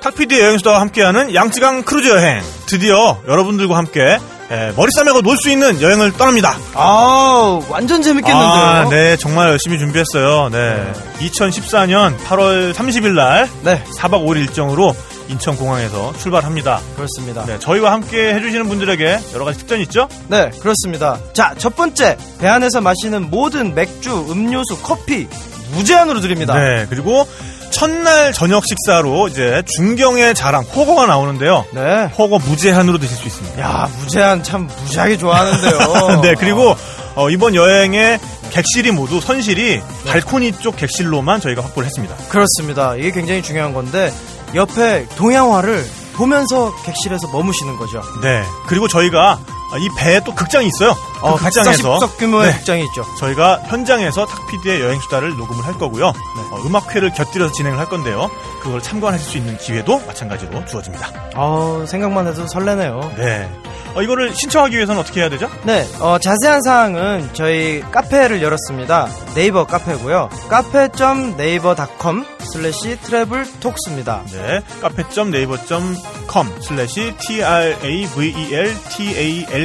탁피디 여행수다와 함께하는 양쯔강 크루즈 여행. 드디어 여러분들과 함께 예, 머리 싸매고 놀 수 있는 여행을 떠납니다. 아, 완전 재밌겠는데요. 아, 네, 정말 열심히 준비했어요. 네. 2014년 8월 30일 날 네, 4박 5일 일정으로 인천공항에서 출발합니다. 그렇습니다. 네, 저희와 함께 해주시는 분들에게 여러 가지 특전이 있죠? 네, 그렇습니다. 자, 첫 번째. 배 안에서 마시는 모든 맥주, 음료수, 커피 무제한으로 드립니다. 네, 그리고 첫날 저녁 식사로 이제 중경의 자랑 호거가 나오는데요. 네. 호거 무제한으로 드실 수 있습니다. 야, 무제한 참 무지하게 좋아하는데요. 네, 그리고 어, 이번 여행의 객실이 모두 선실이 발코니 쪽 객실로만 저희가 확보를 했습니다. 그렇습니다. 이게 굉장히 중요한 건데 옆에 동양화를 보면서 객실에서 머무시는 거죠. 네, 그리고 저희가 이 배에 또 극장이 있어요. 그 어, 극장에서 140석 규모의 네, 극장이 있죠. 저희가 현장에서 탁피디의 여행 수다를 녹음을 할 거고요. 어, 음악회를 곁들여서 진행을 할 건데요. 그걸 참관하실 수 있는 기회도 마찬가지로 주어집니다. 어, 생각만 해도 설레네요. 네. 어, 이거를 신청하기 위해서는 어떻게 해야 되죠? 네, 어, 자세한 사항은 저희 카페를 열었습니다. 네이버 카페고요. 카페.네이버.com 슬래시 travel talks입니다. 네. 카페.네이버.com 슬래시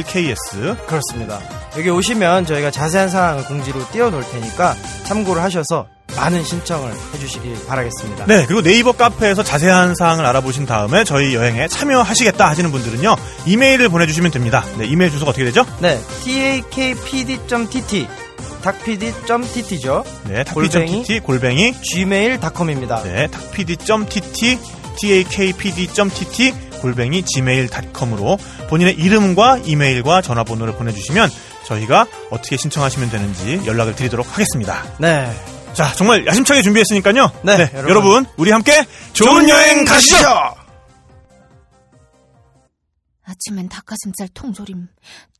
traveltalks 그렇습니다. 여기 오시면 저희가 자세한 사항을 공지로 띄워놓을 테니까 참고를 하셔서 많은 신청을 해주시길 바라겠습니다. 네, 그리고 네이버 카페에서 자세한 사항을 알아보신 다음에 저희 여행에 참여하시겠다 하시는 분들은요, 이메일을 보내주시면 됩니다. 네, 이메일 주소가 어떻게 되죠? 네, takpd.tt 닭pd.tt죠. 네, 탁pd.tt 골뱅이, gmail.com입니다. 네, 탁pd.tt, takpd.tt 골뱅이 gmail.com으로 본인의 이름과 이메일과 전화번호를 보내주시면 저희가 어떻게 신청하시면 되는지 연락을 드리도록 하겠습니다. 네. 자, 정말 야심차게 준비했으니까요. 네, 여러분. 여러분. 우리 함께 좋은 여행 가시죠! 아침엔 닭가슴살 통조림,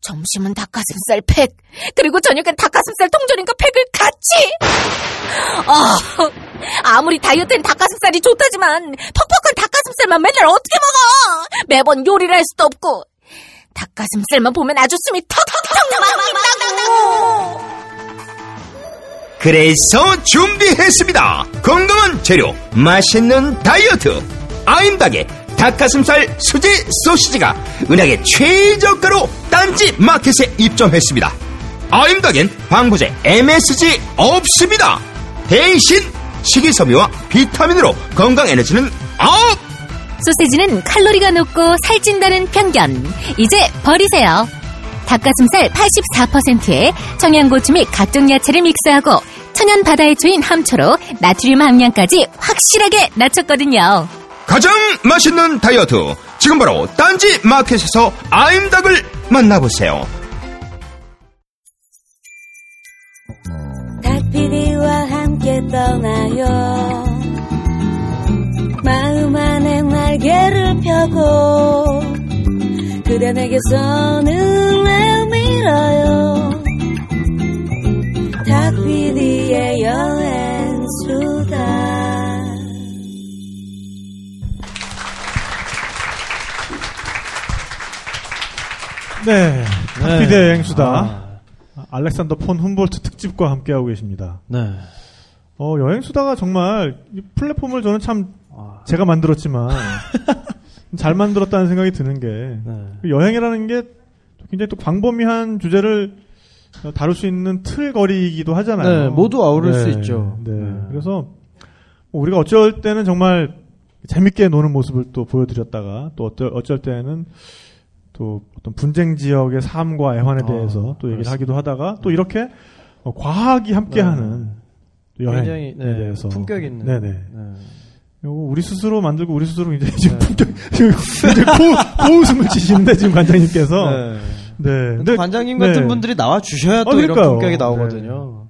점심은 닭가슴살 팩, 그리고 저녁엔 닭가슴살 통조림과 팩을 같이! 아, 아무리 다이어트엔 닭가슴살이 좋다지만 퍽퍽한 닭가슴살만 맨날 어떻게 먹어! 매번 요리를 할 수도 없고 닭가슴살만 보면 아주 숨이 턱턱턱 막힌다고! 그래서 준비했습니다. 건강한 재료, 맛있는 다이어트. 아임닭의 닭가슴살 수제 소시지가 은하계 최저가로 딴지 마켓에 입점했습니다. 아임닭엔 방부제 MSG 없습니다. 대신 식이섬유와 비타민으로 건강 에너지는 Up! 소세지는 칼로리가 높고 살찐다는 편견. 이제 버리세요. 닭가슴살 84%에 청양고추 및 각종 야채를 믹스하고 천연 바다의 초인 함초로 나트륨 함량까지 확실하게 낮췄거든요. 가장 맛있는 다이어트. 지금 바로 딴지 마켓에서 아임닭을 만나보세요. 탁피디와 함께 떠나요 마음 안에 날개를 펴고 그대 내게서 눈을 밀어요 닭피디의 여행 수다 네. 탁피디 여행수다. 아, 알렉산더 폰 훔볼트 특집과 함께하고 계십니다. 네. 어, 여행수다가 정말 이 플랫폼을 저는 참 아, 제가 만들었지만 잘 만들었다는 생각이 드는 게 네. 그 여행이라는 게 굉장히 또 광범위한 주제를 어, 다룰 수 있는 틀거리이기도 하잖아요. 네, 모두 아우를 수 있죠. 네. 네. 그래서 뭐 우리가 어쩔 때는 정말 재밌게 노는 모습을 또 보여드렸다가 또 어쩔, 어쩔 때는 또 어떤 분쟁 지역의 삶과 애환에 아, 대해서 또 얘기를 그렇습니다. 하기도 하다가 또 이렇게 어, 과학이 함께하는 또 여행에 굉장히 네, 대해서 품격 있는. 네네. 네. 요거 우리 스스로 만들고 우리 스스로 굉장히 지금 네. 품격 지금 고, 고웃음을 치시는데 지금 관장님께서 네. 네. 또 근데 관장님 같은 네. 분들이 나와 주셔야 또 아, 이런. 품격이 나오거든요.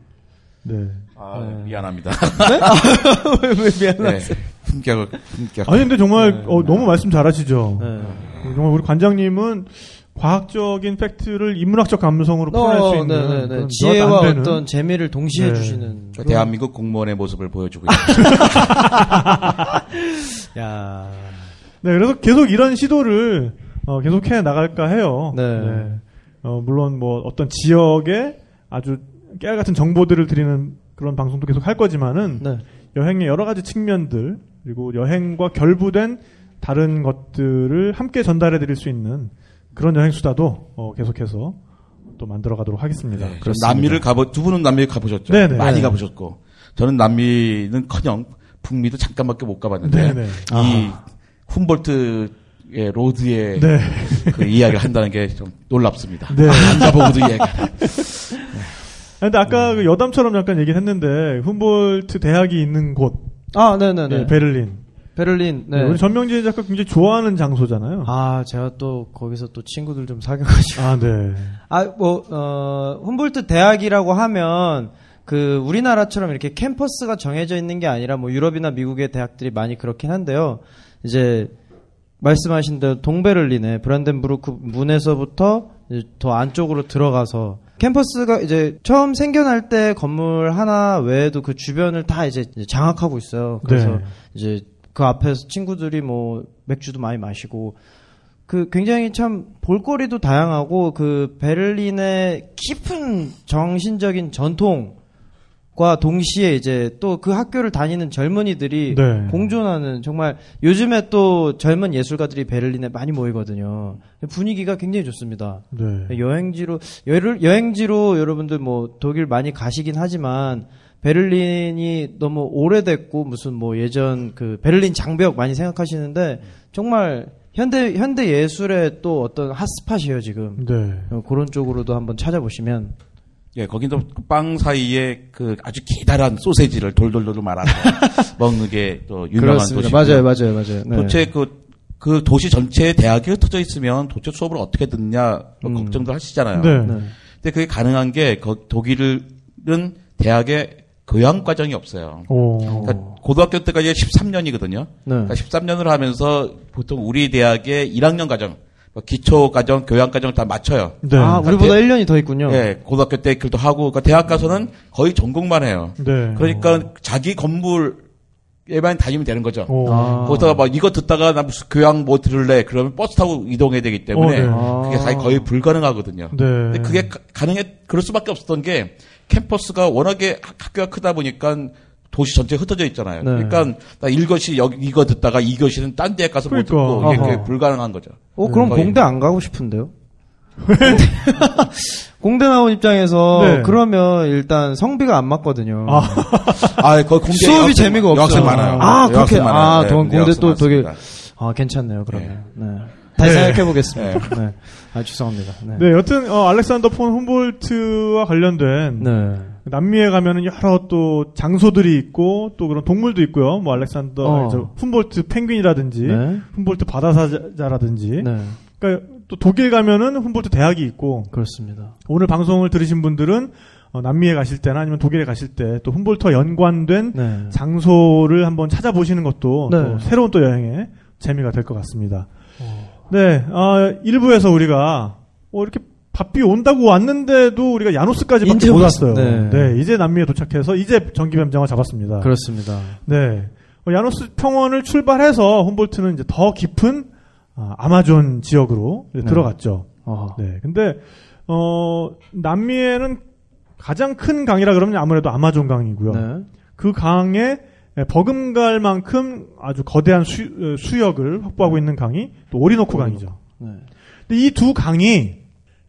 네. 아, 네. 미안합니다. 왜, 왜 미안하세요? 네. 품격을, 품격. 아니 근데 정말 네. 어, 너무 말씀 잘하시죠. 네. 정말 우리 관장님은 과학적인 팩트를 인문학적 감성으로 표현할 수 어, 있는 네, 네, 네. 그런 지혜와 어떤 재미를 동시에 네. 주시는. 저 그런- 대한민국 공무원의 모습을 보여주고 있습니다. 야. 네, 그래서 계속 이런 시도를 어, 계속 해 나갈까 해요. 네. 어, 물론 뭐 어떤 지역에 아주 깨알 같은 정보들을 드리는 그런 방송도 계속 할 거지만은 네. 여행의 여러 가지 측면들 그리고 여행과 결부된 다른 것들을 함께 전달해 드릴 수 있는 그런 여행 수다도 어, 계속해서 또 만들어 가도록 하겠습니다. 네, 남미를 가보 두 분은 남미 가보셨죠? 네네. 많이 네. 가보셨고 저는 남미는커녕 북미도 잠깐밖에 못 가봤는데 네네. 이 훔볼트의 road의 네. 그 이야기를 한다는 게 좀 놀랍습니다. 네. 안 가보고도 이야기. 근데 아까 그 여담처럼 잠깐 얘기를 했는데 훔볼트 대학이 있는 곳 아, 네네네. 예, 베를린. 베를린. 네. 우리 전명진 작가 굉장히 좋아하는 장소잖아요. 아, 제가 또 거기서 또 친구들 좀 사귀어가지고. 아, 네. 아, 뭐, 어, 훔볼트 대학이라고 하면, 그, 우리나라처럼 이렇게 캠퍼스가 정해져 있는 게 아니라, 뭐, 유럽이나 미국의 대학들이 많이 그렇긴 한데요. 이제, 말씀하신 대로 동베를린의 브란덴부르크 문에서부터 더 안쪽으로 들어가서, 캠퍼스가 이제 처음 생겨날 때 건물 하나 외에도 그 주변을 다 이제 장악하고 있어요. 그래서 네. 이제 그 앞에서 친구들이 뭐 맥주도 많이 마시고 그 굉장히 참 볼거리도 다양하고 그 베를린의 깊은 정신적인 전통 과 동시에 이제 또 그 학교를 다니는 젊은이들이 네. 공존하는 정말 요즘에 또 젊은 예술가들이 베를린에 많이 모이거든요. 분위기가 굉장히 좋습니다. 네. 여행지로 여행지로 여러분들 뭐 독일 많이 가시긴 하지만 베를린이 너무 오래됐고 무슨 뭐 예전 그 베를린 장벽 많이 생각하시는데 정말 현대 현대 예술의 또 어떤 핫스팟이에요 지금 네. 어, 그런 쪽으로도 한번 찾아보시면 예, 거기도 그빵 사이에 그 아주 기다란 소세지를 돌돌돌 말아서 먹는 게 또 유명한 도시고 맞아요 맞아요 맞아요 네. 도대체 그, 그 도시 전체에 대학이 흩어져 있으면 도대체 수업을 어떻게 듣냐 뭐 음. 걱정도 하시잖아요. 네. 네. 근데 그게 가능한 게 거- 독일은 대학에 교양 과정이 없어요. 오. 그러니까 고등학교 때까지 13년이거든요. 네. 그러니까 13년을 하면서 보통 우리 대학의 1학년 과정, 뭐 기초 과정, 교양 과정 다 맞춰요. 네. 아 우리보다 1년이 더 있군요 예, 고등학교 때 그것도 하고, 그러니까 대학 가서는 거의 전공만 해요. 네. 그러니까 자기 건물 에만 다니면 되는 거죠. 오. 아. 거기다가 막 이거 듣다가 나 무슨 교양 뭐 들을래? 그러면 버스 타고 이동해야 되기 때문에 어, 네. 그게 사실 거의 불가능하거든요. 네. 근데 그게 가- 가능해 그럴 수밖에 없었던 게 캠퍼스가 워낙에 학- 학교가 크다 보니까 도시 전체에 흩어져 있잖아요. 네. 그러니까 나 1교시 여기 이거 듣다가 2교시는 딴 데에 가서 못 그러니까. 듣고 이게 불가능한 거죠. 어 그럼 거의. 공대 안 가고 싶은데요 공대 나온 입장에서 네. 그러면 일단 성비가 안 맞거든요. 아. 아, 거기 공대 수업이 재미가 많- 없어요. 여학생 많아요. 아, 그렇게 많아요. 아, 네, 동- 공대 또 되게. 아 괜찮네요. 그러면 네. 다시 네. 생각해 보겠습니다. 네. 아 죄송합니다. 네. 네, 여튼 어, 알렉산더 폰 훔볼트와 관련된 네. 남미에 가면은 여러 또 장소들이 있고 또 그런 동물도 있고요. 뭐 알렉산더 어. 저 훔볼트 펭귄이라든지 네. 훔볼트 바다사자라든지. 네. 그러니까 또 독일 가면은 훔볼트 대학이 있고 그렇습니다. 오늘 방송을 들으신 분들은 어, 남미에 가실 때나 아니면 독일에 가실 때 또 훔볼트와 연관된 네. 장소를 한번 찾아보시는 것도 네. 또 새로운 또 여행의 재미가 될 것 같습니다. 어. 네, 어, 1부에서 우리가 어, 이렇게 바삐 온다고 왔는데도 우리가 야노스까지밖에 못 왔어요. 네. 네. 이제 남미에 도착해서 이제 전기뱀장어 잡았습니다. 그렇습니다. 네, 어, 야노스 평원을 출발해서 훔볼트는 이제 더 깊은 아, 아마존 지역으로 네. 들어갔죠. 어. 네, 근데 어, 남미에는 가장 큰 강이라 그러면 아무래도 아마존 강이고요. 네. 그 강에 버금갈 만큼 아주 거대한 수, 어, 수역을 확보하고 있는 강이 또 오리노코 강이죠. 네. 근데 이 두 강이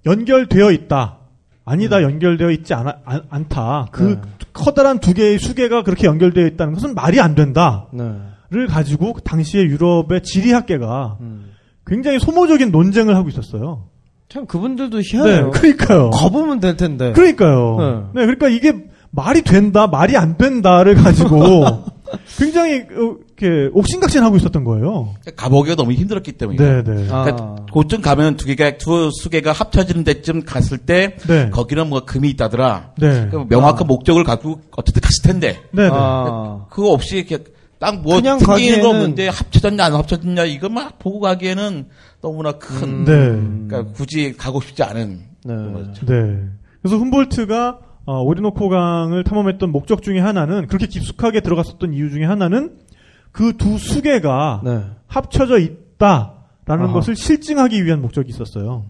연결되어 있다. 아니다, 연결되어 있지 않, 않다. 그 네. 커다란 두 개의 수계가 그렇게 연결되어 있다는 것은 말이 안 된다를 네. 가지고 그 당시에 유럽의 지리학계가 음. 굉장히 소모적인 논쟁을 하고 있었어요. 참 그분들도 네, 희한해요. 그러니까요. 거보면 될 텐데. 그러니까요. 네. 네, 그러니까 이게 말이 된다, 말이 안 된다를 가지고 굉장히 어, 이렇게 옥신각신하고 있었던 거예요. 가보기가 너무 힘들었기 때문에. 네, 네. 아. 그러니까 그쯤 가면 두 개가 두 수개가 합쳐지는 데쯤 갔을 때 네. 거기는 뭐 금이 있다더라. 네. 그 명확한 목적을 갖고 어쨌든 갔을 텐데 네, 네. 아. 그거 없이 이렇게 딱뭐 그냥 생기는 거 가기에는- 없는데 합쳐졌냐 안 합쳐졌냐 이거 막 보고 가기에는 너무나 큰 네. 그러니까 굳이 가고 싶지 않은 네. 네. 그래서 훔볼트가 어, 오리노코 강을 탐험했던 목적 중에 하나는 그렇게 깊숙하게 들어갔었던 이유 중에 하나는 그 두 수계가 네. 합쳐져 있다라는 아하. 것을 실증하기 위한 목적이 있었어요.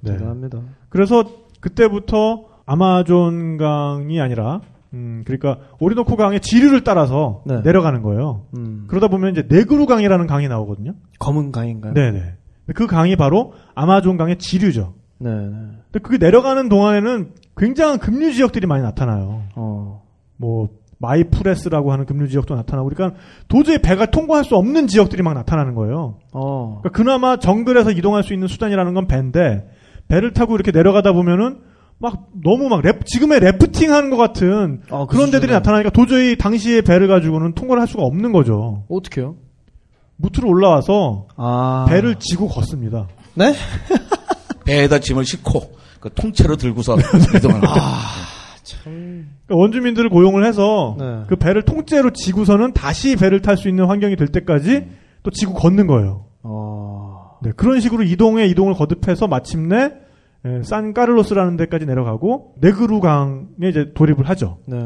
네. 대단합니다. 그래서 그때부터 아마존 강이 아니라 음, 그러니까 오리노코 강의 지류를 따라서 네. 내려가는 거예요. 음. 그러다 보면 이제 네그루 강이라는 강이 나오거든요. 검은 강인가요? 네네. 근데 그 강이 바로 아마존 강의 지류죠. 네. 네. 근데 그게 내려가는 동안에는 굉장한 급류 지역들이 많이 나타나요. 어. 뭐 마이프레스라고 하는 급류 지역도 나타나고 그러니까 도저히 배가 통과할 수 없는 지역들이 막 나타나는 거예요. 어. 그러니까 그나마 정글에서 이동할 수 있는 수단이라는 건 배인데 배를 타고 이렇게 내려가다 보면은 막 너무 막 랩, 지금의 래프팅 하는 것 같은 아, 그 그런 데들이? 나타나니까 도저히 당시의 배를 가지고는 통과를 할 수가 없는 거죠. 어떻게요? 무트로 올라와서 아. 배를 지고 걷습니다. 네? 배에다 짐을 싣고 그 통째로 들고서 이동하는 거예요. 그러니까 원주민들을 고용을 해서 네. 그 배를 통째로 지고서는 다시 배를 탈 수 있는 환경이 될 때까지 또 지고 걷는 거예요. 어. 네, 그런 식으로 이동에 이동을 거듭해서 마침내 예, 산 까를로스라는 데까지 내려가고 네그루 강에 이제 돌입을 하죠. 네.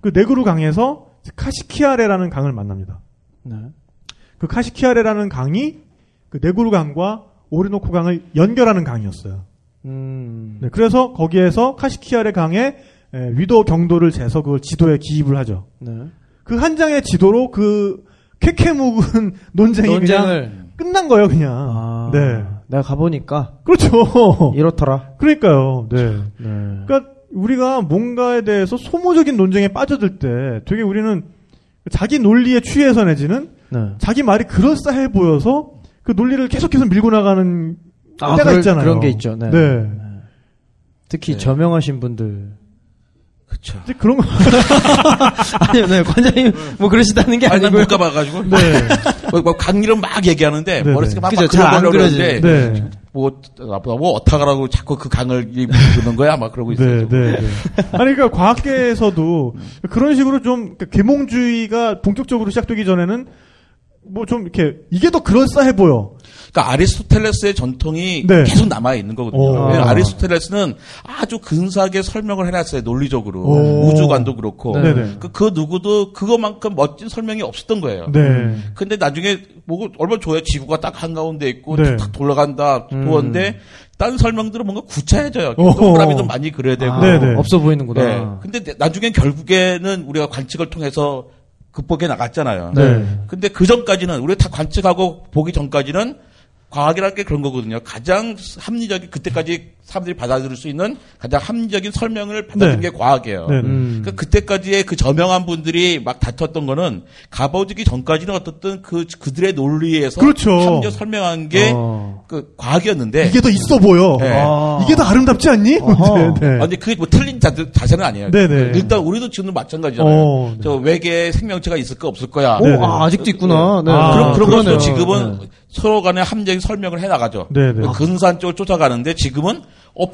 그 네그루 강에서 카시키아레라는 강을 만납니다. 네. 그 카시키아레라는 강이 그 네그루 강과 오리노코 강을 연결하는 강이었어요. 음. 네, 그래서 거기에서 카시키아레 강에 에, 위도 경도를 재서 그걸 지도에 기입을 하죠. 네. 그한 장의 지도로 그 캐캐 묵은 논쟁이 그냥 논쟁을 끝난 거예요, 그냥. 아. 네. 내가 가보니까 그렇죠. 이렇더라. 그러니까요. 네. 네. 그러니까 우리가 뭔가에 대해서 소모적인 논쟁에 빠져들 때 되게 우리는 자기 논리에 취해서 내지는 네. 자기 말이 그럴싸해 보여서 그 논리를 계속해서 밀고 나가는 아, 때가 그럴- 있잖아요. 그런 게 있죠. 네. 네. 특히 네. 저명하신 분들. 그쵸. 이제 그런 거. 아니요, 네, 관장님, 뭐 그러시다는 게 아니, 난 아니고요. 못 가봐가지고. 네. 뭐, 뭐 강의를 막 얘기하는데, 네, 머릿속에 막, 그죠, 막 그려지죠. 네. 뭐, 뭐, 어떡하라고 자꾸 그 강을 부르는 거야? 막 그러고 있어요. 네, 네, 네. 아니, 그러니까 과학계에서도 그런 식으로 좀 그러니까 계몽주의가 본격적으로 시작되기 전에는 뭐 좀 이렇게 이게 더 그럴싸해 보여. 그러니까 아리스토텔레스의 전통이 네. 계속 남아 있는 거거든요. 오. 아리스토텔레스는 아주 근사하게 설명을 해놨어요. 논리적으로 오. 우주관도 그렇고. 네. 네네. 그, 그 누구도 그거만큼 멋진 설명이 없었던 거예요. 네. 근데 나중에 뭐 얼마나 좋아요. 지구가 딱 한 가운데 있고 네. 탁 돌아간다. 그건데 딴 설명들은 뭔가 구차해져요. 동그라미도 많이 그려야 되고. 아, 네, 네. 없어 보이는구나. 네. 근데 나중엔 결국에는 우리가 관측을 통해서 극복해 나갔잖아요. 네. 근데 그 전까지는 우리가 다 관측하고 보기 전까지는 과학이라는 게 그런 거거든요. 가장 합리적인 그때까지 사람들이 받아들일 수 있는 가장 합리적인 설명을 받아들인 네. 게 과학이에요. 네. 음. 그러니까 그때까지의 그 저명한 분들이 막 다퉜던 거는 가보지기 전까지는 어떻든 그 그들의 논리에서 그렇죠. 합리적 설명한 게 어. 그 과학이었는데 이게 더 있어 보여. 네. 아. 이게 더 아름답지 않니? 네, 네. 아, 근데 그게 뭐 틀린 자, 자세는 아니에요. 네네. 일단 우리도 지금 마찬가지잖아요. 어, 네. 저 외계에 생명체가 있을까 없을 거야. 오, 네네. 아, 아직도 있구나. 네. 아, 그런 그런. 것도 지금은 네. 서로 간에 합리적인 설명을 해 나가죠. 네네. 근사한 쪽을 쫓아가는데 지금은 없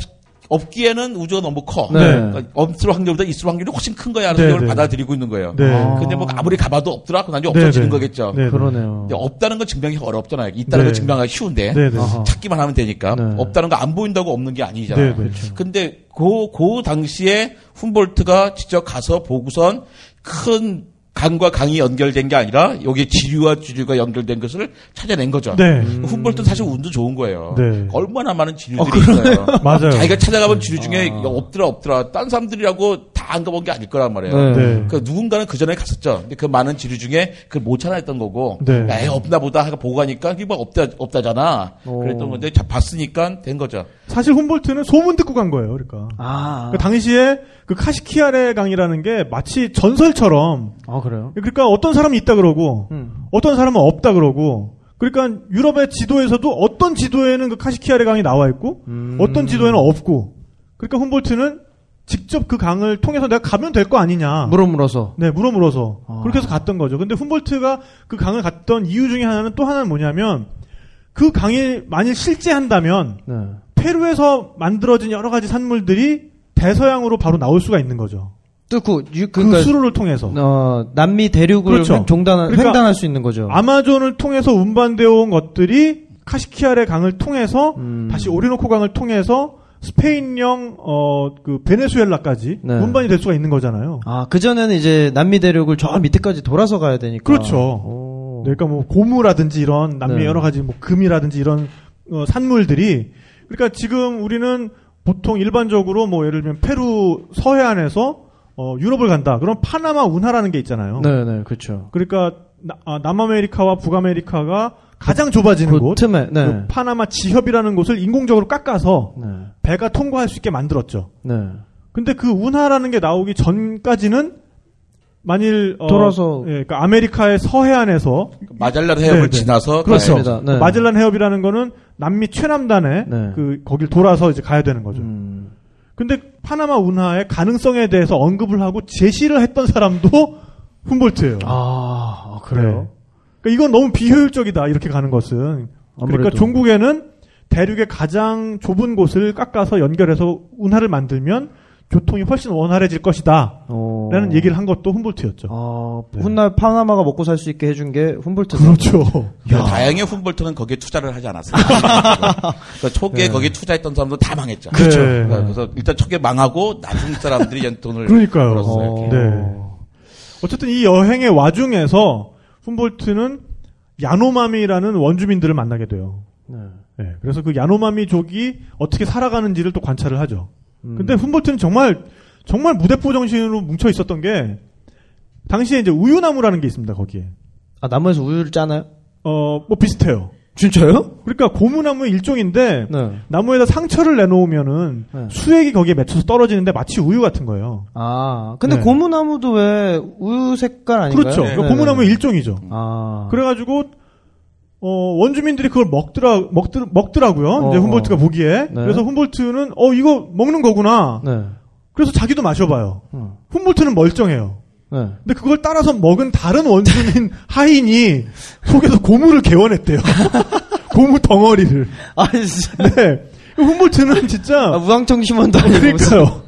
없기에는 우주가 너무 커. 네. 그러니까 없을 확률보다 있을 확률이 훨씬 큰 거야. 하는 네, 걸 네. 받아들이고 있는 거예요. 네. 아. 근데 뭐 아무리 가봐도 없더라. 그럼 나중에 네, 없어지는 네. 거겠죠. 네, 네. 그러네요. 근데 없다는 건 증명이 어렵잖아요. 있다는 네. 건 증명하기 쉬운데 네, 네. 아하. 찾기만 하면 되니까 네. 없다는 거 안 보인다고 없는 게 아니잖아요. 네, 네. 근데 그, 그 당시에 훔볼트가 직접 가서 보고선 큰 강과 강이 연결된 게 아니라 여기 지류와 지류가 연결된 것을 찾아낸 거죠. 네. 훔볼트는 사실 운도 좋은 거예요. 네. 얼마나 많은 지류들이 있어요. 맞아요. 자기가 찾아가본 지류 중에 없더라 없더라. 딴 사람들이라고 다 안 가본 게 아닐 거란 말이에요. 네. 네. 그 누군가는 그 전에 갔었죠. 근데 그 많은 지류 중에 그걸 못 찾아냈던 거고, 네. 야, 애 없나 보다 하고 보고 가니까 이게 뭐 없다 없다잖아. 오. 그랬던 건데 자, 봤으니까 된 거죠. 사실 훔볼트는 소문 듣고 간 거예요. 그러니까. 아. 그 당시에 그 카시키아레 강이라는 게 마치 전설처럼 아, 그래요? 그러니까 어떤 사람이 있다 그러고 음. 어떤 사람은 없다 그러고 그러니까 유럽의 지도에서도 어떤 지도에는 그 카시키아레 강이 나와 있고 음. 어떤 지도에는 없고 그러니까 훔볼트는 직접 그 강을 통해서 내가 가면 될 거 아니냐. 물어 물어서. 네, 물어 물어서 아. 그렇게 해서 갔던 거죠. 근데 훔볼트가 그 강을 갔던 이유 중에 하나는 또 하나는 뭐냐면 그 강이 만일 실제한다면 네. 페루에서 만들어진 여러 가지 산물들이 대서양으로 바로 나올 수가 있는 거죠. 뚫고, 유, 그 그러니까, 수로를 통해서. 어, 남미 대륙을 그렇죠. 횡- 종단, 그러니까 횡단할 수 있는 거죠. 아마존을 통해서 운반되어 온 것들이 카시키아레 강을 통해서 음. 다시 오리노코 강을 통해서 스페인령 어 그 베네수엘라까지 네. 운반이 될 수가 있는 거잖아요. 아, 그전에는 이제 남미 대륙을 저 밑에까지 돌아서 가야 되니까. 그렇죠. 오. 그러니까 뭐 고무라든지 이런 남미 네. 여러 가지 뭐 금이라든지 이런 어, 산물들이 그러니까 지금 우리는 보통 일반적으로 뭐 예를 들면 페루 서해안에서 어, 유럽을 간다. 그럼 파나마 운하라는 게 있잖아요. 네, 네, 그렇죠. 그러니까 나- 아, 남아메리카와 북아메리카가 가장 좁아지는 그 곳, 틈에, 네. 그 파나마 지협이라는 곳을 인공적으로 깎아서 네. 배가 통과할 수 있게 만들었죠. 네. 근데 그 운하라는 게 나오기 전까지는 만일 어, 돌아서- 예, 그러니까 아메리카의 서해안에서 마젤란 해협을 네, 네. 지나서 그렇죠. 맞습니다. 네. 마젤란 해협이라는 거는 남미 최남단에 네. 그 거길 돌아서 이제 가야 되는 거죠. 음. 근데 파나마 운하의 가능성에 대해서 언급을 하고 제시를 했던 사람도 훔볼트예요. 아, 그래요? 그러니까 이건 너무 비효율적이다 이렇게 가는 것은. 그러니까 아무래도. 종국에는 대륙의 가장 좁은 곳을 깎아서 연결해서 운하를 만들면 교통이 훨씬 원활해질 것이다. 어. 라는 얘기를 한 것도 훔볼트였죠. 아, 네. 훗날 파나마가 먹고 살 수 있게 해준 게 훔볼트. 그렇죠. 그 다행히 훔볼트는 거기에 투자를 하지 않았어요. 그러니까 초기에 네. 거기에 투자했던 사람도 다 망했죠. 그렇죠. 그러니까 그래서 일단 초기에 망하고 나중 사람들이 이제 돈을 그러니까요. 벌었어요. 어. 네. 어쨌든 이 여행의 와중에서 훔볼트는 야노마미라는 원주민들을 만나게 돼요. 네. 네, 그래서 그 야노마미족이 어떻게 살아가는지를 또 관찰을 하죠. 음. 근데 훔볼트는 정말 정말 무대포 정신으로 뭉쳐 있었던 게 당시에 이제 우유나무라는 게 있습니다. 거기에 아, 나무에서 우유를 짜나요? 어뭐 비슷해요. 진짜요? 그러니까 고무나무의 일종인데 네. 나무에다 상처를 내놓으면은 네. 수액이 거기에 맺혀서 떨어지는데 마치 우유 같은 거예요. 아, 근데 네. 고무나무도 왜 우유 색깔 아닌가요? 그렇죠. 네, 그러니까 고무나무의 일종이죠. 아. 그래가지고 어, 원주민들이 그걸 먹더라 먹더, 먹더라고요. 어, 이제 훔볼트가 보기에 네. 그래서 훔볼트는 어 이거 먹는 거구나. 네. 그래서 자기도 마셔봐요. 어. 훔볼트는 멀쩡해요. 네. 근데 그걸 따라서 먹은 다른 원주민 하인이 속에서 고무를 개원했대요. 고무 덩어리를. 아, 진짜. 네. 훔볼트는 진짜 아, 우왕청심원도 아니고. 그러니까요.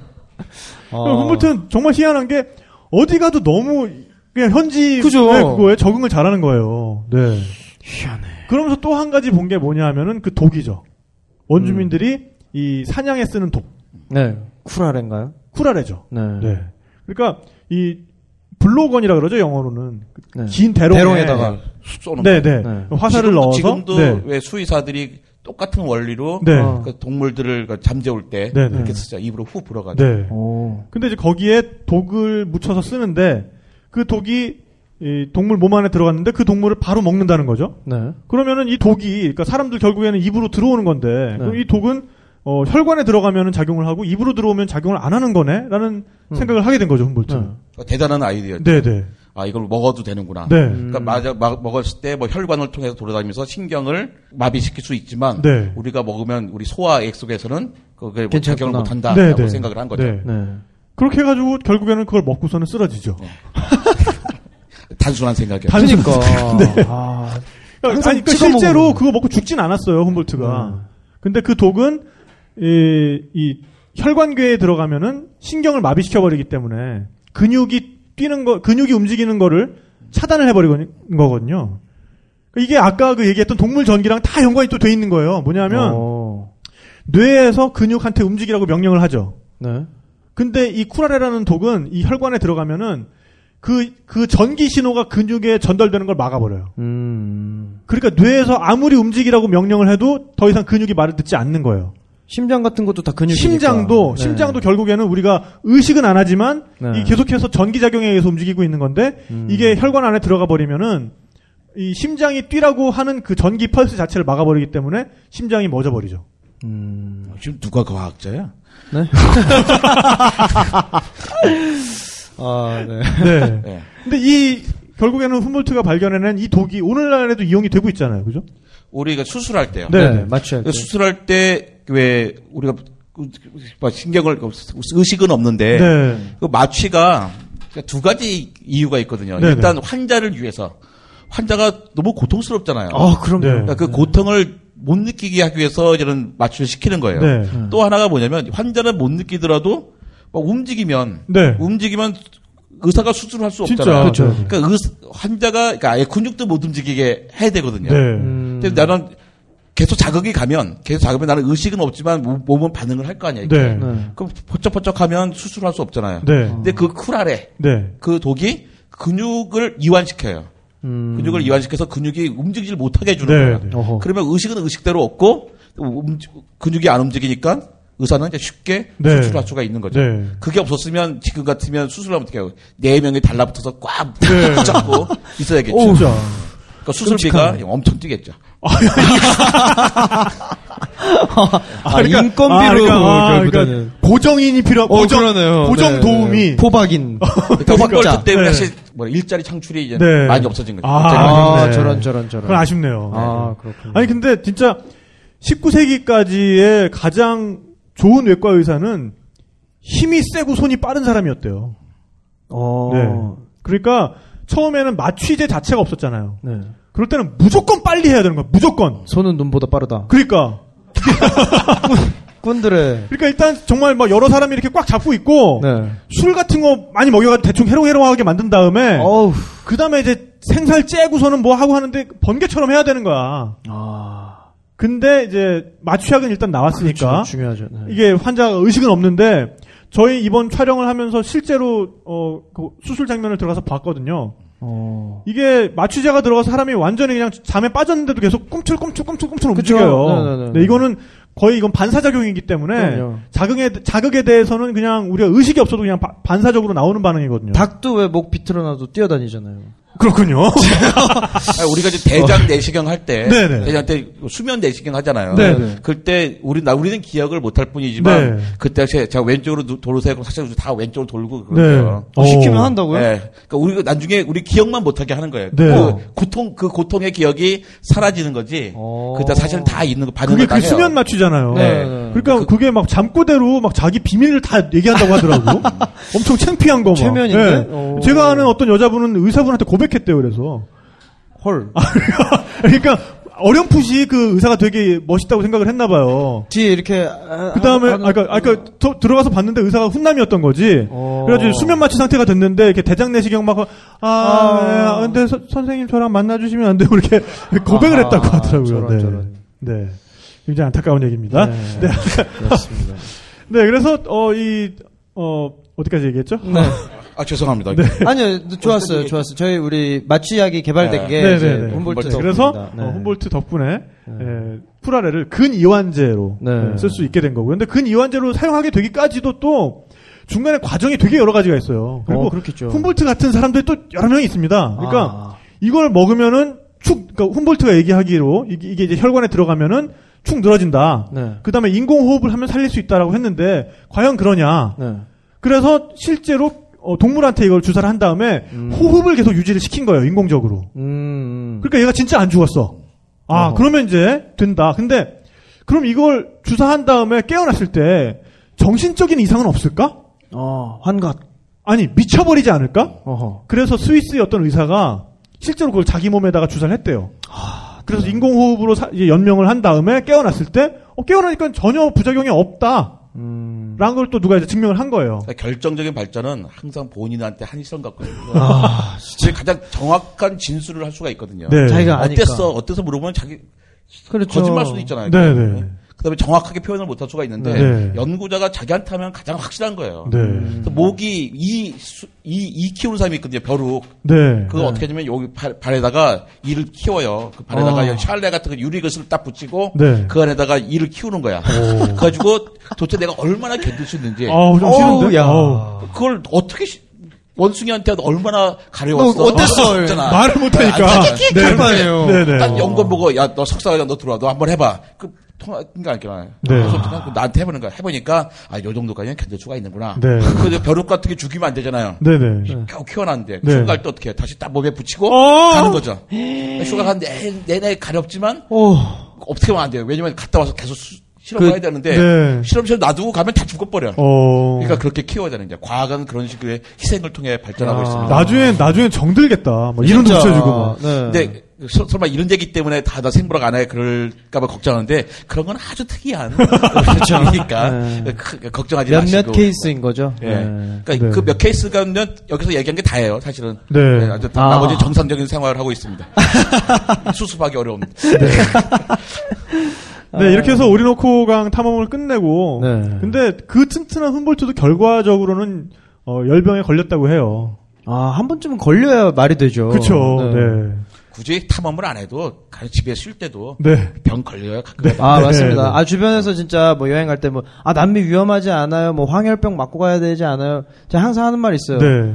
어. 훔볼트는 정말 희한한 게 어디 가도 너무 그냥 현지 그죠. 그거에 적응을 잘하는 거예요. 네. 희한해. 그러면서 또 한 가지 본 게 뭐냐면은 그 독이죠. 원주민들이 이 사냥에 쓰는 독 네. 쿨아레인가요? 쿠라레죠. 네. 네. 그러니까 이 블로건이라 그러죠 영어로는 네. 긴 대롱에 대롱에다가. 쏘는 네. 네. 네. 화살을 지금도, 넣어서 지금도 네. 왜 수의사들이 똑같은 원리로 네. 어. 그 동물들을 그 잠재울 때 네, 네. 이렇게 쓰죠. 입으로 후 불어가지고. 네. 오. 근데 이제 거기에 독을 묻혀서 쓰는데 그 독이 이 동물 몸 안에 들어갔는데 그 동물을 바로 먹는다는 거죠. 네. 그러면은 이 독이 그러니까 사람들 결국에는 입으로 들어오는 건데 네. 그럼 이 독은 어, 혈관에 들어가면은 작용을 하고 입으로 들어오면 작용을 안 하는 거네라는 생각을 하게 된 거죠 훔볼트. 네. 그러니까 대단한 아이디어죠. 네, 네, 아 이걸 먹어도 되는구나. 네, 그러니까 맞아 막 먹었을 때 뭐 혈관을 통해서 돌아다니면서 신경을 마비시킬 수 있지만 네. 우리가 먹으면 우리 소화 액 속에서는 그게 뭐 괜찮구나. 작용을 못 한다라고 네, 네. 생각을 한 거죠. 네. 네. 그렇게 해가지고 결국에는 그걸 먹고서는 쓰러지죠. 단순한 생각이에요. 단순- 그러니까. 아. 그러니까, 아니, 그러니까 실제로 먹으면. 그거 먹고 죽진 않았어요 훔볼트가. 음. 근데 그 독은 이, 이 혈관궤에 들어가면은 신경을 마비시켜 버리기 때문에 근육이 뛰는 거, 근육이 움직이는 거를 차단을 해버리는 거거든요. 그러니까 이게 아까 그 얘기했던 동물 전기랑 다 연관이 또 돼 있는 거예요. 뭐냐면 어. 뇌에서 근육한테 움직이라고 명령을 하죠. 네. 근데 이 쿠라레라는 독은 이 혈관에 들어가면은 그, 그 전기 신호가 근육에 전달되는 걸 막아버려요. 음. 그러니까 뇌에서 아무리 움직이라고 명령을 해도 더 이상 근육이 말을 듣지 않는 거예요. 심장 같은 것도 다 근육이니까. 심장도 네. 심장도 결국에는 우리가 의식은 안 하지만 네. 이 계속해서 전기 작용에 의해서 움직이고 있는 건데 음. 이게 혈관 안에 들어가 버리면은 이 심장이 뛰라고 하는 그 전기 펄스 자체를 막아버리기 때문에 심장이 멎어 버리죠. 음. 지금 누가 과학자야? 아, 네. 네. 네. 근데 이 결국에는 훔볼트가 발견해낸 이 독이 오늘날에도 이용이 되고 있잖아요. 그죠? 우리가 수술할 때요. 네. 네. 마취할 때. 수술할 때 왜 우리가 그- 그- 신경을 의식은 없는데 네. 그 마취가 두 가지 이유가 있거든요. 네네. 일단 환자를 위해서 환자가 너무 고통스럽잖아요. 아, 그럼요. 네. 그러니까 그 고통을 못 느끼게 하기 위해서 이런 마취를 시키는 거예요. 네. 또 하나가 뭐냐면 환자는 못 느끼더라도 막 움직이면 네. 움직이면 의사가 수술할 수 진짜. 없잖아요. 그렇죠. 그러니까 의- 환자가 그러니까 아예 근육도 못 움직이게 해야 되거든요. 네. 음. 근데 나는 계속 자극이 가면 계속 자극이 나는 의식은 없지만 몸- 몸은 반응을 할 거 아니야. 이게. 네. 네. 그럼 포쩍포쩍하면 수술할 수 없잖아요. 네. 근데 그 쿠라레 네. 그 독이 근육을 이완시켜요. 음. 근육을 이완시켜서 근육이 움직이질 못하게 해주는 네. 거예요. 네. 그러면 의식은 의식대로 없고 근육이 안 움직이니까 의사는 이제 쉽게 네. 수술할 수가 있는 거죠. 네. 그게 없었으면 지금 같으면 수술하면 어떻게 해요? 네 명이 달라붙어서 꽉 네. 붙잡고 있어야겠죠. 진짜. 그러니까 수술비가 엄청 뛰겠죠. 아, 그러니까- 인건비로 아, 그러니까, 아, 결국에는. 그러니까 고정인이 필요한 어, 고정 그러네요. 고정 네, 도움이 네. 포박인. 그러니까 포박자. 홈볼트 때문에 네. 사실 뭐 일자리 창출이 이제 네. 많이 없어진 거죠. 아. 아, 네. 저런, 저런, 저런. 그건 아쉽네요. 아, 그렇군요. 아니 근데 진짜 19세기까지의 가장 좋은 외과 의사는 힘이 세고 손이 빠른 사람이었대요. 어. 네. 그러니까 처음에는 마취제 자체가 없었잖아요. 네. 그럴 때는 무조건 빨리 해야 되는 거야. 무조건. 손은 눈보다 빠르다. 그러니까 꾼들의. 그러니까 일단 정말 막 여러 사람이 이렇게 꽉 잡고 있고 네. 술 같은 거 많이 먹여가지고 대충 해롱해롱하게 만든 다음에 어우. 그 다음에 이제 생살 째고서는 뭐 하고 하는데 번개처럼 해야 되는 거야. 아. 근데 이제 마취약은 일단 나왔으니까 그렇죠. 중요하죠. 네. 이게 환자 의식은 없는데 저희 이번 촬영을 하면서 실제로 어, 그 수술 장면을 들어가서 봤거든요. 어. 이게 마취제가 들어가서 사람이 완전히 그냥 잠에 빠졌는데도 계속 꿈틀꿈틀꿈틀꿈틀. 움직여요. 네네네. 네, 이거는 거의 이건 반사작용이기 때문에 그럼요. 자극에 자극에 대해서는 그냥 우리가 의식이 없어도 그냥 바- 반사적으로 나오는 반응이거든요. 닭도 왜 목 비틀어놔도 뛰어다니잖아요. 그렇군요. 아니, 우리가 이제 대장 내시경 할 때, 네네. 대장 때 수면 내시경 하잖아요. 네네. 그때 우리 나 우리는 기억을 못할 뿐이지만 네. 그때 제- 제가 왼쪽으로 누- 도로세고 사실 다 왼쪽으로 돌고 네. 그러고요. 어, 시키면 어. 한다고요? 네. 그러니까 우리가 나중에 우리 기억만 못하게 하는 거예요. 네. 그 고통 그 고통의 기억이 사라지는 거지. 어. 그때 사실은 다 있는 거 반응을 그게 다그 해요. 수면 마취잖아요. 네. 그러니까 그, 게막 잠꼬대로 막 자기 비밀을 다 얘기한다고 하더라고. 엄청 창피한 거 막. 최면인데? 오. 제가 아는 어떤 여자분은 의사분한테 고백 했대요. 그래서 헐. 그러니까 어렴풋이 그 의사가 되게 멋있다고 생각을 했나 봐요. 뒤에 이렇게. 그 다음에, 아, 그니까, 아, 그니까, 더- 들어가서 봤는데 의사가 훈남이었던 거지. 어. 그래가지고 수면 마취 상태가 됐는데, 이렇게 대장 내시경 막, 아, 아. 네, 아, 근데 서- 선생님 저랑 만나주시면 안 돼요. 이렇게 고백을 아하, 했다고 하더라고요. 저런, 네. 저런. 네. 굉장히 안타까운 얘기입니다. 네. 네. 그렇습니다. 네, 그래서, 어, 이, 어, 어디까지 얘기했죠? 네. 아 죄송합니다. 아니요, 좋았어요, 좋았어요. 저희 우리 마취 약이 개발된 네. 게 네, 네, 네. 홈볼트 홈볼트. 그래서, 덕분입니다. 어, 네. 홈볼트 덕분에, 에, 풀아레를 근이완제로 네. 쓸수 있게 된 거고요. 근데 근이완제로 사용하게 되기까지도 또, 중간에 과정이 되게 여러 가지가 있어요. 그리고 어, 그렇겠죠. humboldt 같은 사람들이 또 여러 명이 있습니다. 그러니까 아. 이걸 먹으면은 축, 그러니까 훔볼트가 얘기하기로 이게, 이게 이제 혈관에 들어가면은 축 늘어진다. 네. 그 다음에 인공호흡을 하면 살릴 수 있다라고 했는데 과연 그러냐? 네. 그래서 실제로 어, 동물한테 이걸 주사를 한 다음에 호흡을 계속 유지를 시킨 거예요, 인공적으로. 음. 그러니까 얘가 진짜 안 죽었어. 아, 어허. 그러면 이제 된다. 근데 그럼 이걸 주사한 다음에 깨어났을 때 정신적인 이상은 없을까? 어, 환각. 아니, 미쳐버리지 않을까? 어허. 그래서 스위스의 어떤 의사가 실제로 그걸 자기 몸에다가 주사를 했대요. 그래서 인공호흡으로 사- 이제 연명을 한 다음에 깨어났을 때, 어, 깨어나니까 전혀 부작용이 없다. 음. 라는 걸 또 누가 이제 증명을 한 거예요. 그러니까 결정적인 발전은 항상 본인한테 한시성 같거든요. 아, 그게 가장 정확한 진술을 할 수가 있거든요. 네. 자기가 아니까. 어땠어? 어때서 물어보면 자기 그렇죠. 거짓말 수도 있잖아요. 네, 네. 그다음에 정확하게 표현을 못할 수가 있는데 네. 연구자가 자기한테 하면 가장 확실한 거예요. 네. 그래서 모기 이, 수- 이, 이 키우는 사람이 있거든요. 벼룩. 네. 그거 어떻게 하냐면 여기 발, 발에다가 이를 키워요. 그 발에다가 아. 샬레 같은 거 유리 것을 딱 붙이고 네. 그 안에다가 이를 키우는 거야. 그래가지고 도대체 내가 얼마나 견딜 수 있는지 아우, 좀 싫은데? 야. 아우. 그걸 어떻게 시- 원숭이한테 얼마나 가려웠어? 너 어땠어? 없잖아. 말을 못하니까. 네. 할 거아니에요. 네네. 딱 연관 보고 야 너 석사가 너 들어와 너 한번 해봐. 그 통화인가 아니까 네. 나한테 해보는 거야. 해보니까 아 요 정도까지는 견딜 수가 있는구나. 네. 그 벼룩 같은 게 죽이면 안 되잖아요. 네네. 겨우 키워놨는데 네. 휴가 갈때 어떻게 해? 다시 딱 몸에 붙이고 어! 가는 거죠. 휴가 가는데 내내 가렵지만 오. 어떻게 하면 안 돼요. 왜냐면 갔다 와서 계속 수- 실험 그- 해야 되는데 네. 실험실 놔두고 가면 다 죽어버려. 어. 그러니까 그렇게 키워야 되는 이제 과학은 그런 식의 희생을 통해 발전하고 야. 있습니다. 나중에, 나중에 정들겠다. 뭐 이름도 진짜. 붙여주고. 막. 네. 근데 서- 설마 이런 얘기 때문에 다 나 생물학 안 해 그럴까봐 걱정하는데 그런 건 아주 특이한 그러니까 네. 크- 걱정하지 몇몇 마시고. 케이스인 거죠. 예. 네. 그러니까 네. 그몇 케이스가 면 여기서 얘기한 게 다예요, 사실은. 네. 아주 다 아. 나머지 정상적인 생활을 하고 있습니다. 수습하기 어려운. 네, 이렇게 해서 오리노코강 탐험을 끝내고. 네. 근데 그 튼튼한 훔볼트도 결과적으로는 어, 열병에 걸렸다고 해요. 아, 한 번쯤은 걸려야 말이 되죠. 그쵸. 네. 네. 굳이 탐험을 안 해도 가령 집에 쉴 때도 네. 병 걸려요. 가끔. 아, 네, 맞습니다. 네. 아, 주변에서 진짜 뭐 여행 갈 때 뭐, 아, 남미 위험하지 않아요? 뭐, 황열병 맞고 가야 되지 않아요? 제가 항상 하는 말 있어요. 네.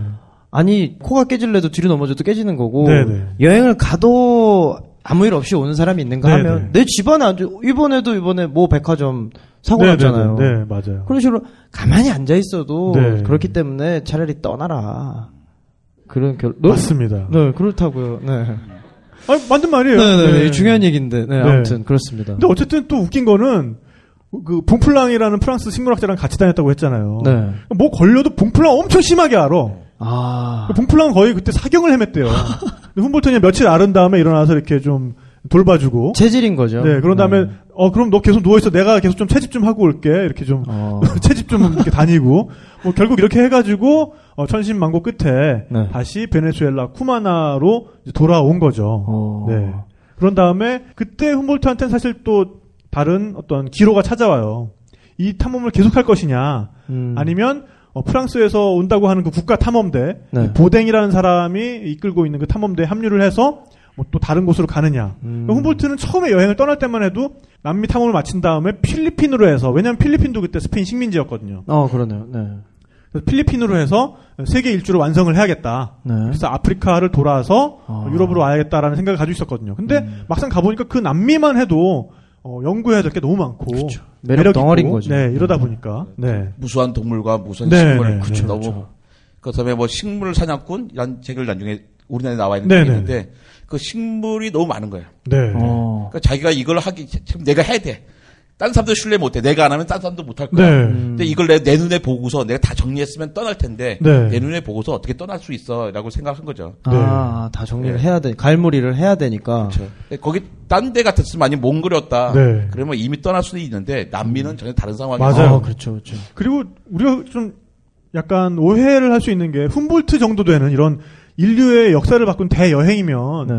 아니, 코가 깨질래도 뒤로 넘어져도 깨지는 거고, 네, 네. 여행을 가도 아무 일 없이 오는 사람이 있는가 네, 하면, 네. 내 집안에 앉아, 이번에도 이번에 모 백화점 사고 네, 났잖아요. 네, 네, 네, 맞아요. 그런 식으로 가만히 앉아 있어도 네. 그렇기 때문에 차라리 떠나라. 그런 결, 너- 맞습니다. 네, 그렇다고요. 네. 아, 맞는 말이에요. 네, 네, 네. 중요한 얘기인데, 네, 네. 아무튼 그렇습니다. 근데 어쨌든 또 웃긴 거는 그 봉플랑이라는 프랑스 식물학자랑 같이 다녔다고 했잖아요. 네. 뭐 걸려도 봉플랑 엄청 심하게 알아. 아, 그 봉플랑은 거의 그때 사경을 헤맸대요. 근데 훔볼턴이 며칠 앓은 다음에 일어나서 이렇게 좀 돌봐주고. 체질인 거죠. 네, 그런 다음에 어 그럼 너 계속 누워 있어. 내가 계속 좀 채집 좀 하고 올게. 이렇게 좀 어. 채집 좀 이렇게 다니고 뭐 결국 이렇게 해가지고 어, 천신만고 끝에 네. 다시 베네수엘라 쿠마나로 이제 돌아온 거죠. 어. 네. 그런 다음에 그때 훔볼트한테는 사실 또 다른 어떤 기로가 찾아와요. 이 탐험을 계속할 것이냐, 음. 아니면 어, 프랑스에서 온다고 하는 그 국가 탐험대 네. 이 보댕이라는 사람이 이끌고 있는 그 탐험대에 합류를 해서 뭐 또 다른 곳으로 가느냐. 음. 훔볼트는 처음에 여행을 떠날 때만 해도 남미 탐험을 마친 다음에 필리핀으로 해서 왜냐하면 필리핀도 그때 스페인 식민지였거든요. 어, 그러네요. 네. 그래서 필리핀으로 해서 세계 일주를 완성을 해야겠다. 네. 그래서 아프리카를 돌아서 아. 유럽으로 와야겠다라는 생각을 가지고 있었거든요. 근데 음. 막상 가보니까 그 남미만 해도 어, 연구해야 될 게 너무 많고 그렇죠. 매력 덩어리인 있고, 거죠. 네, 이러다 보니까 네. 무수한 동물과 무수한 네, 식물 네, 그쵸, 네. 너무 그다음에 뭐 식물 사냥꾼이란 책을 나중에 우리나라에 나와 있는 네, 책이 네. 있는데 그 식물이 너무 많은 거예요. 네. 어. 그러니까 자기가 이걸 하기 지금 내가 해야 돼. 딴 사람도 신뢰 못 해. 내가 안 하면 딴 사람도 못할 거야. 네. 근데 이걸 내, 내 눈에 보고서 내가 다 정리했으면 떠날 텐데 네. 내 눈에 보고서 어떻게 떠날 수 있어라고 생각한 거죠. 아, 다 정리를 네. 해야 돼. 갈무리를 해야 되니까. 그렇죠. 거기 딴 데 같았으면 아니 몽골이었다. 네. 그러면 이미 떠날 수는 있는데 남미는 전혀 다른 상황이죠. 맞아요. 아, 그렇죠, 그렇죠. 그리고 우리가 좀 약간 오해를 할 수 있는 게 훔볼트 정도 되는 이런 인류의 역사를 바꾼 대여행이면 네.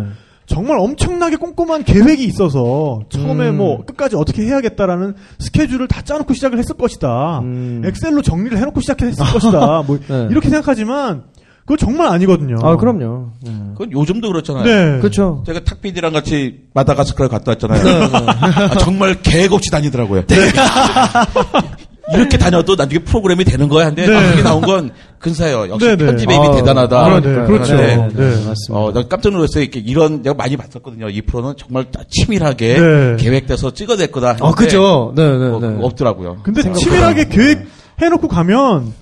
정말 엄청나게 꼼꼼한 계획이 있어서 처음에 음. 뭐 끝까지 어떻게 해야겠다라는 스케줄을 다 짜놓고 시작을 했을 것이다. 음. 엑셀로 정리를 해놓고 시작했을 것이다. 뭐 네. 이렇게 생각하지만 그거 정말 아니거든요. 아, 그럼요. 네. 그건 요즘도 그렇잖아요. 네. 그렇죠. 제가 탁피디랑 같이 마다가스카르 갔다 왔잖아요. 아, 정말 계획 없이 다니더라고요. 이렇게 다녀도 나중에 프로그램이 되는 거야. 근데 네. 나중에 나온 건 근사예요. 역시 네, 네. 편집의 힘이 아, 대단하다. 아, 네, 그렇죠. 네. 네. 맞습니다. 어, 난 깜짝 놀랐어요. 이렇게 이런 내가 많이 봤었거든요. 이 프로는 정말 다 치밀하게 네. 계획돼서 찍어낼 거다. 아, 그죠. 네, 네, 뭐 네. 없더라고요. 근데. 치밀하게 계획 해놓고 가면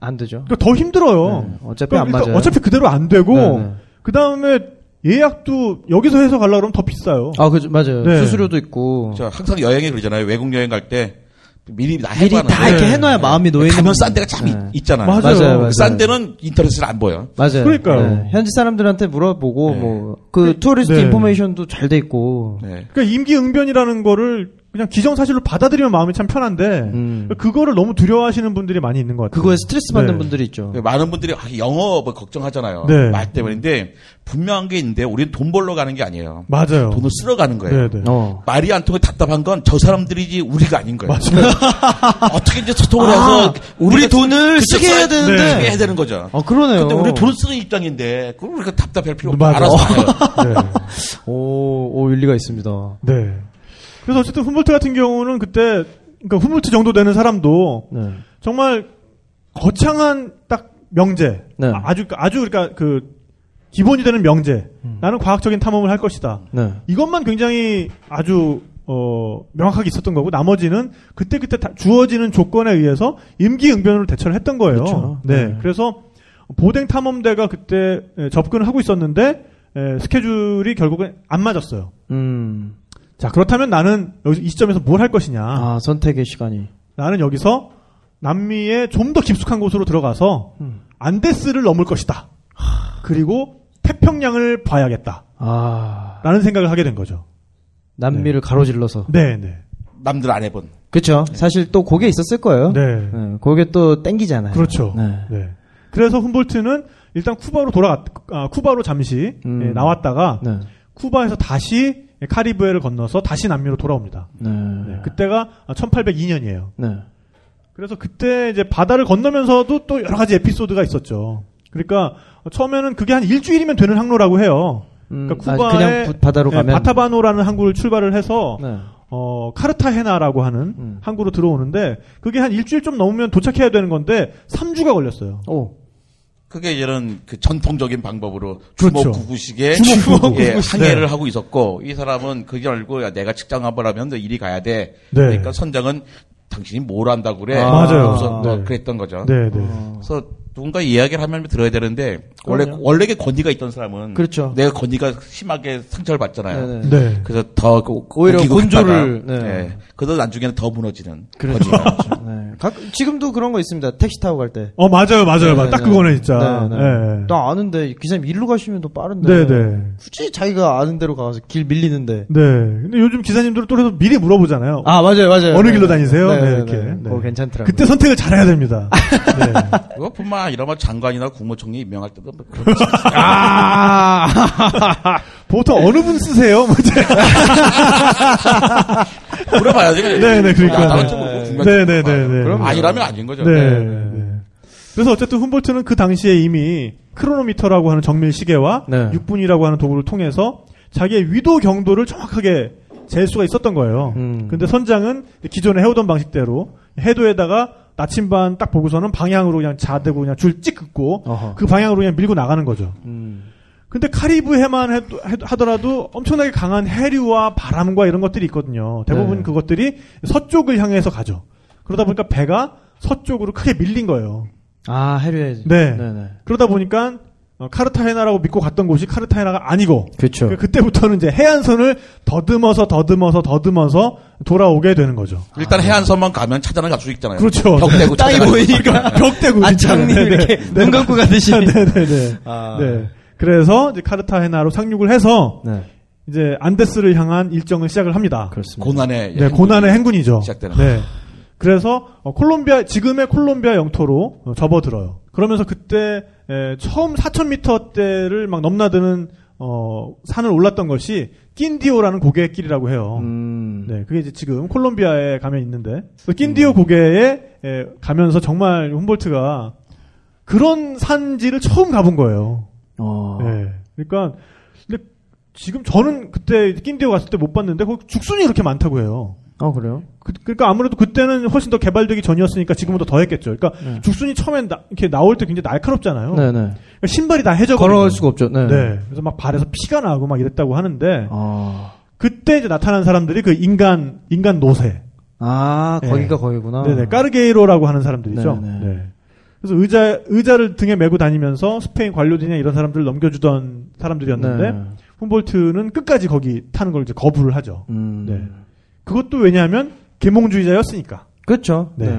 안 되죠. 그더 힘들어요. 네, 어차피 그러니까 안 맞아요. 어차피 그대로 안 되고 네, 네. 그 다음에 예약도 여기서 해서 가려고 그러면 더 비싸요. 아, 그죠. 맞아요. 네. 수수료도 있고. 저 항상 여행에 그러잖아요. 외국 여행 갈 때 미리 다 미리 다 이렇게 네. 해놔야 마음이 놓이는. 가면 싼 데가 참 네. 있- 있잖아요. 맞아요. 맞아요, 맞아요. 싼 데는 인터넷을 안 보여. 맞아요. 그러니까요. 네. 현지 사람들한테 물어보고 네. 뭐그 tourist 네. information도 잘 돼 있고. 네. 그러니까 임기응변이라는 거를 그냥 기정사실로 받아들이면 마음이 참 편한데 음. 그거를 너무 두려워하시는 분들이 많이 있는 것 같아요. 그거에 스트레스 받는 네. 분들이 있죠. 많은 분들이 아, 영어 뭐 걱정하잖아요. 네. 말 때문인데 분명한 게 있는데 우리는 돈 벌러 가는 게 아니에요. 맞아요. 돈을 쓸어 가는 거예요. 네, 네. 어. 말이 안 통해 답답한 건 저 사람들이지 우리가 아닌 거예요. 맞아요. 어떻게 이제 소통을 아, 해서 우리 돈을 쓰게 해야 되는데. 네, 쓰게 해야 되는 거죠. 아, 그러네요. 근데 우리 돈 쓰는 입장인데 그걸 우리가 답답할 필요 없고. 알아서 해요. 네. 오, 오, 일리가 있습니다. 네. 그래서 어쨌든 훔볼트 같은 경우는 그때 그러니까 훔볼트 정도 되는 사람도 네. 정말 거창한 딱 명제, 네. 아, 아주 아주 그러니까 그 기본이 되는 명제. 나는 과학적인 탐험을 할 것이다. 네. 이것만 굉장히 아주 어, 명확하게 있었던 거고 나머지는 그때 그때 주어지는 조건에 의해서 임기응변으로 대처를 했던 거예요. 그렇죠. 네. 네. 그래서 보댕 탐험대가 그때 에, 접근을 하고 있었는데 에, 스케줄이 결국엔 안 맞았어요. 음. 자 그렇다면 나는 여기서 이 시점에서 뭘 할 것이냐? 아, 선택의 시간이. 나는 여기서 남미의 좀 더 깊숙한 곳으로 들어가서 음. 안데스를 넘을 것이다. 그리고 태평양을 봐야겠다. 아, 라는 생각을 하게 된 거죠. 남미를 가로질러서. 네, 네. 남들 안 해본. 그쵸. 사실 또 그게 있었을 거예요. 네. 네, 그게 또 땡기잖아요. 그렇죠. 네. 네. 그래서 훔볼트는 일단 쿠바로 돌아갔, 아, 쿠바로 잠시 음. 예, 나왔다가 네. 쿠바에서 다시 카리브해를 건너서 다시 남미로 돌아옵니다. 네. 네, 그때가 1802년이에요. 네. 그래서 그때 이제 바다를 건너면서도 또 여러 가지 에피소드가 있었죠. 그러니까 처음에는 그게 한 일주일이면 되는 항로라고 해요. 음, 그러니까 그냥 부- 바다로 네, 가면 바타바노라는 항구를 출발을 해서 네. 어, 카르타헤나라고 하는 음. 항구로 들어오는데 그게 한 일주일 좀 넘으면 도착해야 되는 건데 3주가 걸렸어요. 오. 그게 이런 그 전통적인 방법으로 그렇죠. 주먹 구구식의 주먹 구구. 예, 항해를 네. 하고 있었고 이 사람은 그게 알고 야, 내가 직장 한번 하면 너 일이 가야 돼. 네. 그러니까 선장은 당신이 뭘 한다고 그래. 아, 맞아요. 그래서 뭐 네. 그랬던 거죠. 네, 네. 그래서 누군가 이야기를 하면 들어야 되는데 원래 그럼요. 원래 게 권위가 있던 사람은 그렇죠. 내가 권위가 심하게 상처를 받잖아요. 네네. 네. 그래서 더 그- 오히려 곤조를, 갔다가, 네. 예. 그러다 나중에는 더 무너지는 그렇죠. 권위가. 네. 각, 지금도 그런 거 있습니다. 택시 타고 갈 때. 어, 맞아요, 맞아요. 네, 맞아요. 딱 네. 그거네, 진짜. 네, 네. 네. 나 아는데 기사님 일로 가시면 더 빠른데. 네, 네. 굳이 자기가 아는 대로 가서 길 밀리는데. 네. 근데 요즘 기사님들은 또 그래서 미리 물어보잖아요. 아 맞아요, 맞아요. 어느 네, 길로 네. 다니세요? 네, 네, 네, 이렇게. 네. 네. 괜찮더라고요. 그때 선택을 잘해야 됩니다. 네. 그것뿐만 아니라 뭐 장관이나 국무총리 임명할 때도 뭐 아, 보통 어느 분 쓰세요? 뭐 이제. 물어봐야지. 네, 네, 그러니까. 야, 나는 좀 뭐, 네, 네, 네, 네. 그럼 아니라면 아닌 거죠. 네. 네. 그래서 어쨌든 훔볼트는 그 당시에 이미 크로노미터라고 하는 정밀 시계와 네. 6분이라고 하는 도구를 통해서 자기의 위도 경도를 정확하게 잴 수가 있었던 거예요. 음. 근데 선장은 기존에 해오던 방식대로 해도에다가 나침반 딱 보고서는 방향으로 그냥 자대고 그냥 줄 찍 긋고 어허. 그 방향으로 그냥 밀고 나가는 거죠. 음. 근데 카리브해만 해도- 해도- 하더라도 엄청나게 강한 해류와 바람과 이런 것들이 있거든요. 대부분 네. 그것들이 서쪽을 향해서 가죠. 그러다 보니까 배가 서쪽으로 크게 밀린 거예요. 아 해류에. 네. 네네. 그러다 보니까 어, 카르타헤나라고 믿고 갔던 곳이 카르타헤나가 아니고 그렇죠. 그- 그때부터는 이제 해안선을 더듬어서 더듬어서 더듬어서 돌아오게 되는 거죠. 일단 해안선만 가면 찾아는 갈 수 있잖아요. 그렇죠. 벽 대고 땅이 보이니까. 벽 대고 안창님. 네, 이렇게 네. 눈 감고 가듯이. 네네네. 아. 네. 그래서 이제 카르타헤나로 상륙을 해서 네. 이제 안데스를 향한 일정을 시작을 합니다. 그렇습니다. 고난의 네, 고난의 행군이죠. 시작되는. 네. 그래서 어, 콜롬비아 지금의 콜롬비아 영토로 어, 접어들어요. 그러면서 그때 에, 처음 4,000m대를 막 넘나드는 어, 산을 올랐던 것이 낀디오라는 고개길이라고 해요. 음. 네, 그게 이제 지금 콜롬비아에 가면 있는데 그 낀디오 고개에 에, 가면서 정말 훔볼트가 그런 산지를 처음 가본 거예요. 어. 네. 그러니까 근데 지금 저는 그때 낀디오 갔을 때 못 봤는데 거기 죽순이 그렇게 많다고 해요. 어 그래요? 그, 러니까 아무래도 그때는 훨씬 더 개발되기 전이었으니까 지금보다 더 했겠죠. 그러니까 네. 죽순이 처음엔 나, 이렇게 나올 때 굉장히 날카롭잖아요. 네네. 그러니까 신발이 다 해져 걸어갈 수가 없죠. 네. 네. 그래서 막 발에서 피가 나고 막 이랬다고 하는데 아. 그때 이제 나타난 사람들이 그 인간 인간 노새. 아 네. 거기가 거기구나. 네네. 까르게이로라고 하는 사람들이죠. 네네. 네. 그래서 의자 의자를 등에 메고 다니면서 스페인 관료들이나 이런 사람들을 넘겨주던 사람들이었는데 네. 훔볼트는 끝까지 거기 타는 걸 이제 거부를 하죠. 음. 네. 그것도 왜냐하면 계몽주의자였으니까. 그렇죠. 네. 네.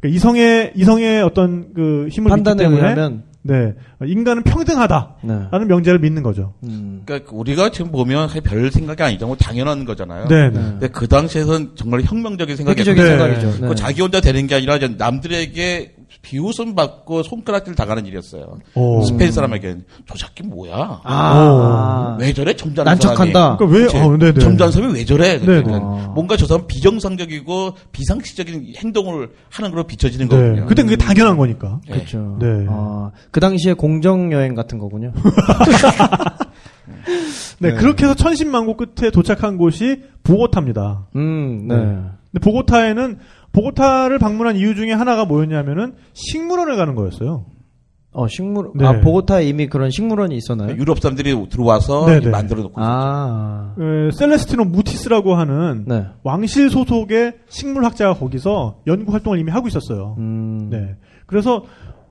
그러니까 이성의 이성의 어떤 그 힘을 믿기 판단에 때문에 의하면 네 인간은 평등하다라는 네. 명제를 믿는 거죠. 음. 그러니까 우리가 지금 보면 별 생각이 아니죠. 뭐 당연한 거잖아요. 네, 네. 근데 그 당시에선 정말 혁명적인 생각이었죠. 네. 생각이죠. 네. 그 자기 혼자 되는 게 아니라 남들에게 비웃음 받고 손가락질 당하는 일이었어요. 오. 스페인 사람에게는 저 새끼 뭐야? 아. 왜 저래? 점잖은 난척한다. 그러니까 왜? 어, 네네. 점잖은 사람이 왜 저래? 네네. 그러니까 아. 뭔가 저 사람 비정상적이고 비상식적인 행동을 하는 걸로 비춰지는 네. 거거든요. 그땐 그게 당연한 거니까. 네. 그렇죠. 네. 아, 그 당시에 공정 여행 같은 거군요. 네, 네. 그렇게 해서 천신만고 끝에 도착한 곳이 보고타입니다. 음, 네. 네. 근데 보고타에는 보고타를 방문한 이유 중에 하나가 뭐였냐면은 식물원을 가는 거였어요. 어, 식물, 네. 아, 보고타에 이미 그런 식물원이 있었나요? 유럽 사람들이 들어와서 네네. 만들어 놓고 아, 에, 셀레스티노 무티스라고 하는 네. 왕실 소속의 식물학자가 거기서 연구 활동을 이미 하고 있었어요. 음, 네. 그래서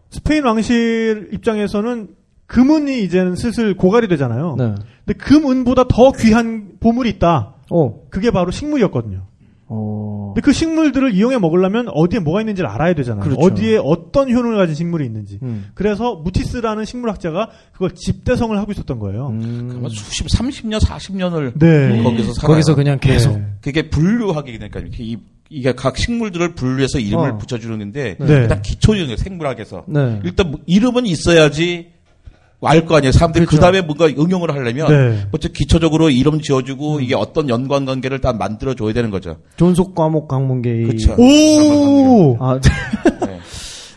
스페인 왕실 입장에서는 금은이 이제는 슬슬 고갈이 되잖아요. 네. 근데 금은보다 더 귀한 보물이 있다. 오, 그게 바로 식물이었거든요. 어, 근데 그 식물들을 이용해 먹으려면 어디에 뭐가 있는지를 알아야 되잖아요. 그렇죠. 어디에 어떤 효능을 가진 식물이 있는지. 음. 그래서 무티스라는 식물학자가 그걸 집대성을 하고 있었던 거예요. 음. 아마 수십, 30년, 40년을 네. 거기서 살아요. 거기서 그냥 계속. 네. 그게 분류하게 되니까 이렇게 이, 이게 각 식물들을 분류해서 이름을 어. 붙여주는데 네. 일단 기초적인 생물학에서 네. 일단 뭐 이름은 있어야지 알 거 아니에요. 사람들이 그 그렇죠. 다음에 뭔가 응용을 하려면 네. 먼저 기초적으로 이름 지어주고 이게 어떤 연관 관계를 다 만들어 줘야 되는 거죠. 존속 과목 강문계의. 그쵸. 오! 아, 네.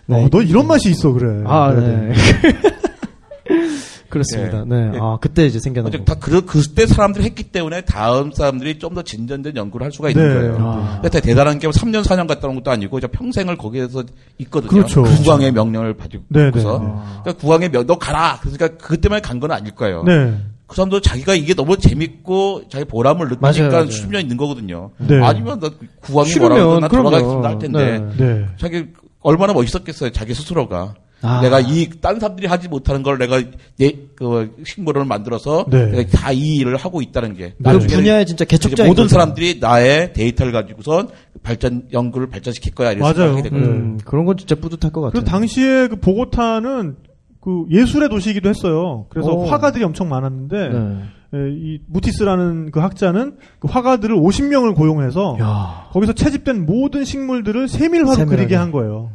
네. 어, 너 이런 맛이 있어, 그래. 아, 네, 네. 그렇습니다. 예. 네. 예. 아, 그때 이제 생겨난. 다 그, 그때 사람들이 했기 때문에 다음 사람들이 좀 더 진전된 연구를 할 수가 있는 네. 거예요. 아. 근데 대단한 게 3년, 4년 갔다 온 것도 아니고 저 평생을 거기에서 있거든요. 그렇죠. 국왕의 명령을 받고서. 네, 네. 그러니까 국왕의 명, 너 가라. 그러니까 때문에 간건 아닐 거예요. 네. 그 사람도 자기가 이게 너무 재밌고 자기 보람을 느끼니까 년 있는 거거든요. 네. 아니면 나 싫으면 뭐라고 나. 돌아가겠습니다 할 텐데 네. 네. 자기 얼마나 멋있었겠어요. 자기 스스로가. 아. 내가 이 다른 사람들이 하지 못하는 걸 내가 내그 식물원을 만들어서 네. 내가 다이 일을 하고 있다는 게그 나중에는 분야의 진짜 이제 개척자인 모든. 사람들이 나의 데이터를 가지고선 발전 연구를 발전시킬 거야 이런 맞아요. 생각이 되거든요. 음, 그런 건 진짜 뿌듯할 것 같아요. 그리고 당시에 그 보고타는 그 예술의 도시이기도 했어요. 그래서 오. 화가들이 엄청 많았는데 네. 에, 이 무티스라는 그 학자는 그 화가들을 50명을 고용해서 야. 거기서 채집된 모든 식물들을 세밀화로 세밀하게. 그리게 한 거예요.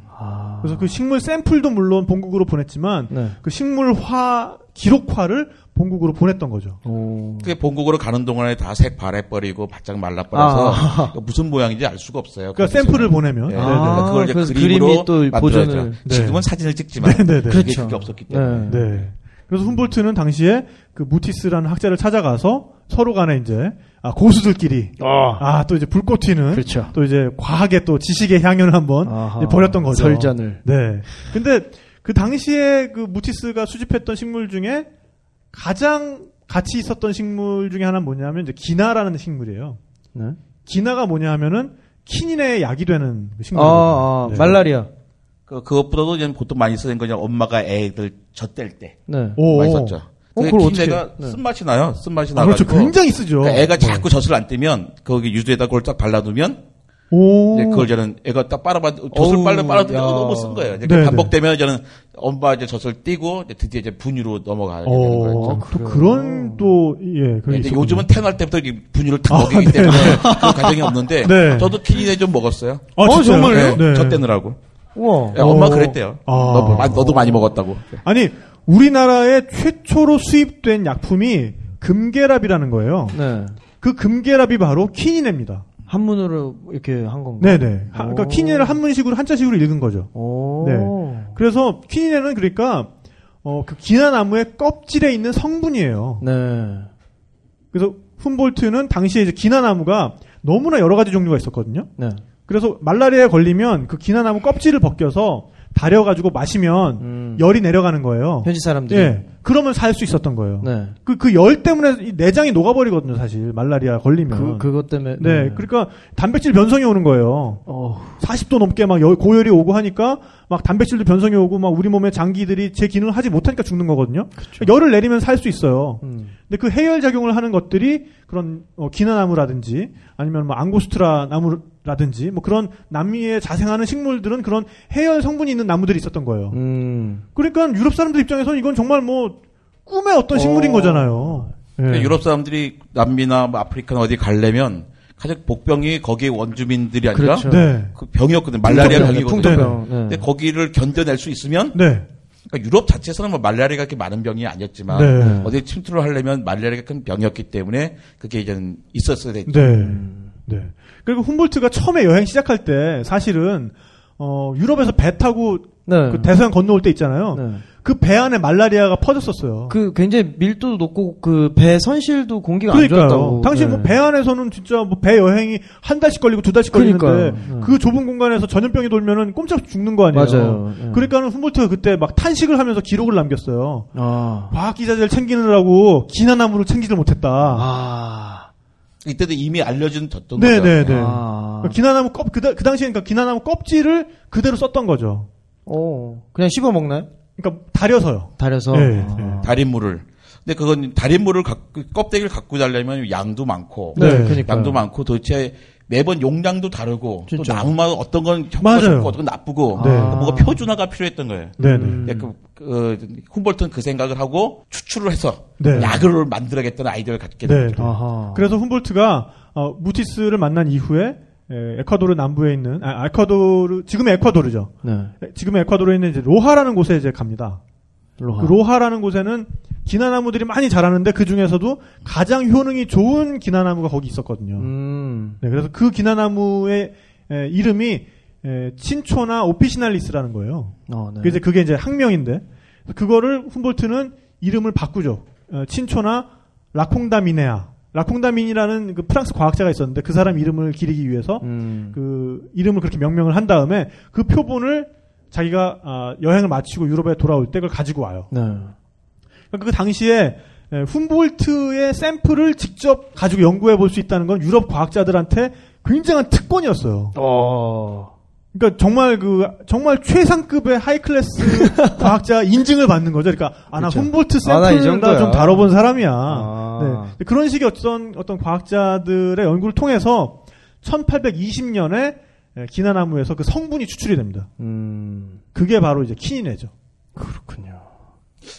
아. 그래서 그 식물 샘플도 물론 본국으로 보냈지만 네. 그 식물화 기록화를 본국으로 보냈던 거죠. 오. 그게 본국으로 가는 동안에 다색 발해버리고 바짝 말라버려서 아. 무슨 모양인지 알 수가 없어요. 그러니까 거기서는. 샘플을 보내면 네. 네, 아, 그걸 이제 그래서 그림으로 그림이 또. 보존을- 네. 지금은 사진을 찍지만 네, 네, 네. 그게 그렇죠. 그게 없었기 때문에. 네. 네. 그래서 훔볼트는 당시에 그 무티스라는 학자를 찾아가서 서로 간에 이제 아, 고수들끼리 아또 이제 불꽃 튀는 그렇죠. 또 이제 과학의 또 지식의 향연을 한번 벌였던 거죠. 설전을. 네. 근데 그 당시에 그 무티스가 수집했던 식물 중에 가장 가치 있었던 식물 중에 하나 는 뭐냐면 이제 기나라는 식물이에요. 네. 기나가 뭐냐 하면은 키닌의 약이 되는 그 아, 식물이거든요. 아, 네. 말라리아. 그, 그것보다도 이제 보통 많이 쓰는 거냐 엄마가 애들 젖댈 때 네. 오. 많이 썼죠. 어, 그걸 어떻게- 키내가 네. 쓴맛이 나요. 쓴맛이 아, 그렇죠. 나가지고 굉장히 쓰죠. 그러니까 애가 네. 자꾸 젖을 안 떼면 거기 유두에다 그걸 딱 발라두면 오. 이제 그걸 저는 애가 딱 빨아봐 젖을 빨아 야. 너무 쓴 거예요. 이제 네, 반복되면 저는 엄마 이제 젖을 띄고 이제 드디어 이제 분유로 넘어가게 되는 어, 거예요. 또 그런 또 예. 있었군요. 요즘은 태어날 때부터 이 분유를 탁 아, 먹이기 네, 때문에 그런 과정이 없는데 네. 저도 키니네 좀 먹었어요. 아, 어? 정말요? 네. 젖 떼느라고. 우와. 예, 엄마 어. 그랬대요. 아. 너, 마- 너도 많이 먹었다고. 아니 우리나라에 최초로 수입된 약품이 금계랍이라는 거예요. 네. 그 금계랍이 바로 키니네입니다. 한문으로 이렇게 한 건가? 네네. 하- 그러니까 오. 키니네를 한문식으로 한자식으로 읽은 거죠. 오. 네. 그래서 키니네는 그러니까 어, 그 기나나무의 껍질에 있는 성분이에요. 네. 그래서 훔볼트는 당시에 이제 기나나무가 너무나 여러 가지 종류가 있었거든요. 네. 그래서 말라리아에 걸리면 그 기나나무 껍질을 벗겨서 다려가지고 마시면 음. 열이 내려가는 거예요. 현지 사람들이. 예. 그러면 살 수 있었던 거예요. 네. 그, 그 열 때문에 이 내장이 녹아버리거든요, 사실. 말라리아 걸리면. 그, 그것 때문에. 네. 그러니까 단백질 변성이 오는 거예요. 어. 40도 넘게 막 열- 고열이 오고 하니까 막 단백질도 변성이 오고 막 우리 몸의 장기들이 제 기능을 하지 못하니까 죽는 거거든요. 그러니까 열을 내리면 살 수 있어요. 음. 근데 그 해열 작용을 하는 것들이 그런 어, 기나나무라든지 아니면 뭐 앙고스트라 나무 라든지 뭐 그런 남미에 자생하는 식물들은 그런 해열 성분이 있는 나무들이 있었던 거예요. 음. 그러니까 유럽 사람들 입장에서는 이건 정말 뭐 꿈의 어떤 식물인 어. 거잖아요. 예. 그러니까 유럽 사람들이 남미나 뭐 아프리카나 어디 가려면 가장 복병이 거기에 원주민들이 아니라 그렇죠. 네. 그 병이었거든요. 말라리아 풍토병, 병이거든요. 풍토병. 네. 근데 거기를 견뎌낼 수 있으면 네. 그러니까 유럽 자체에서는 뭐 말라리아가 그렇게 많은 병이 아니었지만 네. 어디 침투를 하려면 말라리아가 큰 병이었기 때문에 그게 이제는 있었어야 됐죠. 네. 네. 그리고 훔볼트가 처음에 여행 시작할 때 사실은 어, 유럽에서 배 타고 네. 그 대서양 건너올 때 있잖아요. 네. 그배 안에 말라리아가 퍼졌었어요. 그 굉장히 밀도도 높고 그 배 선실도 공기가 안 그러니까요. 좋았다고. 당시 네. 뭐배 안에서는 진짜 뭐 배 여행이 한 달씩 걸리고 두 달씩 걸리는데. 네. 그 좁은 공간에서 전염병이 돌면은 꼼짝 죽는 거 아니에요. 맞아요. 네. 그러니까는 훔볼트가 그때 막 탄식을 하면서 기록을 남겼어요. 아. 과학 기자들 챙기느라고 기나나무를 챙기질 못했다. 아. 이때도 이미 알려진 졌던 네, 거죠. 네, 네. 아. 그러니까 기나나무 껍, 그, 다- 그 당시에 그러니까 기나나무 껍질을 그대로 썼던 거죠. 어. 그냥 씹어 먹나요? 그러니까 다려서요. 달여서. 네, 아. 네. 달인물을. 근데 그건 달인물을 갖고 껍데기를 갖고 자려면 양도 많고 네, 네. 그러니까. 양도 많고 도대체 매번 용량도 다르고 또 진짜. 나무마다 어떤 건 맞아요. 효과가 좋고 어떤 건 나쁘고 네. 뭔가 표준화가 필요했던 거예요. 네, 네. 음. 그, 그, 훔볼트는 그 생각을 하고 추출을 해서 네. 약을 만들어야겠다는 아이디어를 갖게 네, 된 네. 거죠. 그래서 훔볼트가 어, 무티스를 만난 이후에 에, 에 콰도르 남부에 있는 아, 에콰도르 지금의 에콰도르죠. 네. 에, 지금의 에콰도르에 있는 이제 로하라는 곳에 이제 갑니다. 로하. 그 로하라는 곳에는 기나나무들이 많이 자라는데 그 중에서도 가장 효능이 좋은 기나나무가 거기 있었거든요. 음. 네, 그래서 그 기나나무의 에, 이름이 에, 친초나 오피시날리스라는 거예요. 어, 네. 그 이제 그게 이제 학명인데 그거를 훔볼트는 이름을 바꾸죠. 어, 친초나 라콩다미네아. 라콩다민이라는 그 프랑스 과학자가 있었는데 그 사람 이름을 기리기 위해서 음. 그 이름을 그렇게 명명을 한 다음에 그 표본을 자기가 아, 여행을 마치고 유럽에 돌아올 때 그걸 가지고 와요. 네. 그러니까 그 당시에 에, 훔볼트의 샘플을 직접 가지고 연구해 볼 수 있다는 건 유럽 과학자들한테 굉장한 특권이었어요. 어. 그러니까 정말 그 정말 최상급의 하이클래스 과학자 인증을 받는 거죠. 그러니까 아나. 훔볼트 아, 나이 샘플을 정도야. 좀 다뤄본 사람이야. 아. 네. 그런 식의 어떤 어떤 과학자들의 연구를 통해서 1820년에 기나나무에서 그 성분이 추출이 됩니다. 음. 그게 바로 이제 키니네죠. 그렇군요.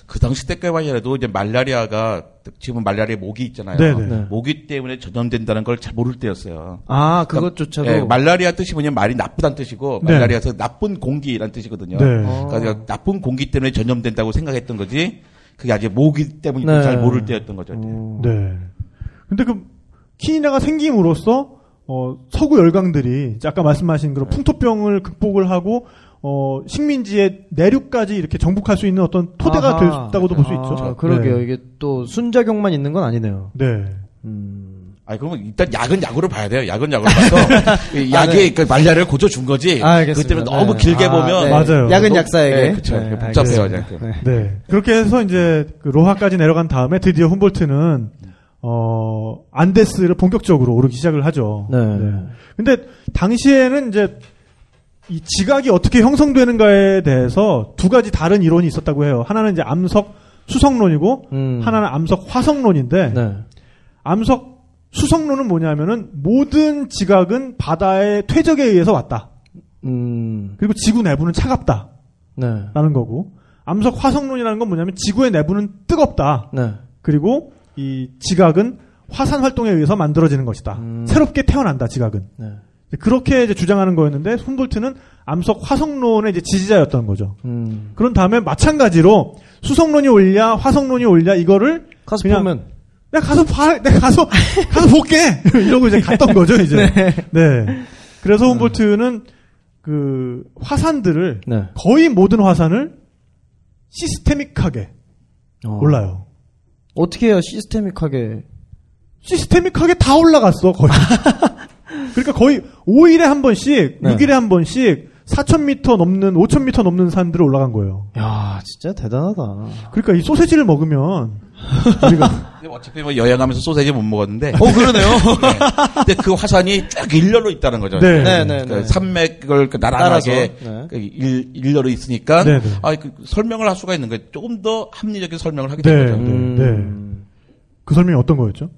그 당시 때까지만 해도 이제 말라리아가 지금 말라리아 모기 있잖아요. 네네. 네. 모기 때문에 전염된다는 걸 잘 모를 때였어요. 아, 그것조차도. 예, 말라리아 뜻이 뭐냐면 말이 나쁘다는 뜻이고 네. 말라리아에서 나쁜 공기라는 뜻이거든요. 네. 어. 그러니까 나쁜 공기 때문에 전염된다고 생각했던 거지. 그게 아직 모기 때문에 네. 잘 모를 때였던 거죠. 어. 네. 근데 그 키니나가 생김으로써 어, 서구 열강들이 아까 말씀하신 그런 풍토병을 극복을 하고 어, 식민지의 내륙까지 이렇게 정복할 수 있는 어떤 토대가 아하. 됐다고 볼수 있죠. 아, 그러게요. 네. 이게 또 순작용만 있는 건 아니네요. 네. 음. 아니 그러면 일단 약은 약으로 봐야 돼요. 약은 약으로 봐서 이 약이 아, 네. 그 말라리아를 고쳐준 거지. 아, 알겠습니다. 그 때문에 너무 네. 길게 아, 보면 네. 맞아요. 약은 너무- 약사에게. 네, 그쵸. 복잡해요, 알겠습니다. 이제. 네. 네. 그렇게 해서 이제 그 로하까지 내려간 다음에 드디어 훔볼트는 어, 안데스를 본격적으로 오르기 시작을 하죠. 네. 근데 당시에는 이제 이 지각이 어떻게 형성되는가에 대해서 두 가지 다른 이론이 있었다고 해요. 하나는 이제 암석 수성론이고 음. 하나는 암석 화성론인데 네. 암석 수성론은 뭐냐면은 모든 지각은 바다의 퇴적에 의해서 왔다. 음. 그리고 지구 내부는 차갑다라는 네. 거고 암석 화성론이라는 건 뭐냐면 지구의 내부는 뜨겁다. 네. 그리고 이 지각은 화산 활동에 의해서 만들어지는 것이다. 음. 새롭게 태어난다. 지각은. 네. 그렇게 이제 주장하는 거였는데 훔볼트는 암석 화성론의 이제 지지자였던 거죠. 음. 그런 다음에 마찬가지로 수성론이 올냐 화성론이 올냐 이거를 가서 그냥 보면. 내가 가서 봐, 내가 가서 가서 볼게 이러고 이제 갔던 거죠 이제. 네. 그래서 훔볼트는 그 화산들을 네. 거의 모든 화산을 시스테믹하게 어. 올라요. 어떻게 해야 시스테믹하게. 시스테믹하게 다 올라갔어 거의. 그러니까 거의 5일에 한 번씩, 네. 6일에 한 번씩 4,000m 넘는, 5,000m 넘는 산들을 올라간 거예요. 야, 진짜 대단하다. 그러니까 이 소세지를 먹으면 우리가 근데 어차피 뭐 여행하면서 소세지 못 먹었는데. 어, 그러네요. 근데 그 화산이 쭉 일렬로 있다는 거죠. 네. 네, 네, 그 네. 산맥을 그 나란하게 따라서, 네. 그 일, 일렬로 있으니까 네, 네. 아, 그 설명을 할 수가 있는 거예요. 조금 더 합리적인 설명을 하게 된 네. 거죠. 음. 그 설명이 어떤 거였죠?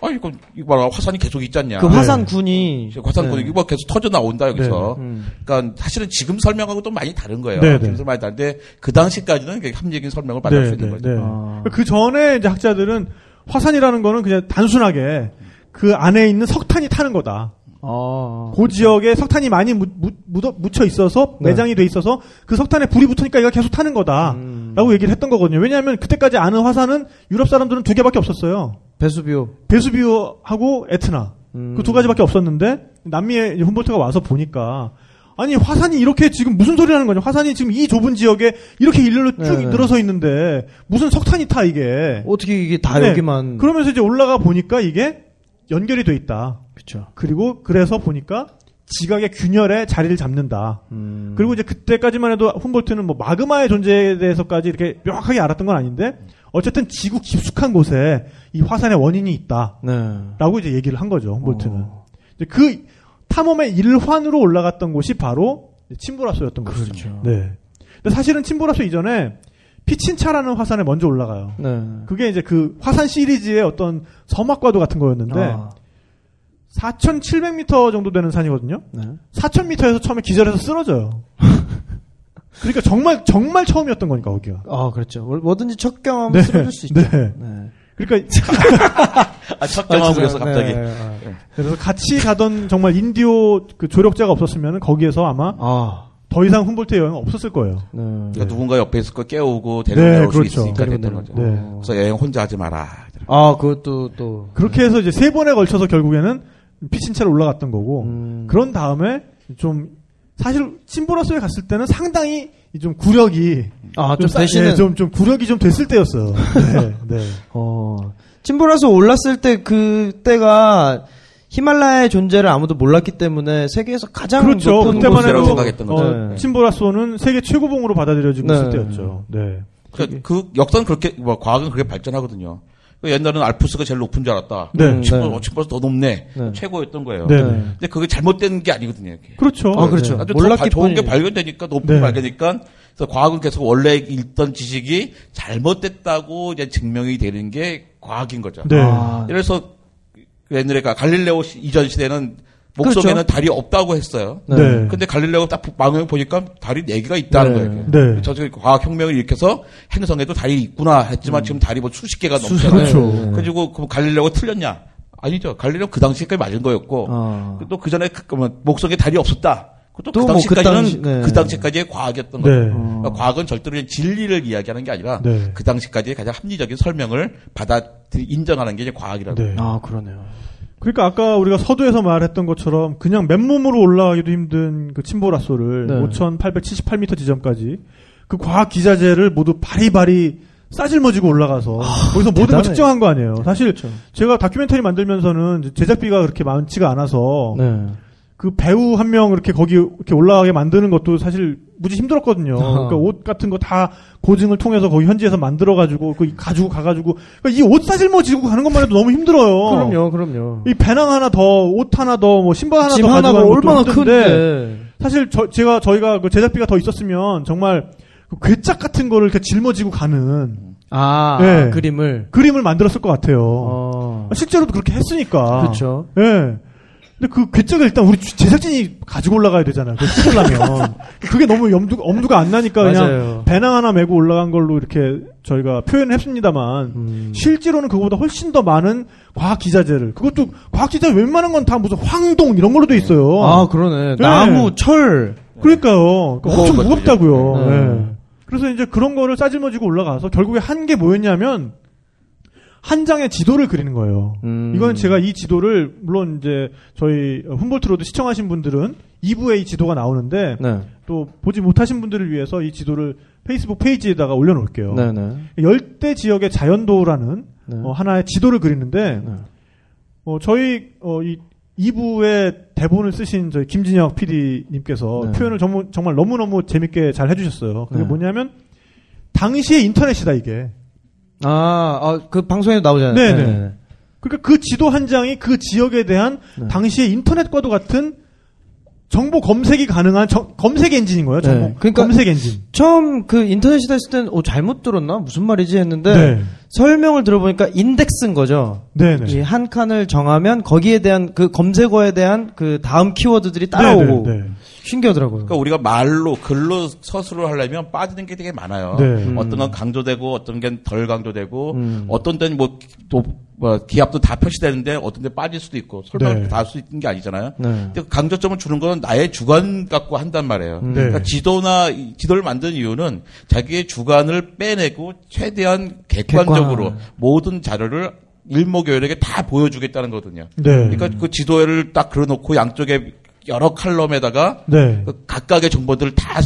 아, 이거 이거 봐라 화산이 계속 있지 않냐. 그 화산군이. 화산 네. 네. 이거 계속 터져 나온다 여기서. 음. 그러니까 사실은 지금 설명하고 또 많이 다른 거예요. 네, 지금 네. 많이 다른데 그 당시까지는 합리적인 설명을 받을 수 있는 거죠. 아. 그 전에 이제 학자들은 화산이라는 거는 그냥 단순하게 그 안에 있는 석탄이 타는 거다. 아. 그 지역에 석탄이 많이 묻, 묻혀 있어서 네. 매장이 돼 있어서 그 석탄에 불이 붙으니까 이가 계속 타는 거다라고 음. 얘기를 했던 거거든요. 왜냐하면 그때까지 아는 화산은 유럽 사람들은 두 개밖에 없었어요. 베수비오. 베수비오하고 에트나 음. 그두 가지밖에 없었는데 남미에 이제 훔볼트가 와서 보니까 아니 화산이 이렇게 지금 무슨 소리라는 거냐? 화산이 지금 이 좁은 지역에 이렇게 일렬로 쭉 네, 네. 늘어서 있는데 무슨 석탄이 타 이게? 어떻게 이게 다 네. 여기만. 그러면서 이제 올라가 보니까 이게 연결이 돼 있다. 그쵸. 그리고 그래서 보니까 지각의 균열에 자리를 잡는다. 음. 그리고 이제 그때까지만 해도 훔볼트는 뭐 마그마의 존재에 대해서까지 이렇게 명확하게 알았던 건 아닌데 어쨌든 지구 깊숙한 곳에 이 화산의 원인이 있다라고 네. 이제 얘기를 한 거죠 훔볼트는. 어. 그 탐험의 일환으로 올라갔던 곳이 바로 침보라소였던. 그렇죠. 네. 근데 사실은 침보라소 이전에 피친차라는 화산에 먼저 올라가요. 네. 그게 이제 그 화산 시리즈의 어떤 서막과도 같은 거였는데 아. 4,700m 정도 되는 산이거든요. 네. 4,000m에서 처음에 기절해서 쓰러져요. 그러니까 정말 정말 처음이었던 거니까 거기가. 아, 그렇죠. 뭐- 뭐든지 첫 경험은 네. 쓰러질 수 있죠. 네. 네. 그러니까 아, 첫 경험 그래서 갑자기. 네, 네. 그래서 같이 가던 정말 인디오 그 조력자가 없었으면 거기에서 아마 아. 더 이상 훔볼트 여행은 없었을 거예요. 네. 그러니까 누군가 옆에 있을 거 깨우고 네, 데려올 수 그렇죠. 있으니까 데리고 됐던 거죠. 네. 그래서 여행 혼자 하지 마라. 아, 그것도 또. 그렇게 해서 이제 세 번에 걸쳐서 결국에는 피친차로 올라갔던 거고 음. 그런 다음에 좀 사실 침보라소에 갔을 때는 상당히 이좀 구력이 아, 좀 싸- 되시는. 예, 좀, 좀 구력이 좀 됐을 때였어요. 네, 네. 어, 침보라서 올랐을 때 그때가 히말라야의 존재를 아무도 몰랐기 때문에 세계에서 가장 그렇죠. 높은 그때만 곳이라고 해도 생각했던 거죠. 어, 네. 침보라소는 세계 최고봉으로 받아들여지고 네. 있을 때였죠. 네. 그, 그 역사는 그렇게 뭐 과학은 그렇게 발전하거든요. 그 옛날에는 알프스가 제일 높은 줄 알았다. 네. 침보 네. 침보라서 더 높네. 네. 최고였던 거예요. 네. 근데 그게 잘못된 게 아니거든요. 이게. 그렇죠. 아, 그렇죠. 아주 몰랐기 좋은 게. 발견되니까 높은 네. 게 발견되니까 그래서 과학은 계속 원래 있던 지식이 잘못됐다고 이제 증명이 되는 게 과학인 거죠. 네. 아, 그래서 그 옛날에 그 갈릴레오 시- 이전 시대는 목성에는 그렇죠. 달이 없다고 했어요. 네. 네. 근데 갈릴레오 딱 망을 보니까 달이 네 개가 있다는 네. 거예요. 네. 저 저기 과학 혁명을 일으켜서 행성에도 달이 있구나 했지만 지금 달이 뭐 수십 개가 넘잖아요. 그렇죠. 네. 그리고 그 갈릴레오가 틀렸냐? 아니죠. 갈릴레오 그 당시까지 맞은 거였고 아. 또그 전에 그, 뭐 목성에 달이 없었다. 그것도 또그 뭐그 당시까지는 당시- 네. 그 당시까지의 과학이었던 네. 거예요. 어. 그러니까 과학은 절대로 그냥 진리를 이야기하는 게 아니라 네. 그 당시까지의 가장 합리적인 설명을 받아들이 인정하는 게 이제 과학이라고. 네. 아, 그러네요. 그러니까 아까 우리가 서두에서 말했던 것처럼 그냥 맨몸으로 올라가기도 힘든 그 침보라소를 네. 5,878m 지점까지 그 과학 기자재를 모두 바리바리 싸질머지고 올라가서 거기서 모든 걸 대단해. 측정한 거 아니에요. 사실 그렇죠. 제가 다큐멘터리 만들면서는 제작비가 그렇게 많지가 않아서 네. 그 배우 한 명 이렇게 거기 이렇게 올라가게 만드는 것도 사실 무지 힘들었거든요. 아. 그러니까 옷 같은 거 다 고증을 통해서 거기 현지에서 만들어 가지고 그 가지고 가 가지고 이옷 싸질머지고 가는 것만 해도 너무 힘들어요. 그럼요, 그럼요. 이 배낭 하나 더, 옷 하나 더, 뭐 신발 하나 짐더 하나가 가져가는 얼마나 것도 힘든데 큰데. 사실 저, 제가 저희가 그 제작비가 더 있었으면 정말 그 괴짝 같은 거를 이렇게 짊어지고 가는 아, 네. 그림을. 그림을 만들었을 것 같아요. 어. 실제로도 그렇게 했으니까. 그렇죠. 예. 근데 그 괴짝을 일단 우리 제작진이 가지고 올라가야 되잖아요. 그 찍으려면. 그게 너무 염두, 엄두가 안 나니까 그냥 맞아요. 배낭 하나 메고 올라간 걸로 이렇게 저희가 표현을 했습니다만 음. 실제로는 그거보다 훨씬 더 많은 과학 기자재를 그것도 과학 기자 웬만한 건 다 무슨 황동 이런 걸로 돼 있어요. 아, 그러네. 네. 나무, 철. 그러니까요. 그러니까 엄청 무겁다고요. 예. 네. 그래서 이제 그런 거를 싸질머지고 올라가서 결국에 한 게 뭐였냐면 한 장의 지도를 그리는 거예요. 음. 이거는 제가 이 지도를 물론 이제 저희 훔볼트로드 시청하신 분들은 2부에 이 지도가 나오는데 네. 또 보지 못하신 분들을 위해서 이 지도를 페이스북 페이지에다가 올려놓을게요. 네, 네. 열대 지역의 자연도라는 네. 어, 하나의 지도를 그리는데 네. 어, 저희 어, 이 2부의 대본을 쓰신 저희 김진혁 PD님께서 네. 표현을 정말, 정말 너무너무 재밌게 잘 해주셨어요. 그게 네. 뭐냐면 당시의 인터넷이다 이게. 아, 아, 그 방송에도 나오잖아요. 네네. 그러니까 그 지도 한 장이 그 지역에 대한 네. 당시의 인터넷과도 같은 정보 검색이 가능한 정- 검색 엔진인 거예요. 정보 네. 그러니까 검색 엔진. 처음 그 인터넷 시대 했을 때는 어, 잘못 들었나? 무슨 말이지 했는데 네. 설명을 들어보니까 인덱스인 거죠. 네네. 이한 칸을 정하면 거기에 대한 그 검색어에 대한 그 다음 키워드들이 따라오고 네네, 네. 신기하더라고요. 그러니까 우리가 말로 글로 서술을 하려면 빠지는 게 되게 많아요. 네. 음. 어떤 건 강조되고 어떤 건덜 강조되고 음. 어떤 데는 뭐, 또, 뭐 기압도 다 표시되는데 어떤 데 빠질 수도 있고 설명을 네. 다할 수 있는 게 아니잖아요. 네. 근데 그 강조점을 주는 건 나의 주관 갖고 한단 말이에요. 음. 네. 그러니까 지도나 이 지도를 만든 이유는 자기의 주관을 빼내고 최대한 객관적으로 객관. 모든 자료를 일목요연하게 다 보여주겠다는 거거든요. 네. 그러니까 그 지도를 딱 그려놓고 양쪽에 여러 칼럼에다가 네. 그 각각의 정보들을 다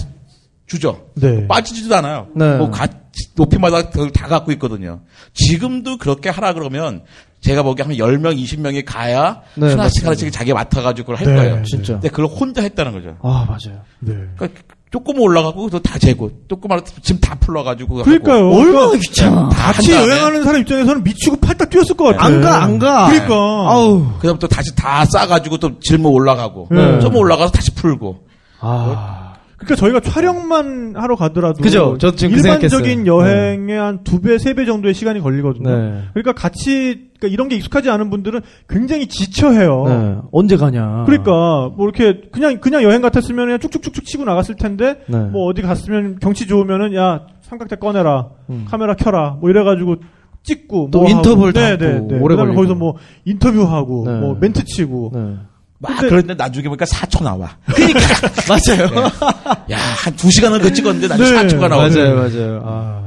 주죠. 네. 빠지지도 않아요. 네. 뭐 가- 높이마다 그걸 다 갖고 있거든요. 지금도 그렇게 하라 그러면 제가 보기에 한 10명, 20명이 가야 네, 하나씩 맞습니다. 하나씩 자기가 맡아가지고 그걸 할 네. 거예요. 진짜. 근데 그걸 혼자 했다는 거죠. 아, 맞아요. 네. 그러니까 조금 올라가고 또다 재고 조그마한 짐다 풀러가지고 그러니까요. 얼마나 귀찮아. 다 같이 여행하는 사람 입장에서는 미치고 팔딱 뛰었을 것 같아. 안 가, 안 가. 그러니까. 아우. 그다음 또 다시 다 싸가지고 또 질문 올라가고 네. 좀 올라가서 다시 풀고 아. 그러니까 저희가 촬영만 하러 가더라도 그죠? 저 지금 그 일반적인 생각했어요. 여행에 한두 배, 세 배 정도의 시간이 걸리거든요. 네. 그러니까 같이 그러니까 이런 게 익숙하지 않은 분들은 굉장히 지쳐해요. 네. 언제 가냐. 그러니까 뭐 이렇게 그냥 그냥 여행 같았으면 그냥 쭉쭉쭉쭉 치고 나갔을 텐데 네. 뭐 어디 갔으면 경치 좋으면은 야 삼각대 꺼내라 음. 카메라 켜라 뭐 이래가지고 찍고 또 뭐 인터뷰를 하고. 다 네, 하고 네, 네. 오래 그다음에 걸리고. 거기서 뭐 인터뷰하고 네. 뭐 멘트 치고 네. 막 근데- 그런데 나중에 보니까 4초 나와. 맞아요. 야, 한 2시간을 그 찍었는데 나중에 네. 4초가 나와. 맞아요, 맞아요. 아.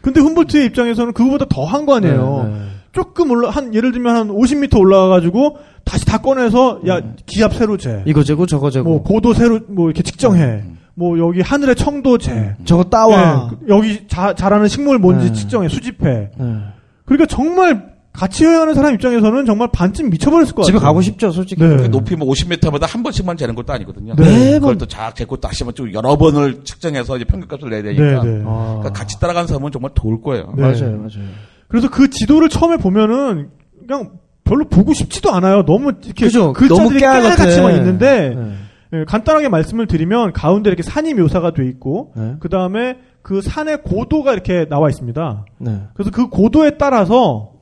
근데 훔볼트의 입장에서는 그거보다 더 한 거 아니에요. 네, 네. 조금 올라 한 예를 들면 한 50m 올라가가지고 다시 다 꺼내서 야 기압 새로 재, 이거 재고 저거 재고. 뭐 고도 새로 뭐 이렇게 측정해. 뭐 여기 하늘의 청도제, 저거 따와. 예, 여기 자, 자라는 식물 뭔지 네. 측정해 수집해. 네. 그러니까 정말 같이 여행하는 사람 입장에서는 정말 반쯤 미쳐버렸을 것 집에 같아요. 가고 싶죠, 솔직히. 네. 그 높이 뭐 50m마다 한 번씩만 재는 것도 아니거든요. 네. 그걸 또쫙 재고 다시 한번 좀 여러 번을 측정해서 이제 평균값을 내야 되니까. 네, 네. 아. 그러니까 같이 따라가는 사람은 정말 도울 거예요. 네. 맞아요, 맞아요. 그래서 그 지도를 처음에 보면은 그냥 별로 보고 싶지도 않아요. 너무 이렇게 그죠. 글자들이. 깨알같이만 있는데 네. 예, 간단하게 말씀을 드리면 가운데 이렇게 산이 묘사가 돼 있고 네. 그 다음에 그 산의 고도가 이렇게 나와 있습니다. 네. 그래서 그 고도에 따라서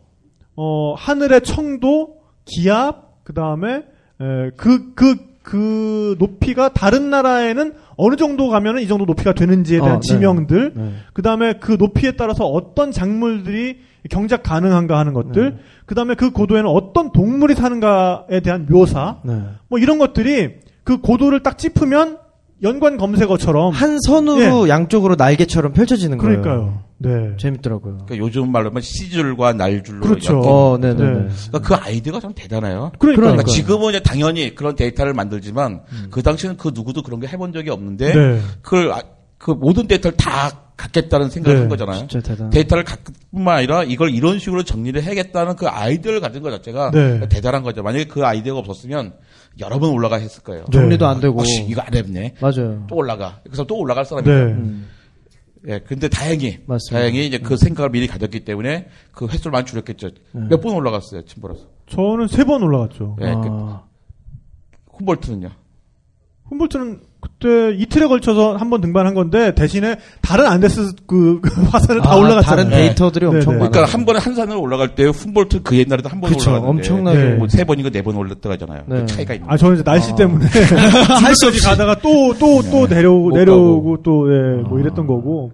어, 하늘의 청도, 기압, 그 다음에 그 그 그 높이가 다른 나라에는 어느 정도 가면은 이 정도 높이가 되는지에 대한 어, 네. 지명들, 네. 그 다음에 그 높이에 따라서 어떤 작물들이 경작 가능한가 하는 것들, 그 다음에 그 고도에는 어떤 동물이 사는가에 대한 묘사, 네. 뭐 이런 것들이 그 고도를 딱 짚으면 연관 검색어처럼 한 선으로 양쪽으로 날개처럼 펼쳐지는 거예요. 그러니까요. 네. 재밌더라고요. 그러니까 요즘 말로 하면 씨줄과 날줄로 그렇죠. 어, 네네. 네. 네. 그러니까 그 아이디어가 참 대단해요. 그러니까 그러니까 지금은 이제 당연히 그런 데이터를 만들지만 그 당시에는 그 누구도 그런 게 해본 적이 없는데 네. 그걸 아- 그 모든 데이터를 다 갖겠다는 생각을 네, 한 거잖아요. 진짜 대단. 데이터를 갖을 뿐만 아니라 이걸 이런 식으로 정리를 해야겠다는 그 아이디어를 가진 것 자체가 네. 대단한 거죠. 만약에 그 아이디어가 없었으면 여러 번 올라가 했을 거예요. 네. 정리도 안 되고. 어, 씨, 이거 안 했네. 맞아요. 또 올라가. 그래서 또 올라갈 사람이 네. 죠 음. 예, 근데 다행히 맞습니다. 다행히 이제 그 생각을 미리 가졌기 때문에 그 횟수를 많이 줄였겠죠. 몇 번 올라갔어요, 침보라서. 저는 세 번 올라갔죠. 예, 그 아, 훔볼트는요. 훔볼트는 그때 이틀에 걸쳐서 한 번 등반한 건데 대신에 다른 안데스 그, 그 화산을 다 아, 올라갔잖아요. 다른 네. 데이터들이 네, 엄청 네. 많아요. 그러니까 한 번에 한 산을 올라갈 때 훔볼트 그 옛날에도 한 번 올라갔는데 엄청나게. 네. 뭐세 번인가 네 번 올랐다가잖아요. 네. 그 차이가 있는. 아 저는 이제 날씨 아. 때문에 할수없이 가다가 또 또 또 내려오고 못 내려오고 또 예, 뭐 아. 이랬던 거고.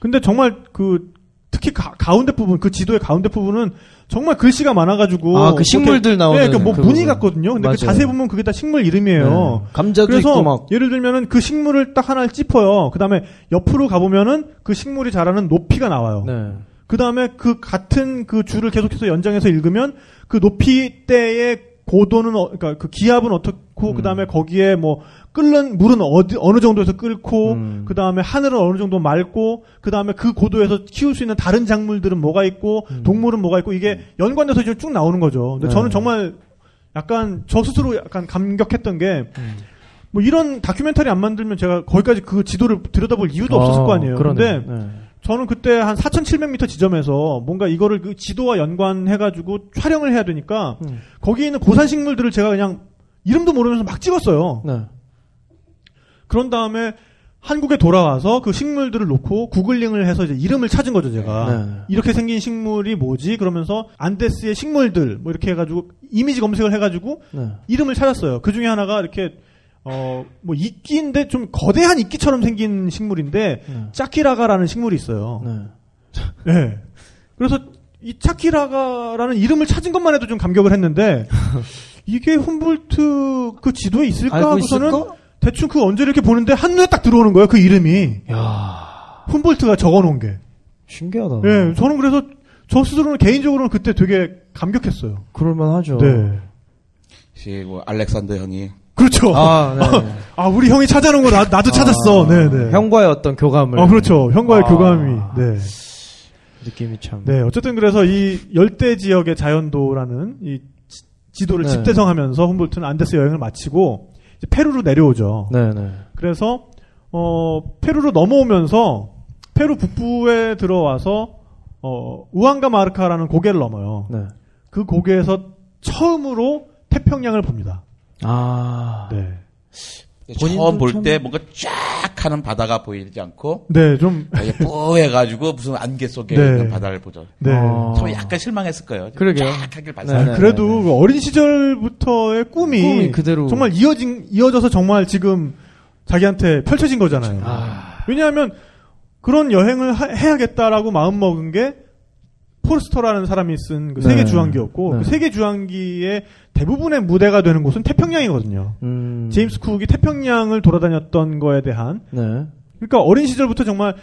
근데 정말 그 특히 가, 운데 부분 그 지도의 가운데 부분은 정말 글씨가 많아가지고 아, 그 식물들 나오는 예, 그뭐 그 무늬. 같거든요. 근데 그 맞아요. 자세히 보면 그게 다 식물 이름이에요. 네. 감자도 그래서 막. 예를 들면은 그 식물을 딱 하나를 짚어요. 그 다음에 옆으로 가보면은 그 식물이 자라는 높이가 나와요. 네. 그 다음에 그 같은 그 줄을 계속해서 연장해서 읽으면 그 높이대의 고도는 어, 그러니까 그 기압은 어떻고 음. 그 다음에 거기에 뭐 끓는 물은 어디 어느 정도에서 끓고 음. 그 다음에 하늘은 어느 정도 맑고 그 다음에 그 고도에서 키울 수 있는 다른 작물들은 뭐가 있고 동물은 뭐가 있고 이게 연관돼서 이제 쭉 나오는 거죠. 근데 음. 네. 저는 정말 약간 저 스스로 약간 감격했던 게 음. 뭐 이런 다큐멘터리 안 만들면 제가 거기까지 그 지도를 들여다볼 이유도 없었을 아, 거 아니에요. 근데 네. 저는 그때 한 4,700m 지점에서 뭔가 이거를 그 지도와 연관해가지고 촬영을 해야 되니까 음. 거기에 있는 고산 식물들을 제가 그냥 이름도 모르면서 막 찍었어요. 네. 그런 다음에 한국에 돌아와서 그 식물들을 놓고 구글링을 해서 이제 이름을 찾은 거죠, 제가. 네. 이렇게 생긴 식물이 뭐지? 그러면서 안데스의 식물들 뭐 이렇게 해 가지고 이미지 검색을 해 가지고 네. 이름을 찾았어요. 그 중에 하나가 이렇게 어 뭐 이끼인데 좀 거대한 이끼처럼 생긴 식물인데 네. 짜키라가라는 식물이 있어요. 네. 네. 그래서 이 차키라가라는 이름을 찾은 것만 해도 좀 감격을 했는데 이게 훔볼트 그 지도에 있을까 하고서는 있을까? 대충 그 언제를 이렇게 보는데 한눈에 딱 들어오는 거예요. 그 이름이 야 훔볼트가 적어 놓은 게. 신기하다. 예, 저는 그래서 저 스스로는 개인적으로는 그때 되게 감격했어요. 그럴만하죠. 네. 혹시 뭐 알렉산더 형이 그렇죠. 아, 아, 네. 우리 형이 찾아놓은 거 나, 나도 찾았어. 아, 네, 네. 형과의 어떤 교감을. 어, 그렇죠. 형과의 아. 교감이. 네. 느낌이 참. 네, 어쨌든 그래서 이 열대 지역의 자연도라는 이 지- 지도를 네. 집대성하면서 훔볼트는 안데스 여행을 마치고 페루로 내려오죠. 네, 네. 그래서 어 페루로 넘어오면서 페루 북부에 들어와서 어 우앙가 마르카라는 고개를 넘어요. 네. 그 고개에서 처음으로 태평양을 봅니다. 아. 네. 처음 볼 참- 때 뭔가 쫙 하는 바다가 보이지 않고 네, 좀 뿌해가지고 무슨 안개 속에 네. 있는 바다를 보죠. 네. 어. 처음에 약간 실망했을 거예요. 그러게요. 쫙 하길 네, 발사. 네. 그래도 그 어린 시절부터의 꿈이, 꿈이 그대로. 정말 이어진 이어져서 정말 지금 자기한테 펼쳐진 거잖아요. 아. 왜냐하면 그런 여행을 하- 해야겠다라고 마음 먹은 게 폴스터라는 사람이 쓴그 네. 세계 주황기였고 네. 그 세계 주황기의 대부분의 무대가 되는 곳은 태평양이거든요. 음. 제임스 쿡이 태평양을 돌아다녔던 거에 대한 네. 그러니까 어린 시절부터 정말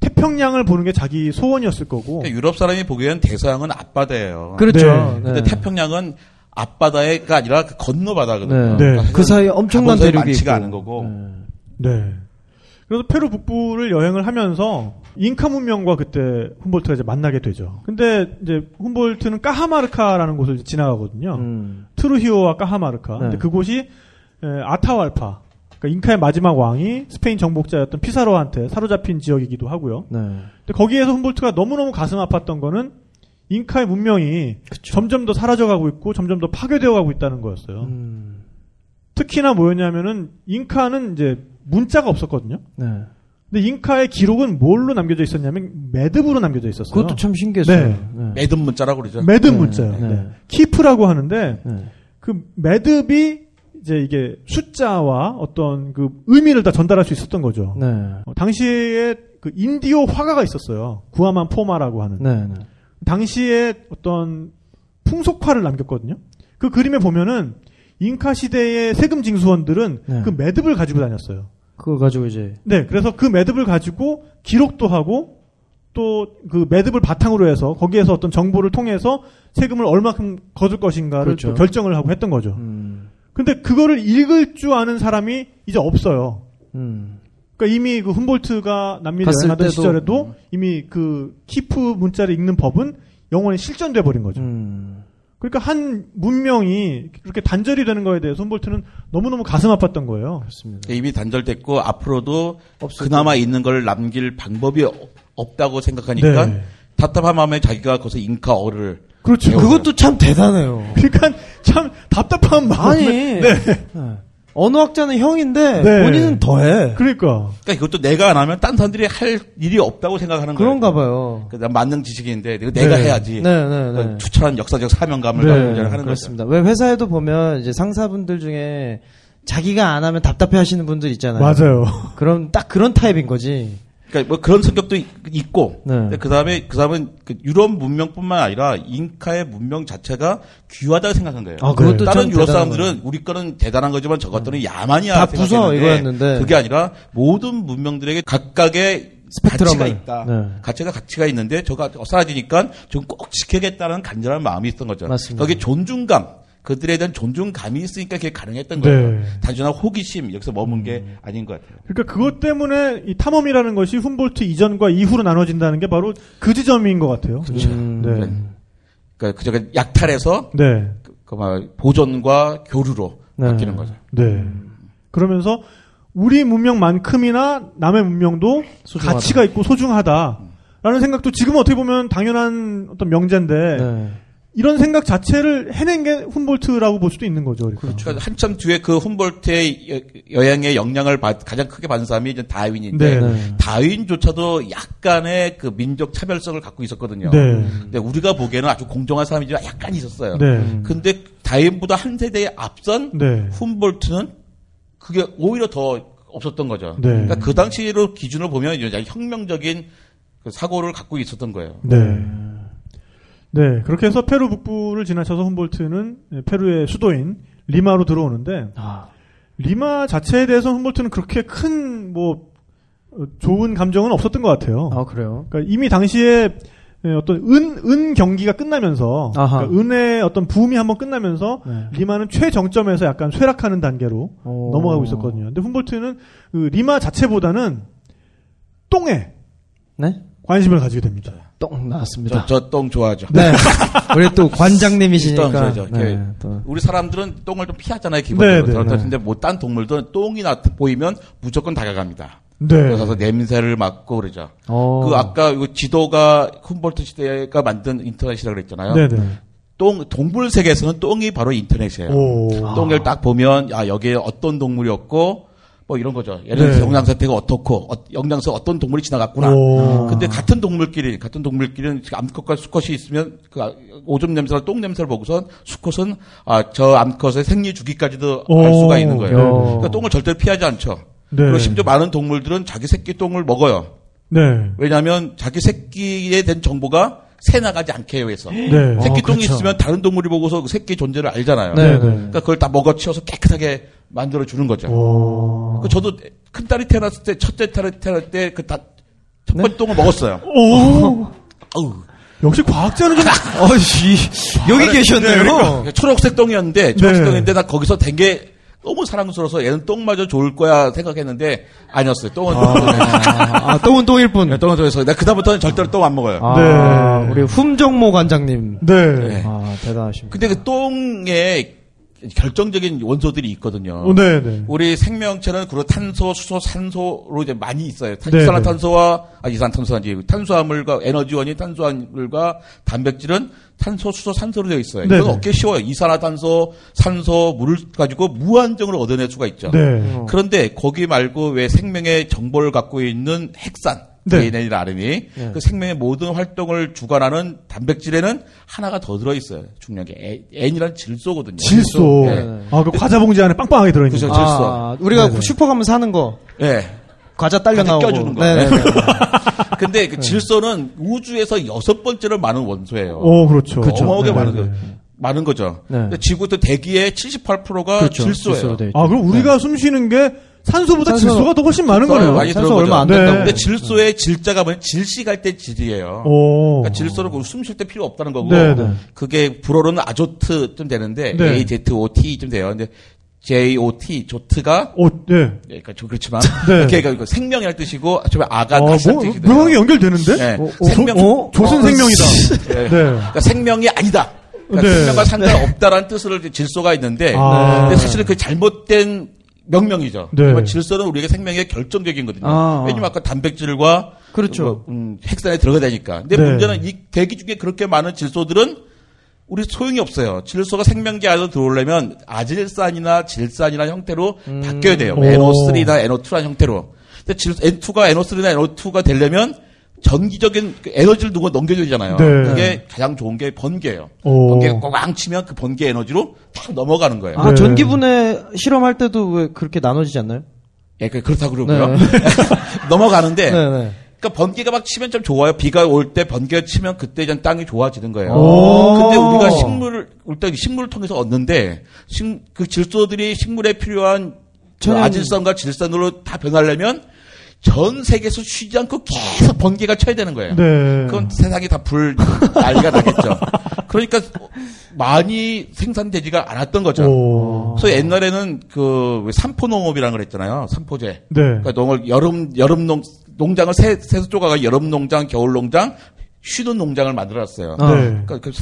태평양을 보는 게 자기 소원이었을 거고 그러니까 유럽 사람이 보기엔 대서양은 앞바다예요. 그렇죠. 네. 근데 태평양은 앞바다가 아니라 그 건너 바다거든요. 네. 네. 그 사이에 엄청난 대륙이 많지가 있고. 않은 거고. 네. 네. 그래서 페루 북부를 여행을 하면서 잉카 문명과 그때 훔볼트가 이제 만나게 되죠. 근데 이제 훔볼트는 까하마르카라는 곳을 지나가거든요. 음. 트루히오와 까하마르카. 네. 근데 그곳이 에, 아타왈파. 그러니까 잉카의 마지막 왕이 스페인 정복자였던 피사로한테 사로잡힌 지역이기도 하고요. 네. 근데 거기에서 훔볼트가 너무너무 가슴 아팠던 거는 잉카의 문명이 점점 더 사라져가고 있고 점점 더 파괴되어 가고 있다는 거였어요. 음. 특히나 뭐였냐면은 잉카는 이제 문자가 없었거든요. 네. 근데 잉카의 기록은 뭘로 남겨져 있었냐면 매듭으로 남겨져 있었어요. 그것도 참 신기했어요. 네. 네. 매듭 문자라고 그러죠. 매듭 네, 문자요. 네. 네. 키프라고 하는데 네. 그 매듭이 이제 이게 숫자와 어떤 그 의미를 다 전달할 수 있었던 거죠. 네. 어, 당시에 그 인디오 화가가 있었어요. 구아만 포마라고 하는. 네. 네. 당시에 어떤 풍속화를 남겼거든요. 그 그림에 보면은 잉카 시대의 세금 징수원들은 네. 그 매듭을 가지고 다녔어요. 그걸 가지고 이제 네, 그래서 그 매듭을 가지고 기록도 하고 또 그 매듭을 바탕으로 해서 거기에서 어떤 정보를 통해서 세금을 얼마큼 거둘 것인가를 그렇죠. 또 결정을 하고 했던 거죠. 음. 근데 그거를 읽을 줄 아는 사람이 이제 없어요. 음. 그러니까 이미 그 훔볼트가 남미 여행하던 시절에도 이미 그 키프 문자를 읽는 법은 영원히 실전돼 버린 거죠. 음. 그러니까 한 문명이 그렇게 단절이 되는 거에 대해서 훔볼트는 너무너무 가슴 아팠던 거예요. 그렇습니다. 이미 단절됐고 앞으로도 그나마 있는 걸 남길 방법이 없- 없다고 생각하니까 네. 답답한 마음에 자기가 거기서 잉카어를 그렇죠. 그것도 참 대단해요. 그러니까 참 답답한 마음에 아니. 네. 네. 언어학자는 형인데 네. 본인은 더해. 그러니까 그러니까 이것도 내가 안 하면 딴 사람들이 할 일이 없다고 생각하는 거예요. 그런가 봐요. 그난 만능 지식인데 이거 내가 네. 해야지. 네, 네, 네. 그러니까 추천한 역사적 사명감을 네, 가지고 하는 거죠. 그렇습니다. 왜 회사에도 보면 이제 상사분들 중에 자기가 안 하면 답답해 하시는 분들 있잖아요. 맞아요. 그럼 딱 그런 타입인 거지. 그러니까 뭐 그런 성격도 있- 있고 네. 그 다음에 그 유럽 문명뿐만 아니라 잉카의 문명 자체가 귀하다고 생각한 거예요. 아, 그것도 다른 참 유럽 사람들은 우리 거는 대단한 거지만 저것들은 야만이야 다 부서 이거였는데. 그게 아니라 모든 문명들에게 각각의. 가치가 있다. 네. 가치가 가치가 있는데 저가 사라지니까 좀 꼭 지켜야겠다는 간절한 마음이 있었던 거죠. 맞습니다. 거기에 존중감 그들에 대한 존중감이 있으니까 그게 가능했던 거예요. 네. 단순한 호기심 여기서 머문 게 아닌 것 같아요. 그러니까 그것 때문에 이 탐험이라는 것이 훔볼트 이전과 이후로 나눠진다는 게 바로 그 지점인 것 같아요. 음. 네. 그러니까 그저가 약탈해서 네. 그, 그 막, 보존과 교류로 네. 바뀌는 거죠. 네. 그러면서 우리 문명만큼이나 남의 문명도 소중하다. 가치가 있고 소중하다라는 생각도 지금 어떻게 보면 당연한 어떤 명제인데 네. 이런 생각 자체를 해낸 게 훔볼트라고 볼 수도 있는 거죠. 그러니까. 그러니까 한참 뒤에 그 훔볼트의 여- 여행의 영향을 받- 가장 크게 받은 사람이 이제 다윈인데 네. 네. 다윈조차도 약간의 그 민족 차별성을 갖고 있었거든요. 네. 근데 우리가 보기에는 아주 공정한 사람이지만 약간 있었어요. 네. 근데 다윈보다 한 세대 앞선 네. 훔볼트는 그게 오히려 더 없었던 거죠. 네. 그러니까 그 당시로 기준을 보면 이제 혁명적인 그 사고를 갖고 있었던 거예요. 네. 네. 그렇게 해서 페루 북부를 지나쳐서 훔볼트는 페루의 수도인 리마로 들어오는데 아. 리마 자체에 대해서 훔볼트는 그렇게 큰 뭐 좋은 감정은 없었던 것 같아요. 아, 그래요? 그러니까 이미 당시에 예, 어떤 은, 은 경기가 끝나면서. 그러니까 은의 어떤 붐이 한번 끝나면서 네. 리마는 최정점에서 약간 쇠락하는 단계로 오. 넘어가고 있었거든요. 근데 훔볼트는 그 리마 자체보다는 똥에 네? 관심을 가지게 됩니다. 똥 나왔습니다. 저 똥 좋아하죠. 네. 우리 또 관장님이시니까. 네, 또. 우리 사람들은 똥을 좀 피하잖아요, 기본적으로. 네, 네, 네. 근데 뭐 딴 동물들은 똥이 나 보이면 무조건 다가갑니다. 네. 그래서 냄새를 맡고 그러죠. 어. 그 아까 이 지도가 훔볼트 시대가 만든 인터넷이라고 그랬잖아요. 네네. 똥 동물 세계에서는 똥이 바로 인터넷이에요. 오. 똥을 딱 보면 아 여기에 어떤 동물이었고 뭐 이런 거죠. 예를 들어서 네. 영양 상태가 어떻고 어, 영양소 어떤 동물이 지나갔구나. 오. 근데 같은 동물끼리 같은 동물끼리는 암컷과 수컷이 있으면 그 아- 오줌 냄새나 똥 냄새를 보고선 수컷은 아 저 암컷의 생리 주기까지도 알 오. 수가 있는 거예요. 야. 그러니까 똥을 절대 피하지 않죠. 네. 그리고 심지어 많은 동물들은 자기 새끼 똥을 먹어요. 네. 왜냐하면 자기 새끼에 대한 정보가 새 나가지 않게 해서. 네. 새끼 어, 똥이 그렇죠. 있으면 다른 동물이 보고서 그 새끼 존재를 알잖아요. 네, 네. 그러니까 그걸 다 먹어치워서 깨끗하게 만들어 주는 거죠. 오. 그 저도 큰 딸이 태어났을 때 첫째 딸이 태어날 때 그 다 첫 번째 똥을 먹었어요. 오. 아우. 역시 과학자는 좀 어이, 여기 계셨네요. 초록색 똥이었는데 초록색 네. 똥인데 나 거기서 되게 너무 사랑스러워서 얘는 똥마저 좋을 거야 생각했는데 아니었어요. 똥은 아, 아, 똥은 똥일 뿐. 똥은 똥에서 내가 그다음부터는 절대로 똥 안 먹어요. 아, 네. 우리 훔정모 관장님. 네. 네. 아, 대단하십니다. 근데 그 똥에 결정적인 원소들이 있거든요. 어, 네, 네. 우리 생명체는 그로 탄소, 수소, 산소로 이제 많이 있어요. 탄- 네, 이산화탄소와 아 이산탄소가 아니지 탄수화물과 에너지원인 탄수화물과 단백질은 탄소, 수소, 산소로 되어 있어요. 네, 이건 네. 얻기 쉬워요. 이산화탄소, 산소, 물을 가지고 무한정으로 얻어낼 수가 있죠. 네. 그런데 거기 말고 왜 생명의 정보를 갖고 있는 핵산 네. DNA나 RNA 그 생명의 모든 활동을 주관하는 단백질에는 하나가 더 들어 있어요. 중요한 게 N- N이라는 질소거든요. 질소. 네. 아, 그 과자 봉지 안에 빵빵하게 들어 있는 그죠. 거. 질소. 아, 우리가 슈퍼 가면 사는 거. 예. 과자 딸려 나오고. 껴주는 거. 네네네. 근데 그 질소는 우주에서 여섯 번째로 많은 원소예요. 어, 그렇죠. 어마어마하게 네, 많은 네, 거. 네. 많은 거죠. 네. 지구도 대기의 78%가 그렇죠. 질소예요. 질소로. 아, 그럼 우리가 숨 쉬는 게 산소보다 산소- 질소가 더 훨씬 많은 산소 거네요. 많이 산소 들어간 얼마 안. 된다고. 근데 질소의 질자가 뭐냐? 질식할 때 질이에요. 오. 그러니까 질소는 숨쉴 때 필요 없다는 거고 네, 네. 그게 불어로는 아조트쯤 되는데 네. AZOT쯤 돼요. 근데 JOT 조트가 오, 네. 예, 그러니까 좀 그렇지만 네. 그러니까 생명이라는 뜻이고 좀 아가 아, 뭐, 뜻이. 묘하게 연결되는데? 네. 어, 어, 생명 조, 조선 생명이다. 예. 네. 그러니까 생명이 아니다. 그러니까 네. 생명과 상관없다라는 뜻을 이제 질소가 있는데 아. 근데 사실은 그 잘못된 명명이죠. 네. 질소는 우리에게 생명의 결정적인거든요. 아. 왜냐면 아까 단백질과 그렇죠. 뭐, 음, 핵산에 들어가야 되니까. 근데 네. 문제는 이 대기 중에 그렇게 많은 질소들은 우리 소용이 없어요. 질소가 생명계 안으로 들어오려면 아질산이나 질산이나 형태로 바뀌어야 돼요. 오. NO3나 NO2라는 형태로. 근데 질, N2가 NO3나 NO2가 되려면 전기적인 그 에너지를 누가 넘겨줘야 되잖아요. 네. 그게 가장 좋은 게 번개예요. 오. 번개가 꽝 치면 그 번개 에너지로 탁 넘어가는 거예요. 아, 네. 전기분해 실험할 때도 왜 그렇게 나눠지지 않나요? 예, 그- 그렇다고 그러고요. 네. 넘어가는데 네네. 그러니까 번개가 막 치면 좀 좋아요. 비가 올 때 번개가 치면 그때 이제 땅이 좋아지는 거예요. 오. 근데 우리가 식물을 일단 식물을 통해서 얻는데 식, 그 질소들이 식물에 필요한 그 천연- 아질산과 질산으로 다 변하려면 전 세계에서 쉬지 않고 계속 번개가 쳐야 되는 거예요. 네. 그건 세상이 다 불 난리가 나겠죠. 그러니까 많이 생산되지가 않았던 거죠. 오. 그래서 옛날에는 그 삼포농업이라는 걸 했잖아요. 삼포제. 네. 그러니까 농을 여름 여름 농 농장을 세 세서 쪼가가 여름 농장, 겨울 농장, 쉬는 농장을 만들었어요. 아. 네. 그러니까 그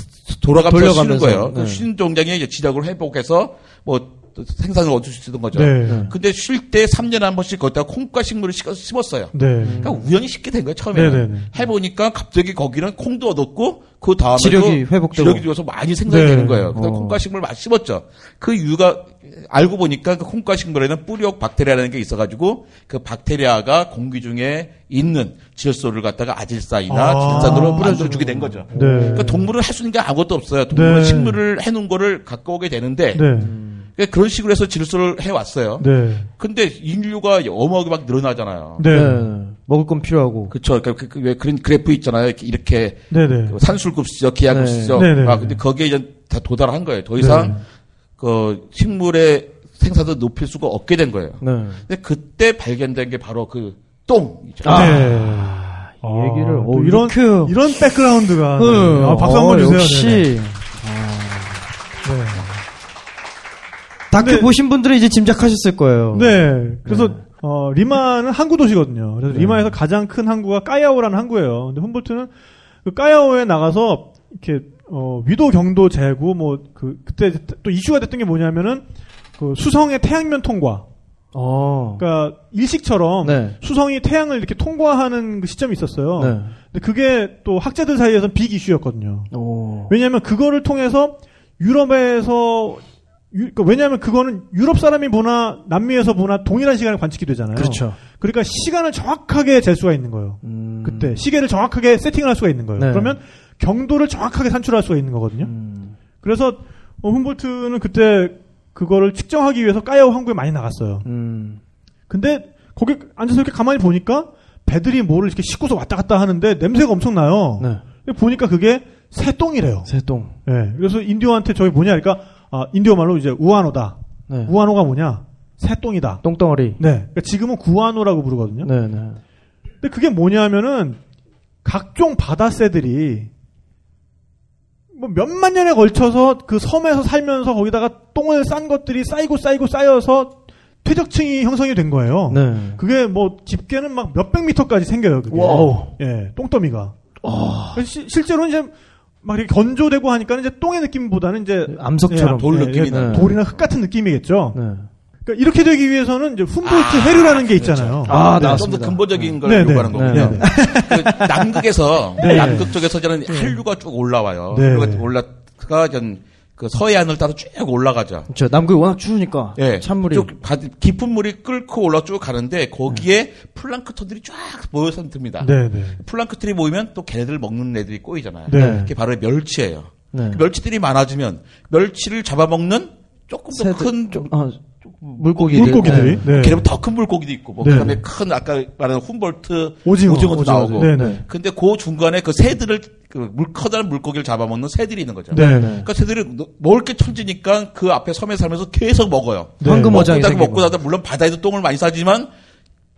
돌아가면서 쉬는 돌려가면서, 거예요. 그 네. 쉬는 농장에 이제 지력을 회복해서 뭐 생산을 얻을 수 있는 거죠. 네. 근데 쉴 때 3년에 한 번씩 거기다가 콩과 식물을 심- 심었어요. 네. 그러니까 우연히 쉽게 된 거예요, 처음에는. 네네네. 해보니까 갑자기 거기는 콩도 얻었고, 그 다음에 지력이 회복되고. 지력이 좋아서 많이 생산이 네. 되는 거예요. 그래서 어. 콩과 식물을 많이 심었죠. 그 이유가, 알고 보니까 그 콩과 식물에는 뿌리옥 박테리아라는 게 있어가지고, 그 박테리아가 공기 중에 있는 질소를 갖다가 아질산이나 아. 질산으로 만들어주게 된 거죠. 네. 그러니까 동물은 할 수 있는 게 아무것도 없어요. 동물은 네. 식물을 해놓은 거를 갖고 오게 되는데, 네. 그러니까 그런 식으로 해서 질소를 해왔어요. 네. 근데 인류가 어마어마하게 막 늘어나잖아요. 네. 네. 먹을 건 필요하고. 그쵸. 그, 그, 그, 왜 그런 그래프 있잖아요. 이렇게, 이렇게 네. 네. 그 산술급수죠, 기하급수죠. 네. 네, 네, 아, 네. 근데 거기에 이제 다 도달한 거예요. 더 이상 그 식물의 생산도 높일 수가 없게 된 거예요. 네. 근데 그때 발견된 게 바로 그 똥이죠. 아. 네. 이 얘기를, 아, 어, 또 이런 이렇게- 이런 background가 응. 네. 아, 박수 어, 한번 주세요. 역시. 네. 네. 다큐 보신 분들은 이제 짐작하셨을 거예요. 네. 그래서 어, 리마는 항구 도시거든요. 그래서 네. 리마에서 가장 큰 항구가 까야오라는 항구예요. 근데 훔볼트는 그 까야오에 나가서 이렇게 어, 위도 경도 재고 뭐 그 그때 또 이슈가 됐던 게 뭐냐면은 그 수성의 태양면 통과. 어. 그러니까 일식처럼 네. 수성이 태양을 이렇게 통과하는 그 시점이 있었어요. 네. 근데 그게 또 학자들 사이에서는 빅 이슈였거든요. 오. 왜냐하면 그거를 통해서 유럽에서 유- 그러니까 왜냐하면 그거는 유럽 사람이 보나 남미에서 보나 동일한 시간을 관측이 되잖아요. 그렇죠. 그러니까 시간을 정확하게 잴 수가 있는 거예요. 음. 그때 시계를 정확하게 세팅을 할 수가 있는 거예요. 네. 그러면 경도를 정확하게 산출할 수가 있는 거거든요. 음. 그래서 어, 훔볼트는 그때 그거를 측정하기 위해서 까야오 항구에 많이 나갔어요. 음. 근데 거기 앉아서 이렇게 가만히 보니까 배들이 뭐를 이렇게 싣고서 왔다 갔다 하는데 냄새가 엄청 나요. 네. 보니까 그게 새똥이래요. 새똥. 예. 그래서 인디오한테 저기 뭐냐, 그러니까 아, 인디오 말로 이제 우아노다. 네. 우아노가 뭐냐? 새똥이다. 똥덩어리. 네. 그러니까 지금은 구아노라고 부르거든요. 네, 네. 근데 그게 뭐냐면은 각종 바다새들이 뭐 몇만 년에 걸쳐서 그 섬에서 살면서 거기다가 똥을 싼 것들이 쌓이고 쌓이고 쌓여서 퇴적층이 형성이 된 거예요. 네. 그게 뭐 깊게는 막 몇백 미터까지 생겨요. 그게. Wow. 예, 똥더미가. 시- 실제로 이제 막 이렇게 건조되고 하니까 이제 똥의 느낌보다는 이제 암석처럼. 예, 돌 예, 느낌이 예, 나요. 돌이나 흙 같은 느낌이겠죠. 네. 그러니까 이렇게 되기 위해서는 이제 훔볼트 해류라는 게 있잖아요. 아, 네. 나왔습니다. 좀더 근본적인 걸 네, 네. 요구하는 거군요. 네, 네. 그 남극에서 네. 남극 쪽에서 저는 한류가 쭉 올라와요. 네. 한류가 올라가 전 그 서해안을 따라 쭉 올라가죠. 그렇죠. 남극이 워낙 추우니까 예, 찬물이 쭉 바- 깊은 물이 끓고 올라 쭉 가는데 거기에 플랑크톤들이 쫙 모여서 듭니다. 네, 네. 플랑크톤이 모이면 또 걔네들 먹는 애들이 꼬이잖아요. 네. 그게 바로 멸치예요. 네. 그 멸치들이 많아지면 멸치를 잡아먹는 조금 더 새들, 큰 좀, 아, 물고기들. 물고기들이. 네. 걔네보다 더 큰 물고기도 있고, 뭐, 네. 그 다음에 큰, 아까 말한 훔볼트, 오징어, 오징어도 오징어, 나오고. 네, 네. 근데 그 중간에 그 새들을, 그 물, 커다란 물고기를 잡아먹는 새들이 있는 거죠. 네, 네. 그러니까 새들이 너- 먹을 게 천지니까 그 앞에 섬에 살면서 계속 먹어요. 네. 황금 먹고 어장이. 먹고 나다 물론 바다에도 똥을 많이 싸지만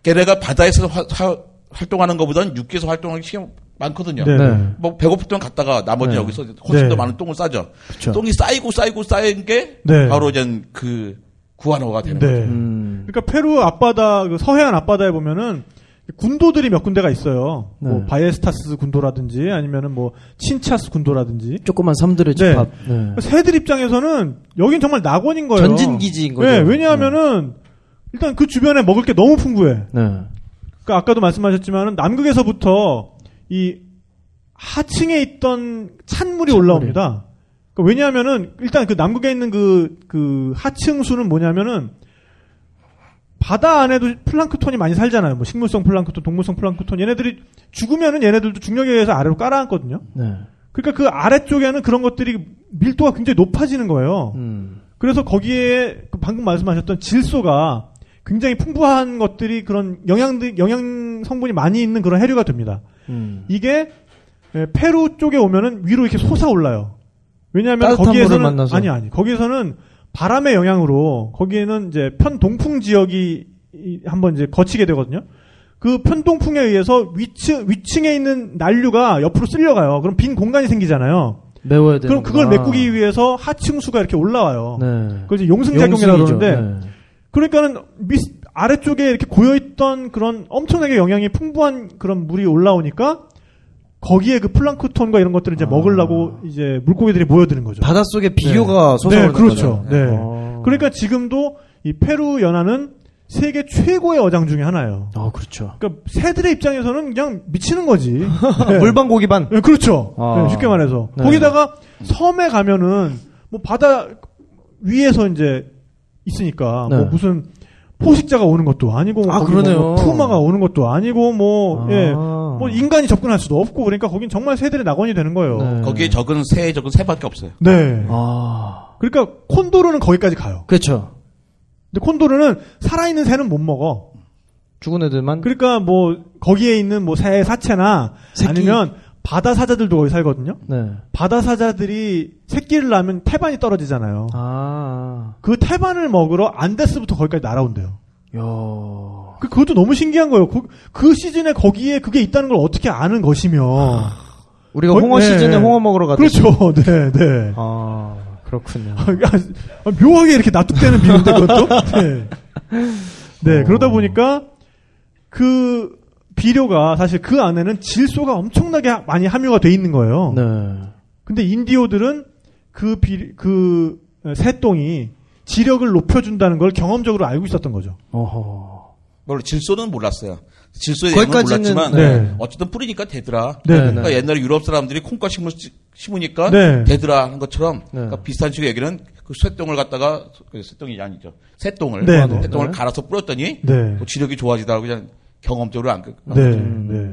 걔네가 바다에서 화- 화- 활동하는 것보다는 육지에서 활동하기 시간 많거든요. 네. 네. 뭐 배고플 동안 갔다가 나머지 네. 여기서 훨씬 네. 더 많은 똥을 싸죠. 그쵸. 똥이 쌓이고 쌓이고 쌓인 게 네. 바로 이제 그 구아노가 되는 네. 거죠. 음. 그러니까 페루 앞바다, 그 서해안 앞바다에 보면은 군도들이 몇 군데가 있어요. 뭐 네. 바예스타스 군도라든지 아니면은 뭐 친차스 군도라든지. 조그만 섬들의 네. 집합. 네. 새들 입장에서는 여긴 정말 낙원인 거예요. 전진 기지인 거죠. 네, 왜냐하면은 일단 그 주변에 먹을 게 너무 풍부해. 네. 그러니까 아까도 말씀하셨지만은 남극에서부터 이 하층에 있던 찬물이 올라옵니다. 그러니까 왜냐하면은 일단 그 남극에 있는 그, 그 하층수는 뭐냐면은 바다 안에도 플랑크톤이 많이 살잖아요. 뭐 식물성 플랑크톤, 동물성 플랑크톤. 얘네들이 죽으면은 얘네들도 중력에 의해서 아래로 깔아앉거든요. 네. 그러니까 그 아래쪽에는 그런 것들이 밀도가 굉장히 높아지는 거예요. 음. 그래서 거기에 그 방금 말씀하셨던 질소가 굉장히 풍부한 것들이 그런 영양들 영양 성분이 많이 있는 그런 해류가 됩니다. 음. 이게 에, 페루 쪽에 오면은 위로 이렇게 솟아올라요. 왜냐하면 거기에서는. 아니 아니 거기에서는 바람의 영향으로 거기에는 이제 편동풍 지역이 이- 한번 이제 거치게 되거든요. 그 편동풍에 의해서 위층 위층에 있는 난류가 옆으로 쓸려가요. 그럼 빈 공간이 생기잖아요. 메워야 되는 그럼 그걸 메꾸기 위해서 하층수가 이렇게 올라와요. 네. 그걸 이제 용승작용이라고. 그러는데 네. 그러니까는 밑 아래쪽에 이렇게 고여 있던 그런 엄청나게 영양이 풍부한 그런 물이 올라오니까 거기에 그 플랑크톤과 이런 것들을 이제 아. 먹으려고 이제 물고기들이 모여드는 거죠. 바닷속에 비료가 네, 솟아오르는 그렇죠. 거죠. 네. 어. 그러니까 지금도 이 페루 연안은 세계 최고의 어장 중에 하나예요. 어, 그렇죠. 그러니까 새들의 입장에서는 그냥 미치는 거지. 네. 물방 고기 반. 네, 그렇죠. 아. 네, 쉽게 말해서 네. 거기다가 섬에 가면은 뭐 바다 위에서 이제 있으니까 네. 뭐 무슨 포식자가 오는 것도 아니고 아, 거기 그러네요. 뭐 푸마가 오는 것도 아니고 뭐 아. 예. 뭐 인간이 접근할 수도 없고 그러니까 거긴 정말 새들의 낙원이 되는 거예요. 네. 거기에 적은 새, 적은 새밖에 없어요. 네. 아. 그러니까 콘도르는 거기까지 가요. 그렇죠. 근데 콘도르는 살아있는 새는 못 먹어. 죽은 애들만. 그러니까 뭐 거기에 있는 뭐 새 사체나 새끼. 아니면 바다 사자들도 거기 살거든요. 네. 바다 사자들이 새끼를 낳으면 태반이 떨어지잖아요. 아. 그 태반을 먹으러 안데스부터 거기까지 날아온대요. 야. 그, 그것도 너무 신기한 거예요. 그, 그 시즌에 거기에 그게 있다는 걸 어떻게 아는 것이며. 우리가 거의- 홍어 네. 시즌에 홍어 먹으러 가듯이. 그렇죠. 네, 네. 아, 그렇군요. 아, 묘하게 이렇게 납득되는 비유인데 그것도. 네. 네, 그러다 보니까 그 비료가 사실 그 안에는 질소가 엄청나게 하- 많이 함유가 돼 있는 거예요. 네. 근데 인디오들은 그 비, 그 새똥이 지력을 높여준다는 걸 경험적으로 알고 있었던 거죠. 어허. 물론 질소는 몰랐어요. 질소에 대해서 거기까지는, 몰랐지만 네. 어쨌든 뿌리니까 되더라. 네, 네, 그러니까 옛날에 유럽 사람들이 콩과 씨- 심으니까 네. 되더라 하는 것처럼 네. 그러니까 비슷한 식의 얘기는 그 쇠똥을 갖다가 그 쇠똥이 아니죠. 새똥을 네, 네. 새똥을 네. 갈아서 뿌렸더니 네. 뭐 지력이 좋아지더라고 그냥 경험적으로 안 그- 네, 네.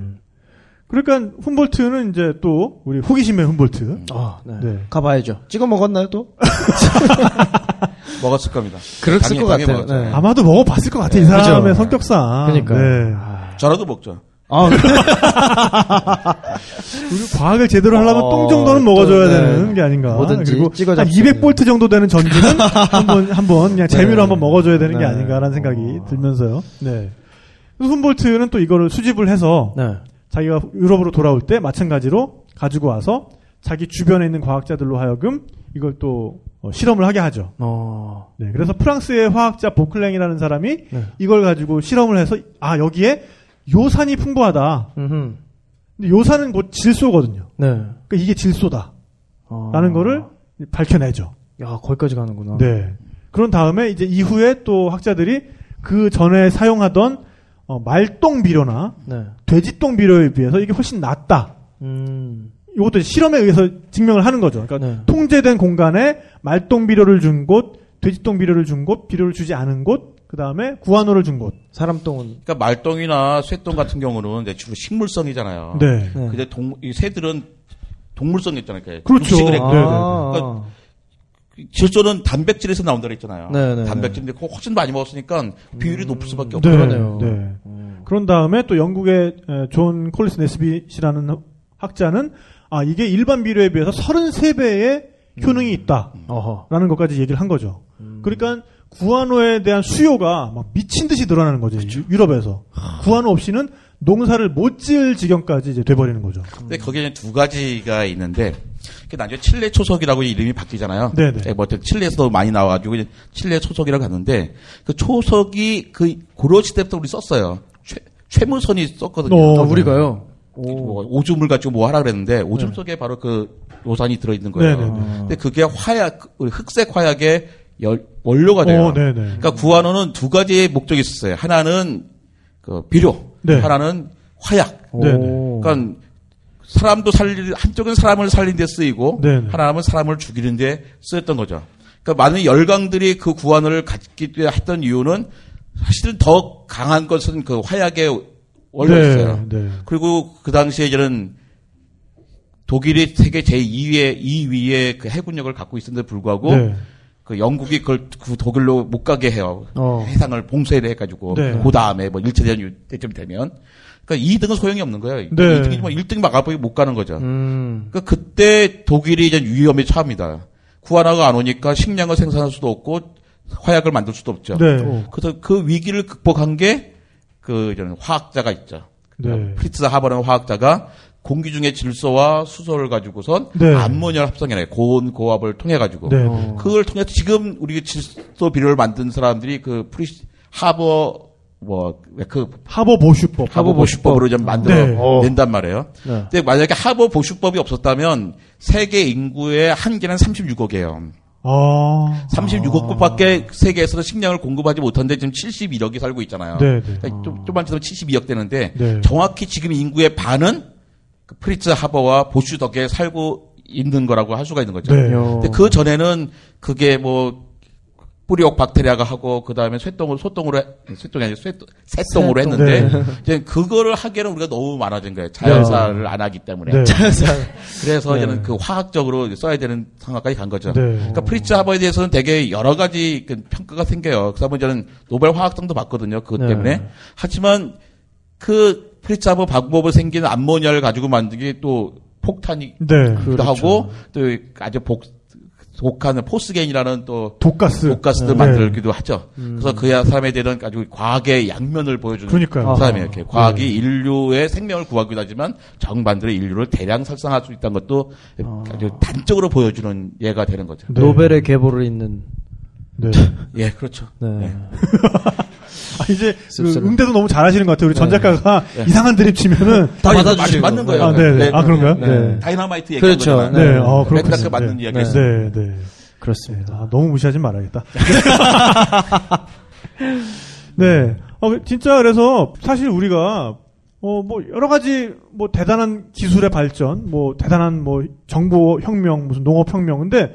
그러니까 훔볼트는 이제 또 우리 호기심의 훔볼트. 아, 네. 네. 가봐야죠. 찍어 먹었나요, 또? 먹었을 겁니다. 그랬을 것 같아요. 네. 아마도 먹어봤을 것 같아 이 그죠. 사람의 성격상. 그러니까. 네. 저라도 먹죠. 아, 우리 과학을 제대로 하려면 어, 똥 정도는 먹어줘야 또, 네. 되는 게 아닌가. 뭐든지 그리고 찍어 한 잡수는. 200볼트 정도 되는 전기는 한번 한번 그냥 재미로 네. 한번 먹어줘야 되는 게 네. 아닌가라는 생각이 들면서요. 네. 훔볼트는 또 이거를 수집을 해서 네. 자기가 유럽으로 돌아올 때 마찬가지로 가지고 와서 자기 주변에 있는 과학자들로 하여금 이걸 또 어, 실험을 하게 하죠. 어. 네, 그래서 프랑스의 화학자 보클랭이라는 사람이 네. 이걸 가지고 실험을 해서 아 여기에 요산이 풍부하다. 음흠. 근데 요산은 곧 질소거든요. 네. 그러니까 이게 질소다라는 어. 거를 밝혀내죠. 야, 거기까지 가는구나. 네. 그런 다음에 이제 이후에 또 학자들이 그 전에 사용하던 어, 말똥 비료나 네. 돼지똥 비료에 비해서 이게 훨씬 낫다. 음. 이것도 실험에 의해서 증명을 하는 거죠. 그러니까 네. 통제된 공간에 말똥 비료를 준 곳, 돼지똥 비료를 준 곳, 비료를 주지 않은 곳, 그 다음에 구안호를 준 곳. 사람 똥은 그러니까 말똥이나 쇠똥 같은 경우는 이제 주로 식물성이잖아요. 네. 네. 근데 동, 이 새들은 동물성이 있잖아요. 이렇게 그렇죠. 육식을 했고. 네, 네, 네. 아. 질소는 단백질에서 나온다 그랬잖아요. 네, 네, 단백질인데 그거 훨씬 많이 먹었으니까 비율이 높을 수밖에. 네, 그러네요. 네. 그런 다음에 또 영국의 에, 존 콜리스 네스빗이라는 학자는 아 이게 일반 비료에 비해서 33배의 효능이 있다라는 어허. 것까지 얘기를 한 거죠. 음. 그러니까 구아노에 대한 수요가 막 미친 듯이 늘어나는 거죠. 유럽에서 구아노 없이는 농사를 못 지을 지경까지 이제 돼버리는 거죠. 근데 거기에 두 가지가 있는데 그 나중에 칠레 초석이라고 이름이 바뀌잖아요. 네네. 예, 뭐 칠레에서도 많이 나와가지고 칠레 초석이라고 하는데 그 초석이 그 고려 시 대부터 우리 썼어요. 최, 최무선이 썼거든요. 어, 아, 우리가요? 뭐 오줌을 가지고 뭐 하라 그랬는데 오줌 속에 바로 그 요산이 들어있는 거예요. 네네네. 근데 그게 화약 그 흑색 화약의 열- 원료가 돼요. 어, 네네. 그러니까 구한호는 두 가지의 목적이 있었어요. 하나는 그 비료, 네. 하나는 화약. 네네. 오. 그러니까 사람도 살리 한쪽은 사람을 살린 데 쓰이고 네네. 하나는 사람을 죽이는 데 쓰였던 거죠. 그러니까 많은 열강들이 그 구안을 갖기 위해 했던 이유는 사실은 더 강한 것은 그 화약의 원료였어요. 네, 네. 그리고 그 당시에 저는 독일이 세계 제2위의 2위의 그 해군력을 갖고 있었는데 불구하고 네. 그 영국이 그걸 그 독일로 못 가게 해요. 어. 해상을 봉쇄를 해가지고 네. 그 다음에 뭐 1차 대전 때쯤 되면 그러니까 2등은 소용이 없는 거예요. 네. 2등이 뭐 1등 막아보기 못 가는 거죠. 음. 그러니까 그때 독일이 이제 위험에 처합니다. 구아노가 안 오니까 식량을 생산할 수도 없고 화약을 만들 수도 없죠. 네. 그래서 그 위기를 극복한 게그 화학자가 있죠. 네. 프리츠 하버라는 화학자가 공기 중의 질소와 수소를 가지고선 네. 암모니아를 합성해내 고온 고압을 통해 가지고 네. 그걸 통해서 지금 우리 질소 비료를 만든 사람들이 그 프리 하버 뭐그 하버 보슈법. 하버 보슈법으로 좀 만들어 네. 낸단 말이에요. 네. 근데 만약에 하버 보슈법이 없었다면 세계 인구의 한계는 36억이에요. 아. 36억밖에 세계에서는 식량을 공급하지 못하는데 지금 71억이 살고 있잖아요. 네, 네. 그러니까 좀, 좀만 지나면 72억 되는데 네. 정확히 지금 인구의 반은 그 프리츠 하버와 보슈 덕에 살고 있는 거라고 할 수가 있는 거죠. 네. 근데 그 전에는 그게 뭐 뿌리옥 박테리아가 하고 그 다음에 쇠똥으로 소똥으로 해- 쇠똥이 아니라 쇠, 새똥으로 새똥. 했는데 네. 이제 그거를 하기에는 우리가 너무 많아진 거예요. 자연사를 안 하기 때문에. 네. 그래서 이제는 그 화학적으로 써야 되는 상황까지 간 거죠. 네. 그러니까 프리츠 하버에 대해서는 되게 여러 가지 그 평가가 생겨요. 그래서 한번 저는 노벨 화학상도 받거든요. 그것 네. 때문에. 하지만 그 프리츠 하버 방법을 생긴 암모니아를 가지고 만들기 또 폭탄이 네. 기도 하고 또 아주 복 독한 포스겐이라는 또 독가스. 독가스를 네. 만들기도 하죠. 그래서 그 사람에 대한 아주 과학의 양면을 보여주는 그러니까요. 그 사람이에요. 이렇게 과학이 네. 인류의 생명을 구하기도 하지만 정반대로 인류를 대량 살상할 수 있다는 것도 아주 단적으로 보여주는 예가 되는 거죠. 네. 노벨의 계보를 잇는. 네. 예, 그렇죠. 네. 네. 아, 이제 그. 응대도 너무 잘하시는 것 같아요. 우리 전 네. 작가가 네. 이상한 드립 치면은 다 받아주시고. 맞- 맞는 거예요. 아, 네네. 아, 그런가요? 네. 네. 다이너마이트 얘기한 그렇죠. 네. 네. 어, 그렇군요. 맥락그 맞는 네. 이야기였어요. 네, 네. 그렇습니다. 아, 너무 무시하지 말아야겠다. 네. 어, 그 진짜 그래서 사실 우리가 어, 뭐 여러 가지 뭐 대단한 기술의 발전, 뭐 대단한 뭐 정보 혁명, 무슨 농업 혁명. 근데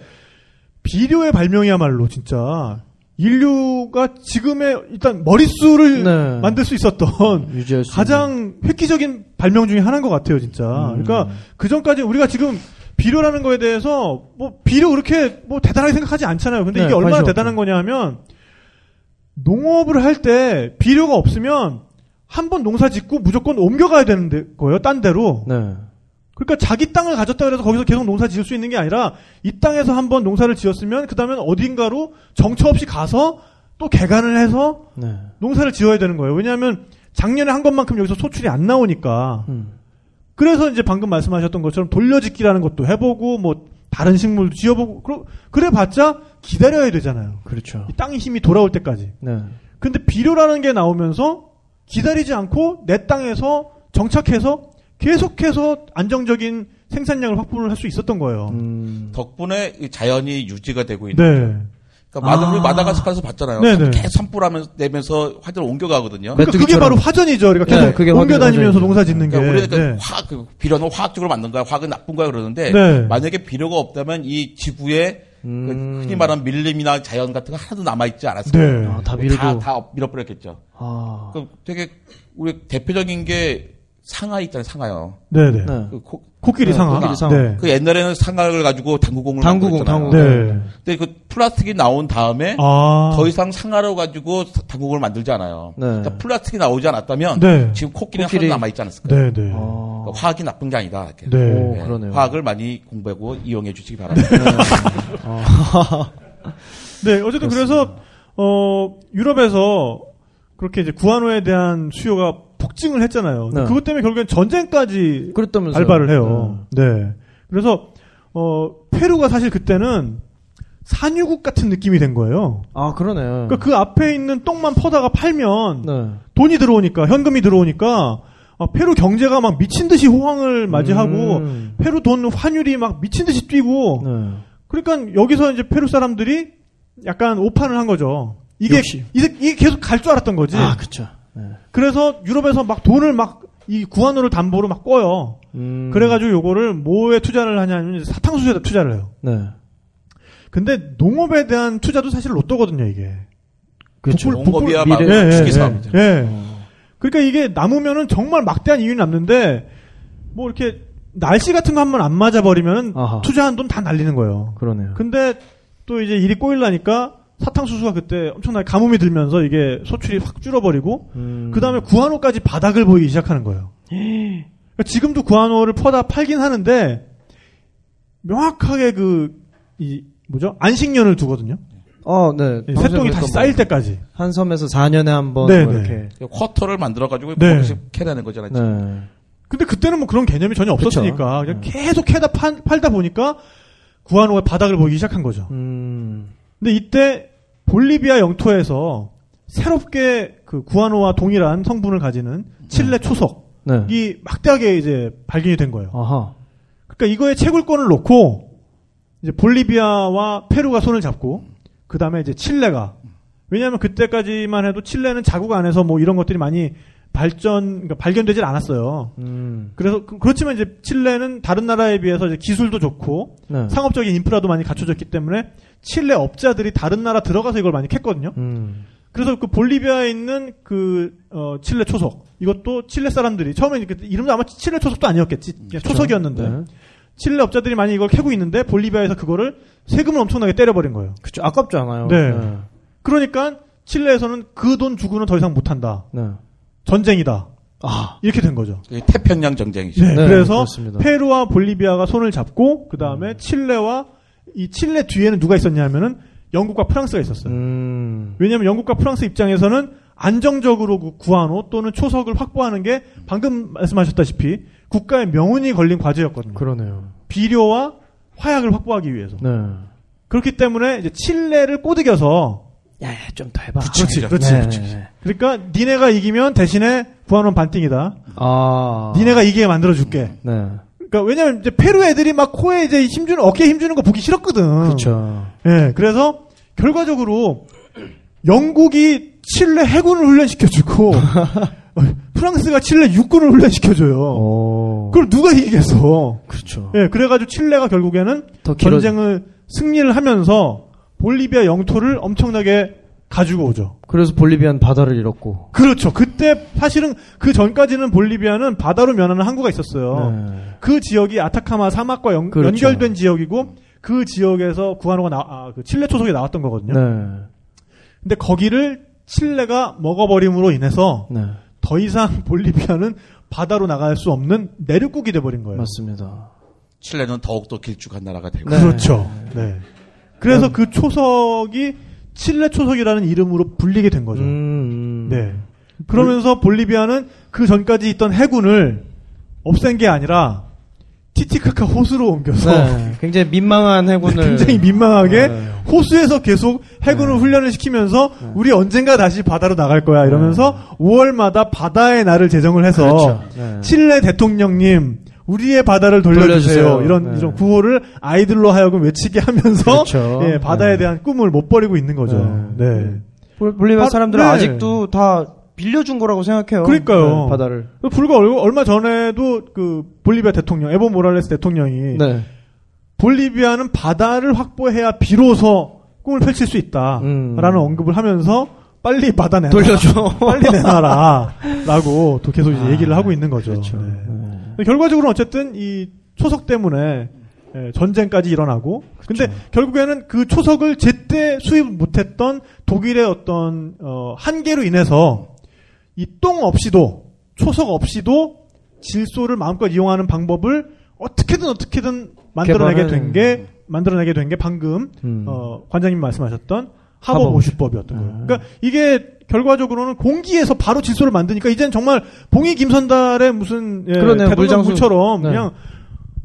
비료의 발명이야말로 진짜 인류가 지금의 일단 머릿수를 네. 만들 수 있었던 유지할 수 가장 획기적인 발명 중에 하나인 것 같아요, 진짜. 음. 그러니까 그 전까지 우리가 지금 비료라는 거에 대해서 뭐 비료 그렇게 뭐 대단하게 생각하지 않잖아요. 근데 네, 이게 얼마나 대단한 거냐 하면 농업을 할 때 비료가 없으면 한 번 농사 짓고 무조건 옮겨가야 되는 데- 거예요, 딴 데로. 네. 그러니까 자기 땅을 가졌다 그래서 거기서 계속 농사 지을 수 있는 게 아니라 이 땅에서 한번 농사를 지었으면 그 다음엔 어딘가로 정처 없이 가서 또 개간을 해서 네. 농사를 지어야 되는 거예요. 왜냐하면 작년에 한 것만큼 여기서 소출이 안 나오니까 음. 그래서 이제 방금 말씀하셨던 것처럼 돌려짓기라는 것도 해보고 뭐 다른 식물도 지어보고 그래봤자 기다려야 되잖아요. 그렇죠. 이 땅의 힘이 돌아올 때까지. 네. 근데 비료라는 게 나오면서 기다리지 않고 내 땅에서 정착해서 계속해서 안정적인 생산량을 확보를 할 수 있었던 거예요. 음. 덕분에 이 자연이 유지가 되고 있는 네. 그러니까 마늘 아. 마다가스카르에서 봤잖아요. 네네. 계속 산불하면서 내면서 화재를 옮겨가거든요. 그러니까 그게. 바로 화전이죠. 그러니까 계속 네, 그게 옮겨 화전- 다니면서 화전이죠. 농사 짓는 게. 그러니까 우리가 네. 화학, 그 비료는 화학적으로 만든 거야, 화학은 나쁜 거야 그러는데 네. 만약에 비료가 없다면 이 지구에 그 음. 흔히 말하는 밀림이나 자연 같은 거 하나도 남아 있지 않았어요. 네. 아, 다뭐 밀고. 다, 다 밀어버렸겠죠. 아. 그 되게 우리 대표적인 게 상하 있잖아요, 상하요. 네네. 네. 그, 코- 코끼리 네, 상하. 코끼리 상하. 네. 그 옛날에는 상하를 가지고 당구공을 당구공, 만들었잖아요. 당구공. 네. 근데 그 플라스틱이 나온 다음에 아. 더 이상 상하로 가지고 당구공을 만들지 않아요. 네. 그러니까 플라스틱이 나오지 않았다면 네. 지금 코끼리는 코끼리. 하나도 남아 있지 않았을 거예요. 네네. 아. 그러니까 화학이 나쁜 게 아니다. 이렇게. 네. 오, 네, 그러네요. 화학을 많이 공부하고 이용해 주시기 바랍니다. 네, 어쨌든 그래서 어 유럽에서 그렇게 이제 구한호에 대한 수요가 폭증을 했잖아요. 네. 그것 때문에 결국엔 전쟁까지 그랬다면서 발발을 해요. 네. 그래서 어 페루가 사실 그때는 산유국 같은 느낌이 된 거예요. 아, 그러네. 그러니까 그 앞에 있는 똥만 퍼다가 팔면 네. 돈이 들어오니까 현금이 들어오니까 어, 페루 경제가 막 미친 듯이 호황을 맞이하고 음. 페루 돈 환율이 막 미친 듯이 뛰고 네. 그러니까 여기서 이제 페루 사람들이 약간 오판을 한 거죠. 이게 역시. 이게, 계속 갈 줄 알았던 거지. 아. 네. 그래서 유럽에서 막 돈을 막 이 구한호를 담보로 막 꿔요. 음. 그래가지고 요거를 뭐에 투자를 하냐면 이제 사탕수수에다 투자를 해요. 네. 근데 농업에 대한 투자도 사실 로또거든요 이게. 그렇죠. 북불- 농업이야 막 예, 예, 주기 예, 사업이죠. 예. 그러니까 이게 남으면은 정말 막대한 이윤이 남는데 뭐 이렇게 날씨 같은 거 한 번 안 맞아 버리면. 투자한 돈 다 날리는 거예요. 그러네요. 근데 또 이제 일이 꼬일라니까 사탕수수가 그때 엄청나게 가뭄이 들면서 이게 소출이 확 줄어버리고 음. 그 다음에 구한호까지 바닥을 보이기 시작하는 거예요. 그러니까 지금도 구한호를 퍼다 팔긴 하는데 명확하게 그 이 뭐죠 안식년을 두거든요. 어, 네. 이 새똥이 다시 쌓일 때까지. 한 섬에서 4년에 한번 네, 뭐 네. 이렇게. 쿼터를 만들어 가지고 네. 거기서 캐내는 거잖아요. 지금. 네. 근데 그때는 뭐 그런 개념이 전혀 없었으니까 그냥 계속 캐다 팔, 팔다 보니까 구한호가 바닥을 보이기 시작한 거죠. 음. 근데 이때 볼리비아 영토에서 새롭게 그 구한호와 동일한 성분을 가지는 칠레 초석이 네. 막대하게 이제 발견이 된 거예요. 아하. 그러니까 이거에 채굴권을 놓고 이제 볼리비아와 페루가 손을 잡고 그 다음에 이제 칠레가 왜냐하면 그때까지만 해도 칠레는 자국 안에서 뭐 이런 것들이 많이 발전 그러니까 발견되질 않았어요. 음. 그래서 그- 그렇지만 이제 칠레는 다른 나라에 비해서 이제 기술도 좋고 네. 상업적인 인프라도 많이 갖춰졌기 때문에 칠레 업자들이 다른 나라 들어가서 이걸 많이 캤거든요. 음. 그래서 그 볼리비아에 있는 그 어, 칠레 초석 이것도 칠레 사람들이 처음에 이렇게 이름도 아마 칠레 초석도 아니었겠지 그냥 초석이었는데 네. 칠레 업자들이 많이 이걸 캐고 있는데 볼리비아에서 그거를 세금을 엄청나게 때려버린 거예요. 그쵸. 아깝지 않아요. 네. 네. 그러니까 칠레에서는 그 돈 주고는 더 이상 못한다. 네. 전쟁이다. 아. 이렇게 된 거죠. 태평양 정쟁이죠. 네, 네, 그래서 그렇습니다. 페루와 볼리비아가 손을 잡고 그 다음에 칠레와 이 칠레 뒤에는 누가 있었냐면은 영국과 프랑스가 있었어요. 음. 왜냐하면 영국과 프랑스 입장에서는 안정적으로 그 구한호 또는 초석을 확보하는 게 방금 말씀하셨다시피 국가의 명운이 걸린 과제였거든요. 그러네요. 비료와 화약을 확보하기 위해서. 네. 그렇기 때문에 이제 칠레를 꼬드겨서 야, 야, 좀 더 해봐. 그렇지, 그렇지. 네, 네, 네. 그러니까 니네가 이기면 대신에 구한호는 반띵이다. 아. 니네가 이기게 만들어줄게. 네. 그러니까 왜냐면 이제 페루 애들이 막 코에 이제 힘주는 어깨에 힘주는 거 보기 싫었거든. 그렇죠. 예, 그래서 결과적으로 영국이 칠레 해군을 훈련시켜주고 어, 프랑스가 칠레 육군을 훈련시켜줘요. 오. 그걸 누가 이기겠어? 그렇죠. 예, 그래가지고 칠레가 결국에는 더 길어. 전쟁을 승리를 하면서 볼리비아 영토를 엄청나게 가지고 오죠. 그래서 볼리비아는 바다를 잃었고. 그렇죠. 그때 사실은 그 전까지는 볼리비아는 바다로 면하는 항구가 있었어요. 네. 그 지역이 아타카마 사막과 연, 그렇죠. 연결된 지역이고 그 지역에서 구한호가 나, 아, 그 칠레 초석이 나왔던 거거든요. 네. 근데 거기를 칠레가 먹어버림으로 인해서 네. 더 이상 볼리비아는 바다로 나갈 수 없는 내륙국이 돼버린 거예요. 맞습니다. 칠레는 더욱더 길쭉한 나라가 되고. 네. 그렇죠. 네. 그래서 그 초석이 칠레 초석이라는 이름으로 불리게 된 거죠. 음, 음. 네. 그러면서 볼리비아는 그 전까지 있던 해군을 없앤 게 아니라 티티카카 호수로 옮겨서 네, 굉장히 민망한 해군을 굉장히 민망하게 네. 호수에서 계속 해군을 훈련을 시키면서 우리 언젠가 다시 바다로 나갈 거야 이러면서 5월마다 바다의 날을 제정을 해서 그렇죠. 네. 칠레 대통령님 우리의 바다를 돌려주세요. 돌려주세요. 이런 네. 이런 구호를 아이들로 하여금 외치게 하면서 그렇죠. 예, 바다에 네. 대한 꿈을 못 버리고 있는 거죠. 네. 네. 볼- 볼리비아 바- 사람들은 네. 아직도 다 빌려준 거라고 생각해요. 그러니까요. 네, 바다를. 불과 얼- 얼마 전에도 그 볼리비아 대통령 에보 모랄레스 대통령이 네. 볼리비아는 바다를 확보해야 비로소 꿈을 펼칠 수 있다라는 음. 언급을 하면서 빨리 바다 내놔 돌려줘. 빨리 내놔라 라고 또 계속 이제 얘기를 하고 있는 거죠. 그렇죠. 네. 결과적으로 어쨌든 이 초석 때문에 예, 전쟁까지 일어나고 근데. 결국에는 그 초석을 제때 수입 못했던 독일의 어떤 어, 한계로 인해서 이 똥 없이도 초석 없이도 질소를 마음껏 이용하는 방법을 어떻게든 어떻게든 만들어내게 된 게 만들어내게 된 게 방금 음. 어, 관장님 말씀하셨던 하버 하버 보슈법이었던 거예요. 아. 그러니까 이게 결과적으로는 공기에서 바로 질소를 만드니까 이제는 정말 봉이 김선달의 무슨 예, 그러네요. 대동강 물장수. 물처럼 네. 그냥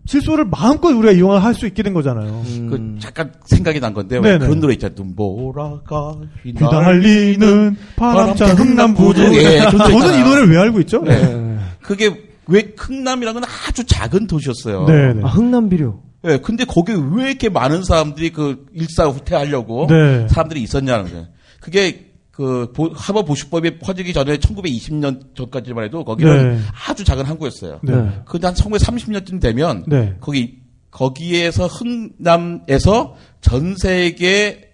질소를 마음껏 우리가 이용할 수 있게 된 거잖아요. 음. 그 잠깐 생각이 난 건데 왜 네네. 그런 노래 있잖아요. 눈보라가 휘날리는 바람찬 흥남부두. 예, 저는. 이 노래를 왜 알고 있죠? 네. 그게 왜 흥남이라는 건 아주 작은 도시였어요. 네, 네. 아, 흥남 비료. 예, 근데 거기 왜 이렇게 많은 사람들이 그 일사후퇴하려고 네. 사람들이 있었냐는 거예요. 그게 그 보- 하버 보슈법이 퍼지기 전에 1920년 전까지만 해도 거기는 네. 아주 작은 항구였어요. 네. 네. 근데 한 1930년쯤 되면 네. 거기 거기에서 흥남에서 전 세계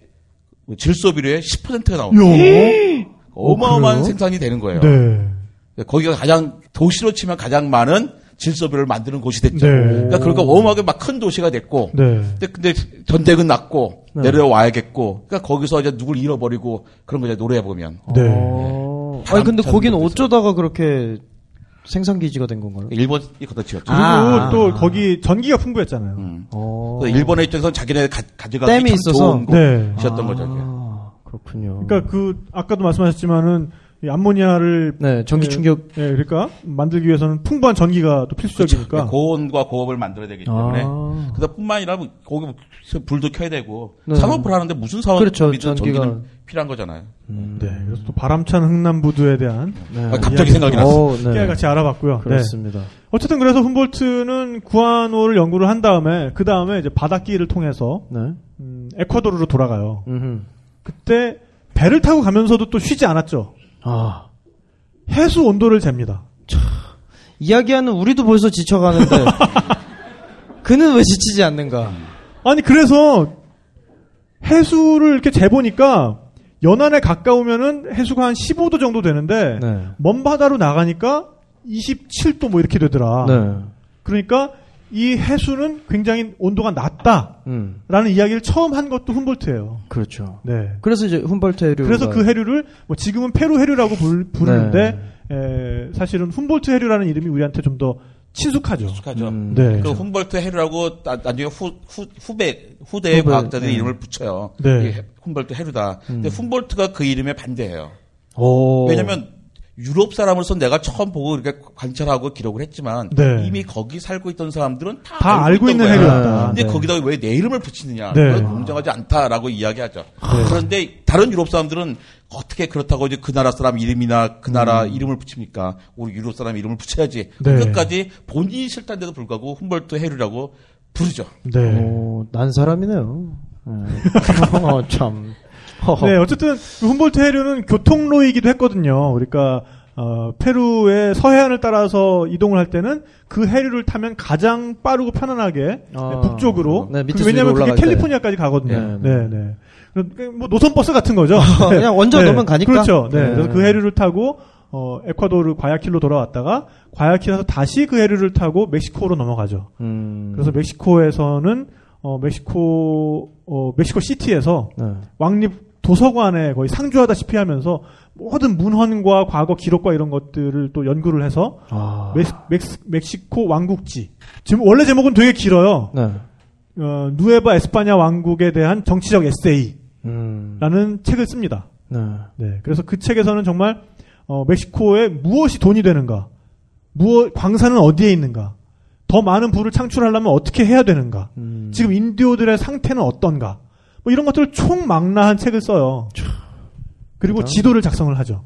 질소 비료의 10%가 나옵니다. 요. 어마어마한 그래요? 생산이 되는 거예요. 네. 거기가 가장 도시로 치면 가장 많은 질소비를 만드는 곳이 됐죠. 네. 그러니까 그러니까 어마어마하게 막큰 도시가 됐고, 네. 근데, 근데 전쟁은 났고 네. 내려와야겠고, 그러니까 거기서 이제 누굴 잃어버리고 그런 거죠 노래 보면. 네. 어. 아니 근데 거기는. 어쩌다가 그렇게 생산 기지가 된 건가요? 일본이 걷어치웠죠. 그리고 아. 또 거기 전기가 풍부했잖아요. 음. 어. 일본의 입장에서는 자기네 가, 가져가기 참 있어서? 좋은 네. 곳이었던 거죠. 아, 그렇군요. 그러니까 그 아까도 말씀하셨지만은 이 암모니아를 네, 전기 예, 충격. 예, 그러니까 만들기 위해서는 풍부한 전기가 또 필수적이니까. 고온과 고압을 만들어야 되기 때문에. 아. 그다 뿐만 아니라 뭐 거기 불도 켜야 되고 네. 산업을 하는데 무슨 사업이든 그렇죠, 전기가. 전기는 필요한 거잖아요. 네. 그래서 또 바람찬 흥남부두에 대한 네. 아, 갑자기 생각이 났어. 어, 네. 깨알 같이 알아봤고요. 네. 그렇습니다. 어쨌든 그래서 훔볼트는 구안호를 연구를 한 다음에 그 다음에 이제 바닷길을 통해서 네. 음, 에콰도르로 돌아가요. 음흠. 그때 배를 타고 가면서도 또 쉬지 않았죠. 아. 해수 온도를 잽니다. 이야기하는 우리도 벌써 지쳐가는데 그는 왜 지치지 않는가? 아니 그래서 해수를 이렇게 재보니까 연안에 가까우면은 해수가 한 15도 정도 되는데 네. 먼 바다로 나가니까 27도 뭐 이렇게 되더라. 네. 그러니까 이 해수는 굉장히 온도가 낮다라는 음. 이야기를 처음 한 것도 훔볼트예요. 그렇죠. 네. 그래서 이제 훔볼트 해류. 그래서 그 해류를 뭐 지금은 페루 해류라고 부르, 부르는데 네. 에, 사실은 훔볼트 해류라는 이름이 우리한테 좀 더 친숙하죠. 익숙하죠. 음. 네. 그 훔볼트 해류라고 나, 나중에 후, 후, 후배, 후대의 후배, 과학자들이 네. 이름을 붙여요. 네. 훔볼트 해류다. 근데 훔볼트가 그 이름에 반대해요. 오. 왜냐면 유럽 사람으로서 내가 처음 보고 이렇게 관찰하고 기록을 했지만 네. 이미 거기 살고 있던 사람들은 다, 다 알고 있던 있는. 해류였다. 근데 네. 거기다 왜 내 이름을 붙이느냐? 네. 그건 공정하지 않다라고 이야기하죠. 그런데 다른 유럽 사람들은 어떻게 그렇다고 이제 그 나라 사람 이름이나 그 나라 이름을 붙입니까? 우리 유럽 사람 이름을 붙여야지. 네. 그것까지 본인이 싫다는데도 불구하고 훔볼트 해류라고 부르죠. 네. 오, 난 사람이네요. 네. 어, 참. 네, 어쨌든 그 훔볼트 해류는 교통로이기도 했거든요. 그러니까 어, 페루의 서해안을 따라서 이동을 할 때는 그 해류를 타면 가장 빠르고 편안하게 아. 네, 북쪽으로. 네, 그 왜냐하면 그게. 캘리포니아까지 가거든요. 네, 네, 네. 그러니까 뭐 노선 버스 같은 거죠. 네. 그냥 얹어 놓으면 가니까. 그렇죠. 네. 네. 그래서 그 해류를 타고 어, 에콰도르 과야킬로 돌아왔다가 과야킬에서 다시 그 해류를 타고 멕시코로 넘어가죠. 음. 그래서 멕시코에서는 어, 멕시코 어, 멕시코 시티에서 네. 왕립 도서관에 거의 상주하다시피 하면서 모든 문헌과 과거 기록과 이런 것들을 또 연구를 해서 아. 멕, 멕시, 멕시코 왕국지. 지금 원래 제목은 되게 길어요. 네. 어, 누에바 에스파냐 왕국에 대한 정치적 에세이라는 음. 책을 씁니다. 네. 네. 그래서 그 책에서는 정말 어, 멕시코에 무엇이 돈이 되는가, 무엇 광산은 어디에 있는가? 더 많은 부를 창출하려면 어떻게 해야 되는가? 음. 지금 인디오들의 상태는 어떤가? 뭐 이런 것들을 총망라한 책을 써요. 그리고 대단하네. 지도를 작성을 하죠.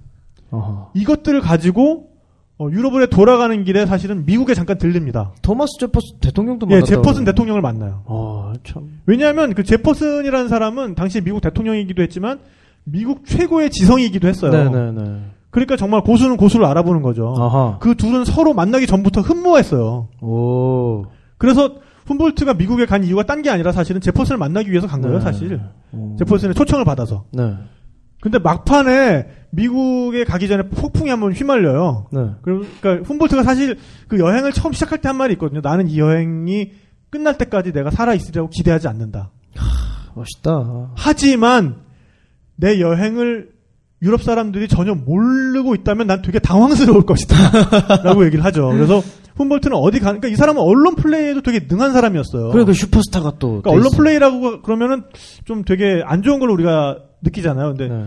어허. 이것들을 가지고 어, 유럽을 돌아가는 길에 사실은 미국에 잠깐 들립니다. 토마스 제퍼슨 대통령도 예, 만났다고. 제퍼슨 대통령을 만나요. 아, 참. 왜냐하면 그 제퍼슨이라는 사람은 당시 미국 대통령이기도 했지만 미국 최고의 지성이기도 했어요. 네네네. 그러니까 정말 고수는 고수를 알아보는 거죠. 아하. 그 둘은 서로 만나기 전부터 흠모했어요. 오. 그래서 훔볼트가 미국에 간 이유가 딴 게 아니라 사실은 제퍼슨을 만나기 위해서 간 거예요, 네. 사실. 오. 제퍼슨의 초청을 받아서. 네. 근데 막판에 미국에 가기 전에 폭풍이 한번 휘말려요. 네. 그러니까 훔볼트가 사실 그 여행을 처음 시작할 때 한 말이 있거든요. 나는 이 여행이 끝날 때까지 내가 살아 있으리라고 기대하지 않는다. 멋있다. 하지만 내 여행을 유럽 사람들이 전혀 모르고 있다면 난 되게 당황스러울 것이다. 라고 얘기를 하죠. 그래서 훔볼트는 어디 가, 그러니까 이 사람은 언론 플레이에도 되게 능한 사람이었어요. 그래, 그 슈퍼스타가 또. 그러니까 돼 언론. 플레이라고 그러면은 좀 되게 안 좋은 걸 우리가 느끼잖아요. 근데 네.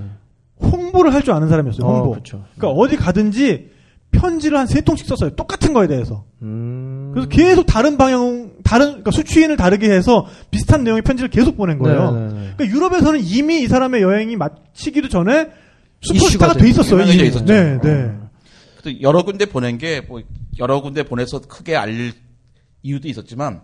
홍보를 할 줄 아는 사람이었어요. 홍보. 어, 그쵸. 그러니까 어디 가든지 편지를 한 세 통씩 썼어요. 똑같은 거에 대해서. 음. 그래서 계속 다른 방향, 다른 그러니까 수취인을 다르게 해서 비슷한 내용의 편지를 계속 보낸 거예요. 네네네. 그러니까 유럽에서는 이미 이 사람의 여행이 마치기도 전에 슈퍼스타가 이슈가 돼 있었어요. 이미. 있었죠. 네, 네. 그래서 여러 군데 보낸 게 뭐 여러 군데 보내서 크게 알릴 이유도 있었지만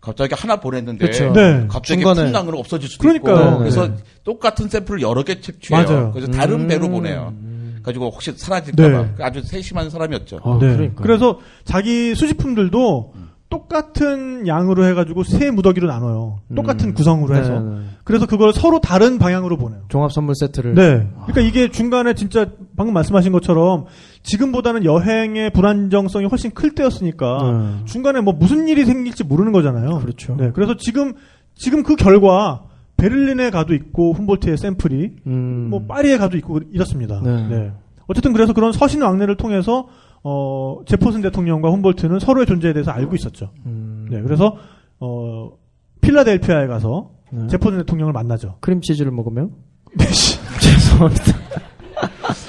갑자기 하나 보냈는데 그쵸. 네. 갑자기 중간에. 풍랑으로 없어질 수도 그러니까요. 있고 그래서 네. 똑같은 샘플을 여러 개 채취해요. 맞아요. 그래서 다른 음. 배로 보내요. 가지고 혹시 사라질까봐 네. 아주 세심한 사람이었죠. 아, 네. 그러니까. 그래서 자기 수집품들도 똑같은 양으로 해가지고 세 무더기로 나눠요. 똑같은 음. 구성으로 해서. 네, 네. 그래서 그걸 서로 다른 방향으로 보내요. 종합 선물 세트를. 네. 그러니까 이게 중간에 진짜 방금 말씀하신 것처럼 지금보다는 여행의 불안정성이 훨씬 클 때였으니까 네. 중간에 뭐 무슨 일이 생길지 모르는 거잖아요. 그렇죠. 네. 그래서 지금 지금 그 결과 베를린에 가도 있고 훔볼트의 샘플이 음. 뭐 파리에 가도 있고 이렇습니다. 네. 네. 어쨌든 그래서 그런 서신 왕래를 통해서 어 제퍼슨 대통령과 훔볼트는 서로의 존재에 대해서 알고 있었죠. 음. 네. 그래서 어 필라델피아에 가서 네. 제퍼슨 대통령을 만나죠. 크림치즈를 먹으면? 네, 씨. 죄송합니다.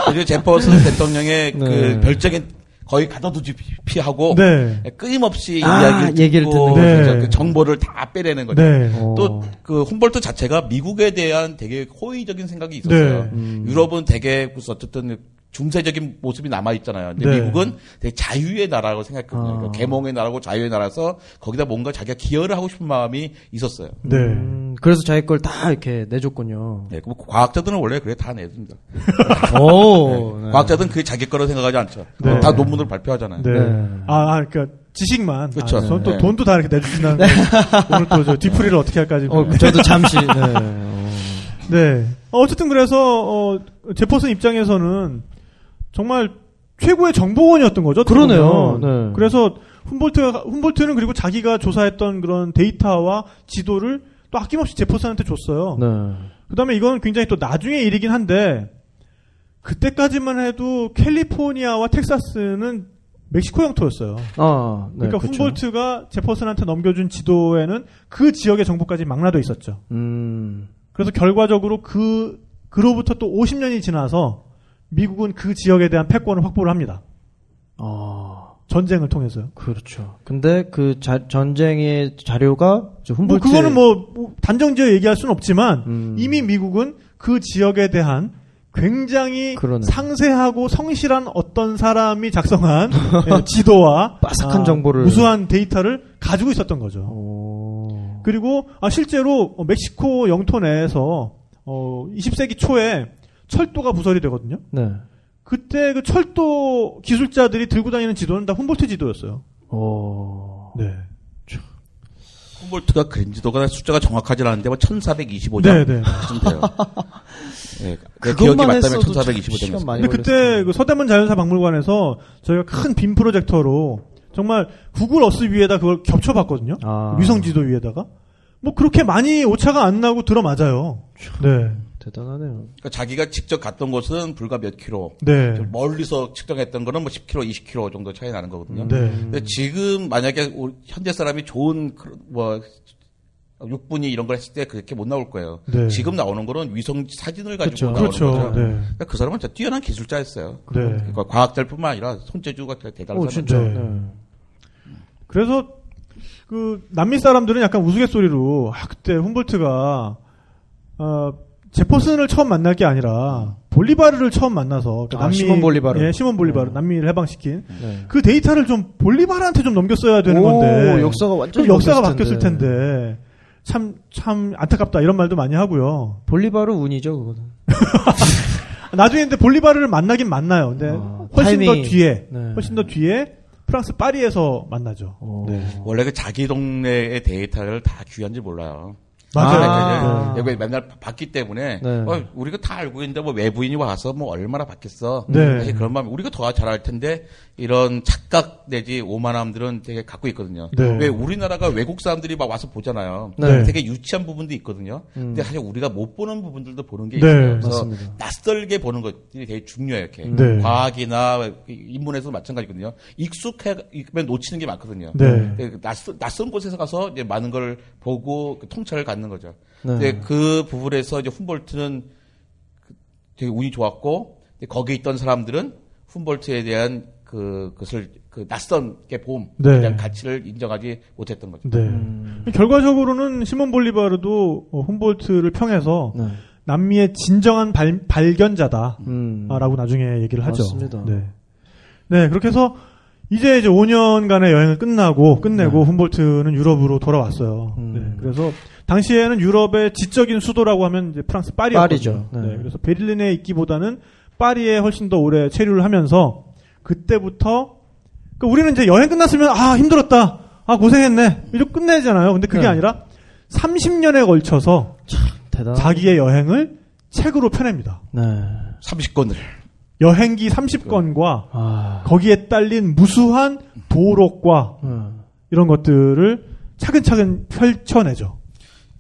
그리고 제퍼슨 대통령의 네. 그 별적인 거의 가둬두지 하고 네. 끊임없이 아, 이야기를 얘기를 듣고. 네. 그 정보를 다 빼내는 거죠. 네. 어. 또그 훔볼트 자체가 미국에 대한 되게 호의적인 생각이 있었어요. 네. 음. 유럽은 되게 무슨 어쨌든 중세적인 모습이 남아 있잖아요. 근데 네. 미국은 되게 자유의 나라라고 생각했거든요. 아. 그러니까 계몽의 나라고 자유의 나라서 거기다 뭔가 자기가 기여를 하고 싶은 마음이 있었어요. 네. 음, 그래서 자기 걸 다 이렇게 내줬군요. 네, 그 과학자들은 원래 그래 다 내줍니다. 오. 네. 과학자들은 그게 자기 거라고 생각하지 않죠. 네. 다 논문을 발표하잖아요. 네. 네. 아, 아, 그러니까 지식만. 그쵸. 아, 또 네. 돈도 다 이렇게 내주신다는. 거. 오늘 또 저 뒤풀이를 어떻게 할까지. 어, 저도 잠시. 네. 어. 네. 어, 어쨌든 그래서 어그 제퍼슨 입장에서는 정말 최고의 정보원이었던 거죠. 그러네요. 네. 그래서 훔볼트가 훔볼트는 그리고 자기가 조사했던 그런 데이터와 지도를 또 아낌없이 제퍼슨한테 줬어요. 네. 그다음에 이건 굉장히 또 나중의 일이긴 한데 그때까지만 해도 캘리포니아와 텍사스는 멕시코 영토였어요. 아, 네. 그러니까 그쵸. 훔볼트가 제퍼슨한테 넘겨준 지도에는 그 지역의 정보까지 망라돼 있었죠. 음. 그래서 결과적으로 그 그로부터 또 50년이 지나서 미국은 그 지역에 대한 패권을 확보를 합니다. 아, 전쟁을 통해서요. 그렇죠. 근데 그 자- 전쟁의 자료가 저뭐 그거는 뭐, 뭐 단정지어 얘기할 수는 없지만 음. 이미 미국은 그 지역에 대한 굉장히 그러네. 상세하고 성실한 어떤 사람이 작성한 예, 지도와 빠삭한 아, 정보를. 우수한 데이터를 가지고 있었던 거죠. 오. 그리고 아, 실제로 어, 멕시코 영토 내에서 어, 20세기 초에 철도가 부설이 되거든요. 네. 그때 그 철도 기술자들이 들고 다니는 지도는 다 훔볼트 지도였어요. 오. 네. 훔볼트가 그린 지도가 숫자가 정확하지 않은데 뭐 1425장 네, 네. 쯤 돼요. 네, 그 기억이 그것만 맞다면 시간 1425장이었어요. 많이 근데 그때 그 서대문 자연사 박물관에서 저희가 큰 빔 프로젝터로 정말 구글 어스 위에다 그걸 겹쳐봤거든요. 아. 위성 지도 위에다가 뭐 그렇게 많이 오차가 안 나고 들어맞아요. 네, 대단하네요. 그러니까 자기가 직접 갔던 곳은 불과 몇 킬로. 네, 좀 멀리서 측정했던 거는 뭐 10km, 20km 정도 차이 나는 거거든요. 네. 근데 지금 만약에 우리 현대 사람이 좋은 그런 뭐 육분이 이런 걸 했을 때 그렇게 못 나올 거예요. 네. 지금 나오는 거는 위성 사진을 가지고 그렇죠. 나오는 그렇죠. 거죠. 네. 그러니까 그 사람은 진짜 뛰어난 기술자였어요. 네. 그러니까 과학자뿐만 아니라 손재주가 대단한 오, 사람. 진짜. 네. 네. 그래서 그 남미 사람들은 약간 우스갯소리로 아, 그때 훔볼트가 어, 제퍼슨을 처음 만날 게 아니라 볼리바르를 처음 만나서 그 아, 시몬 볼리바르. 예, 시몬 볼리바르 네. 남미를 해방시킨 네. 그 데이터를 좀 볼리바르한테 좀 넘겼어야 되는 오, 건데 역사가 완전히 그럼 역사가 바뀌었을 바뀌었을 텐데 참 참 안타깝다 이런 말도 많이 하고요. 볼리바르 운이죠, 그거는. 나중에 근데 볼리바르를 만나긴 만나요. 근데 아, 훨씬 더 타이밍이. 뒤에 네. 훨씬 더 뒤에 프랑스 파리에서 만나죠. 오. 네. 원래 그 자기 동네의 데이터를 다 귀한지 몰라요. 맞아요. 아. 여기 맨날 봤기 때문에 네. 어, 우리가 다 알고 있는데 뭐 외부인이 와서 뭐 얼마나 받겠어. 네. 사실 그런 마음 우리가 더잘알 텐데 이런 착각 내지 오만함들은 되게 갖고 있거든요. 네. 왜 우리나라가 외국 사람들이 막 와서 보잖아요. 네. 되게 유치한 부분도 있거든요. 음. 근데 사실 우리가 못 보는 부분들도 보는 게 네. 있어요. 그래서 맞습니다. 낯설게 보는 것들이 되게 중요해요. 이렇게 네. 과학이나 인문에서도 마찬가지거든요. 익숙해면 놓치는 게 많거든요. 네. 그 낯선, 낯선 곳에서 가서 이제 많은 걸 보고 그 통찰을 갖는 거죠. 네. 근데 그 부분에서 이제 훔볼트는 그 되게 운이 좋았고 근데 거기에 있던 사람들은 훔볼트에 대한 그 그것을 그 낯선 게 보험에 네. 대한 가치를 인정하지 못했던 거죠. 네. 음. 결과적으로는 시몬 볼리바르도 어, 훔볼트를 평해서 네. 남미의 진정한 발, 발견자다라고 음. 나중에 얘기를 하죠. 맞습니다. 네. 네, 그렇게 해서 이제 이제 5년간의 여행을 끝나고 끝내고 훔볼트는 유럽으로 돌아왔어요. 음. 네, 그래서 당시에는 유럽의 지적인 수도라고 하면 이제 프랑스 파리였거든요. 파리죠. 네. 네. 그래서 베를린에 있기보다는 파리에 훨씬 더 오래 체류를 하면서 그때부터 그 우리는 이제 여행 끝났으면 아 힘들었다, 아 고생했네 이렇게 끝내잖아요. 근데 그게 네. 아니라 30년에 걸쳐서 대단. 자기의 여행을 책으로 펴냅니다. 네. 30권을 여행기 30권과 아. 거기에 딸린 무수한 도록과 음. 이런 것들을 차근차근 펼쳐내죠.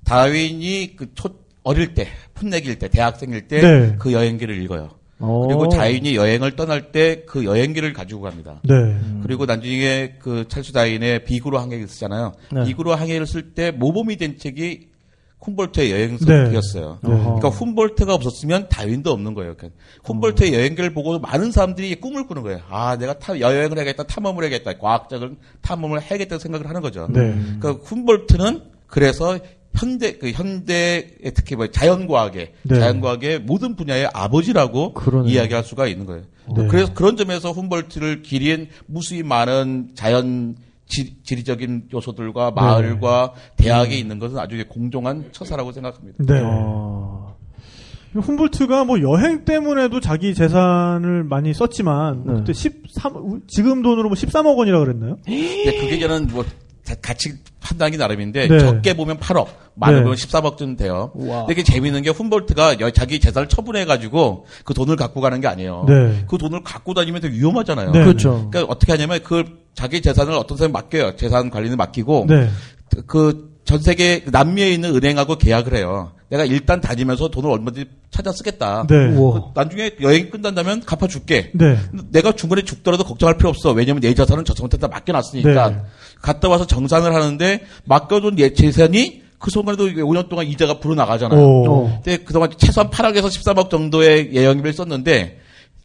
다윈이 그 초, 어릴 때 풋내기일 때 대학생일 때 네. 그 여행기를 읽어요. 오. 그리고 다윈이 여행을 떠날 때 그 여행기를 가지고 갑니다. 네. 그리고 나중에 그 찰스 다윈의 비구로 항해를 쓰잖아요. 네. 비구로 항해를 쓸 때 모범이 된 책이 훔볼트의 네. 여행서였어요. 네. 그러니까 훔볼트가 없었으면 다윈도 없는 거예요. 그러니까 훔볼트의 여행기를 보고 많은 사람들이 꿈을 꾸는 거예요. 아, 내가 타, 여행을 해야겠다, 탐험을 해야겠다, 과학적인 탐험을 해야겠다는 생각을 하는 거죠. 네. 그러니까 훔볼트는 그래서 현대 그 현대 특히 뭐 자연과학의 네. 자연과학의 모든 분야의 아버지라고 그러네요. 이야기할 수가 있는 거예요. 네. 그래서 그런 점에서 훔볼트를 기린 무수히 많은 자연 지, 지리적인 요소들과 마을과 대학에 있는 것은 아주 공정한 처사라고 생각합니다. 네. 어. 훔볼트가 뭐 여행 때문에도 자기 재산을 많이 썼지만 네. 그때 13 지금 돈으로 뭐 13억 원이라 그랬나요? 근데 그게 저는 뭐 자- 같이 판단하기 나름인데 네. 적게 보면 8억, 많이 네. 보면 13억쯤 돼요. 우와. 근데 이게 재미있는 게 훔볼트가 여- 자기 재산을 처분해 가지고 그 돈을 갖고 가는 게 아니에요. 네. 그 돈을 갖고 다니면 되게 위험하잖아요. 네. 그렇죠. 그러니까 어떻게 하냐면 그 자기 재산을 어떤 사람이 맡겨요. 재산 관리는 맡기고 네. 그전 세계 남미에 있는 은행하고 계약을 해요. 내가 일단 다니면서 돈을 얼마든지 찾아 쓰겠다. 네. 그 나중에 여행이 끝난다면 갚아줄게. 네. 내가 중간에 죽더라도 걱정할 필요 없어. 왜냐면 내 재산은 저 사람한테 다 맡겨놨으니까. 네. 갔다 와서 정산을 하는데 맡겨둔 예 재산이 그 순간에도 5년 동안 이자가 불어나가잖아요. 오. 근데 그동안 최소한 8억에서 13억 정도의 예형비를 썼는데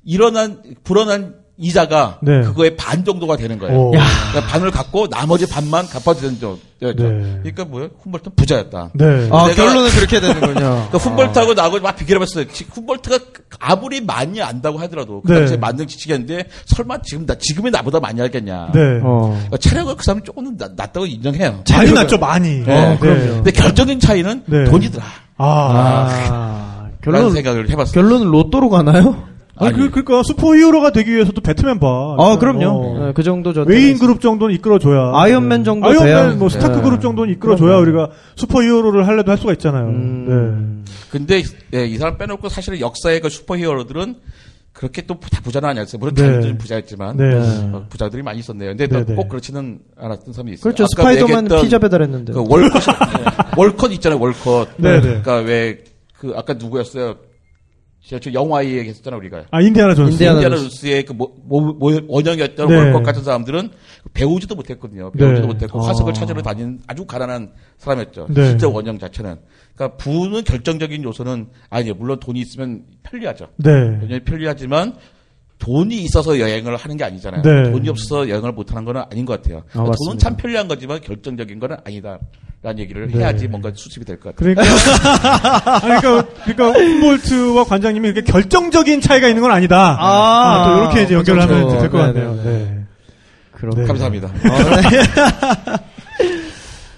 일어난 불어난 이자가 네. 그거의 반 정도가 되는 거예요. 오. 그러니까 반을 갖고 나머지 반만 갚아주는 죠 네. 그러니까 뭐예요? 훔볼트는 부자였다. 네. 아, 결론은 그렇게 되는군요. 그러니까 훔볼트하고 나하고 막 비교를 해봤어요. 지- 훔볼트가 아무리 많이 안다고 하더라도 그 네. 당시에 만능 지식이었는데 설마 지금 나 지금이 나보다 많이 알겠냐. 네. 어. 그러니까 체력은 그 사람이 조금 낫, 낫다고 인정해요. 많이 낫죠, 많이. 네. 그럼요. 근데 결정적인 차이는 네. 돈이더라. 아. 아. 결론, 생각을 해봤어요. 결론은 로또로 가나요? 아니, 그, 그러니까 슈퍼히어로가 되기 위해서도 배트맨 봐. 아, 그럼요. 어. 네, 그 정도 저. 웨인 그룹 정도는 이끌어줘야. 아이언맨 정도 아이언맨, 돼야- 뭐 스타크 네. 그룹 정도는 이끌어줘야 우리가 슈퍼히어로를 하려도 할 수가 있잖아요. 음. 근데 예, 이 사람 빼놓고 사실은 역사의 그 슈퍼히어로들은 그렇게 또 다 부자는 아니었어요. 물론 네. 자기들은 부자였지만 네. 어, 부자들이 많이 있었네요. 근데 네, 또 네. 꼭 그렇지는 않았던 사람이 있어요. 그렇죠. 아까 스파이더맨 피자 배달했는데. 그 월컷, 네. 월컷 있잖아요. 월컷. 네, 네. 그러니까 왜 그 아까 누구였어요? 저 영화 얘기했었잖아 우리가. 아 인디아나 존스. 인디아나 인디아나 존스. 존스의 그 모, 모, 모- 원형이었던 네. 월컷 같은 사람들은 배우지도 못했거든요. 배우지도 네. 못했고 아. 화석을 찾으러 다니는 아주 가난한 사람이었죠. 네. 진짜 원형 자체는. 그러니까 부는 결정적인 요소는 아니에요. 물론 돈이 있으면 편리하죠. 네. 굉장히 편리하지만 돈이 있어서 여행을 하는 게 아니잖아요. 네. 돈이 없어서 여행을 못 하는 건 아닌 것 같아요. 아, 돈은 맞습니다. 참 편리한 거지만 결정적인 건 아니다 라는 얘기를 네. 해야지 뭔가 수습이 될 것 같아요. 그러니까 그러니까 그러니까 훔볼트와 관장님이 이렇게 결정적인 차이가 있는 건 아니다. 아, 또 이렇게 이제 연결을 하면 그렇죠. 될것 네, 같네요. 네, 네. 네. 그럼 네. 감사합니다.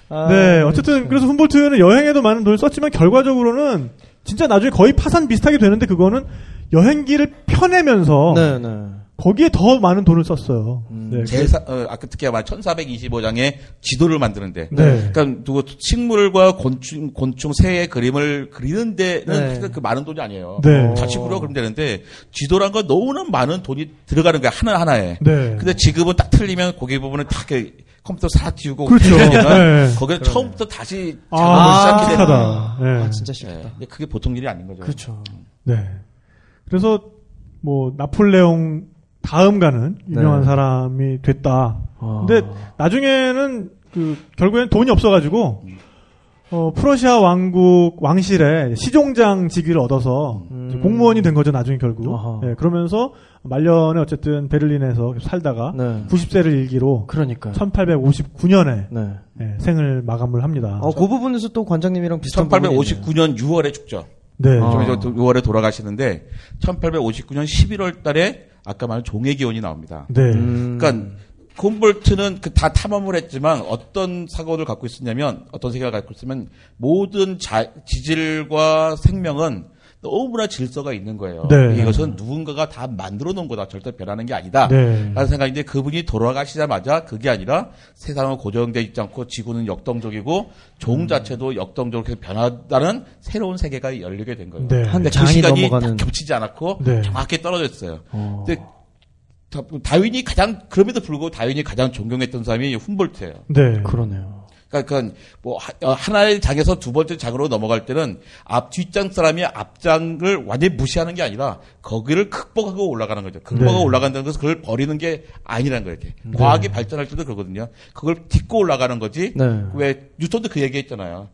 아, 네, 어쨌든 그래서 훔볼트는 여행에도 많은 돈을 썼지만 결과적으로는 진짜 나중에 거의 파산 비슷하게 되는데 그거는 여행기를 펴내면서 네, 네. 거기에 더 많은 돈을 썼어요. 네, 제사, 어, 아까 특히 말 1425장의 지도를 만드는데. 네. 그러니까 누구 식물과 곤충, 곤충, 새의 그림을 그리는 데는 네. 사실 그 많은 돈이 아니에요. 네. 자치구로 그리면 되는데 지도란 건 너무나 많은 돈이 들어가는 거야. 하나 하나에. 네. 근데 지금은 딱 틀리면 거기 부분은 다 이렇게 컴퓨터 사 지우고 그렇죠. 네. 거기는 처음부터 다시 아, 작업을 시작해야 되는. 네. 아, 진짜 쉽다. 네. 근데 그게 보통 일이 아닌 거죠. 그렇죠. 네. 그래서 뭐 나폴레옹 다음 가는 유명한 네. 사람이 됐다. 아. 근데 나중에는 그 결국엔 돈이 없어가지고 어, 프러시아 왕국 왕실에 시종장 직위를 얻어서 이제 공무원이 된 거죠 나중에 결국. 음. 네, 그러면서 말년에 어쨌든 베를린에서 살다가 네. 90세를 일기로 그러니까요. 1859년에 네. 생을 마감을 합니다. 어, 그 부분에서 또 관장님이랑 비슷한 부분이 있네요. 1859년 6월에 죽죠. 네. 아. 좀 이제 6월에 돌아가시는데 1859년 11월 달에 아까 말한 종의 기원이 나옵니다. 네. 음. 그러니까 콤볼트는 그 다 탐험을 했지만 어떤 사고를 갖고 있었냐면 어떤 세계를 갖고 있으면 모든 자- 지질과 생명은 너무나 질서가 있는 거예요. 네. 이것은 누군가가 다 만들어 놓은 거다. 절대 변하는 게 아니다. 네. 라는 생각인데 그분이 돌아가시자마자 그게 아니라 세상은 고정되어 있지 않고 지구는 역동적이고 음. 종 자체도 역동적으로 변하다는 새로운 세계가 열리게 된 거예요. 네. 한 근데 그 장이 시간이 넘어가는. 딱 겹치지 않았고 네. 정확히 떨어졌어요. 어. 근데 다- 다윈이 가장 그럼에도 불구하고 다윈이 가장 존경했던 사람이 훔볼트예요. 네. 그러네요. 그러니까 뭐 하- 어, 하나의 장에서 두 번째 장으로 넘어갈 때는 앞 뒷장 사람이 앞장을 완전히 무시하는 게 아니라 거기를 극복하고 올라가는 거죠. 극복하고 네. 올라간다는 것은 그걸 버리는 게 아니라는 거예요. 이렇게. 과학이 발전할 때도 그러거든요. 그걸 딛고 올라가는 거지. 네. 왜 뉴턴도 그 얘기했잖아요.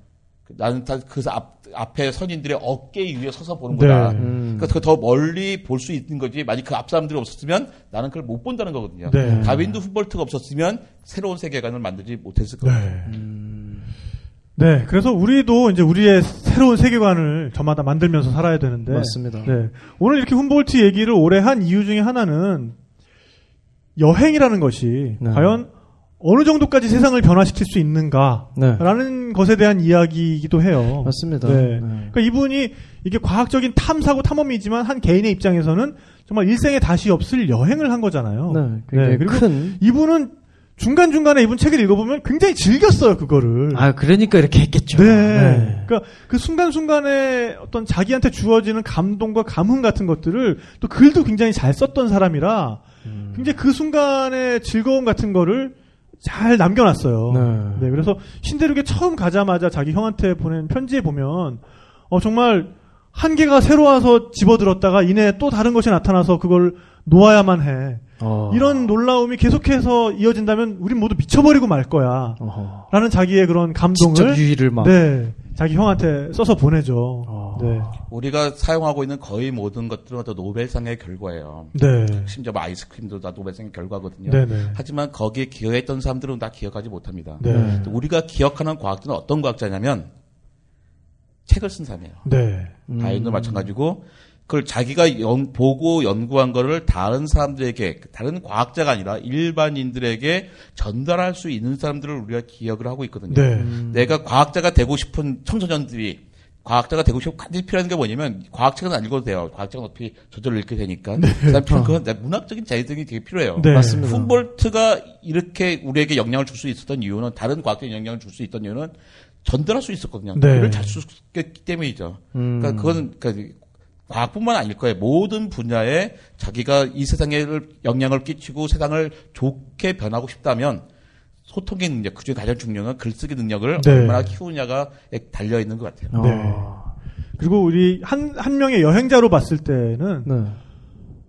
나는 다그 앞, 앞에 선인들의 어깨 위에 서서 보는 거다. 네. 음. 그러니까 더 멀리 볼 수 있는 거지. 만약 그 앞 사람들이 없었으면 나는 그걸 못 본다는 거거든요. 네. 다윈도 훔볼트가 없었으면 새로운 세계관을 만들지 못했을 거예요. 네. 네, 그래서 우리도 이제 우리의 새로운 세계관을 저마다 만들면서 살아야 되는데. 맞습니다. 네. 오늘 이렇게 훔볼트 얘기를 오래 한 이유 중에 하나는 여행이라는 것이 네. 과연 어느 정도까지 세상을 변화시킬 수 네. 있는가라는 것에 대한 이야기이기도 해요. 맞습니다. 네. 네. 그러니까 이분이 이게 과학적인 탐사고 탐험이지만 한 개인의 입장에서는 정말 일생에 다시 없을 여행을 한 거잖아요. 네. 굉장히 그리고 큰. 이분은 중간 중간에 이분 책을 읽어보면 굉장히 즐겼어요, 그거를. 아, 그러니까 이렇게 했겠죠. 네. 그러니까 그 순간 순간에 어떤 자기한테 주어지는 감동과 감흥 같은 것들을 또 글도 굉장히 잘 썼던 사람이라 음. 굉장히 그 순간의 즐거움 같은 거를 잘 남겨놨어요. 네. 그래서 신대륙에 처음 가자마자 자기 형한테 보낸 편지에 보면 어 정말 한 개가 새로 와서 집어들었다가 이내 또 다른 것이 나타나서 그걸 놓아야만 해. 어. 이런 놀라움이 계속해서 이어진다면 우린 모두 미쳐버리고 말 거야. 어허. 라는 자기의 그런 감동을. 네 자기 형한테 써서 보내죠. 어. 네, 우리가 사용하고 있는 거의 모든 것들은 다 노벨상의 결과예요. 네, 심지어 뭐 아이스크림도 다 노벨상의 결과거든요. 네, 네, 하지만 거기에 기여했던 사람들은 다 기억하지 못합니다. 네, 또 우리가 기억하는 과학자는 어떤 과학자냐면 책을 쓴 사람이에요. 네, 음. 다윈도 마찬가지고 그걸 자기가 연- 보고 연구한 거를 다른 사람들에게 다른 과학자가 아니라 일반인들에게 전달할 수 있는 사람들을 우리가 기억을 하고 있거든요. 네, 내가 과학자가 되고 싶은 청소년들이 과학자가 되고 싶고 간절히 필요한 게 뭐냐면 과학책은 안 읽어도 돼요. 과학책은 어차피 저절로 읽게 되니까. 그다음 필요한 건 문학적인 자유등이 되게 필요해요. 네. 맞습니다. 훔볼트가 이렇게 우리에게 영향을 줄 수 있었던 이유는 다른 과학적인 영향을 줄 수 있던 이유는 전달할 수 있었거든요. 네. 글을 잘 쓰기 때문이죠. 음. 그러니까 그건 그러니까 과학뿐만 아닐 거예요. 모든 분야에 자기가 이 세상에 영향을 끼치고 세상을 좋게 변하고 싶다면 소통의 능력, 그중에 가장 중요한 건 글쓰기 능력을 네. 얼마나 키우냐가 달려 있는 것 같아요. 어. 네. 그리고 우리 한, 한 명의 여행자로 봤을 때는 네.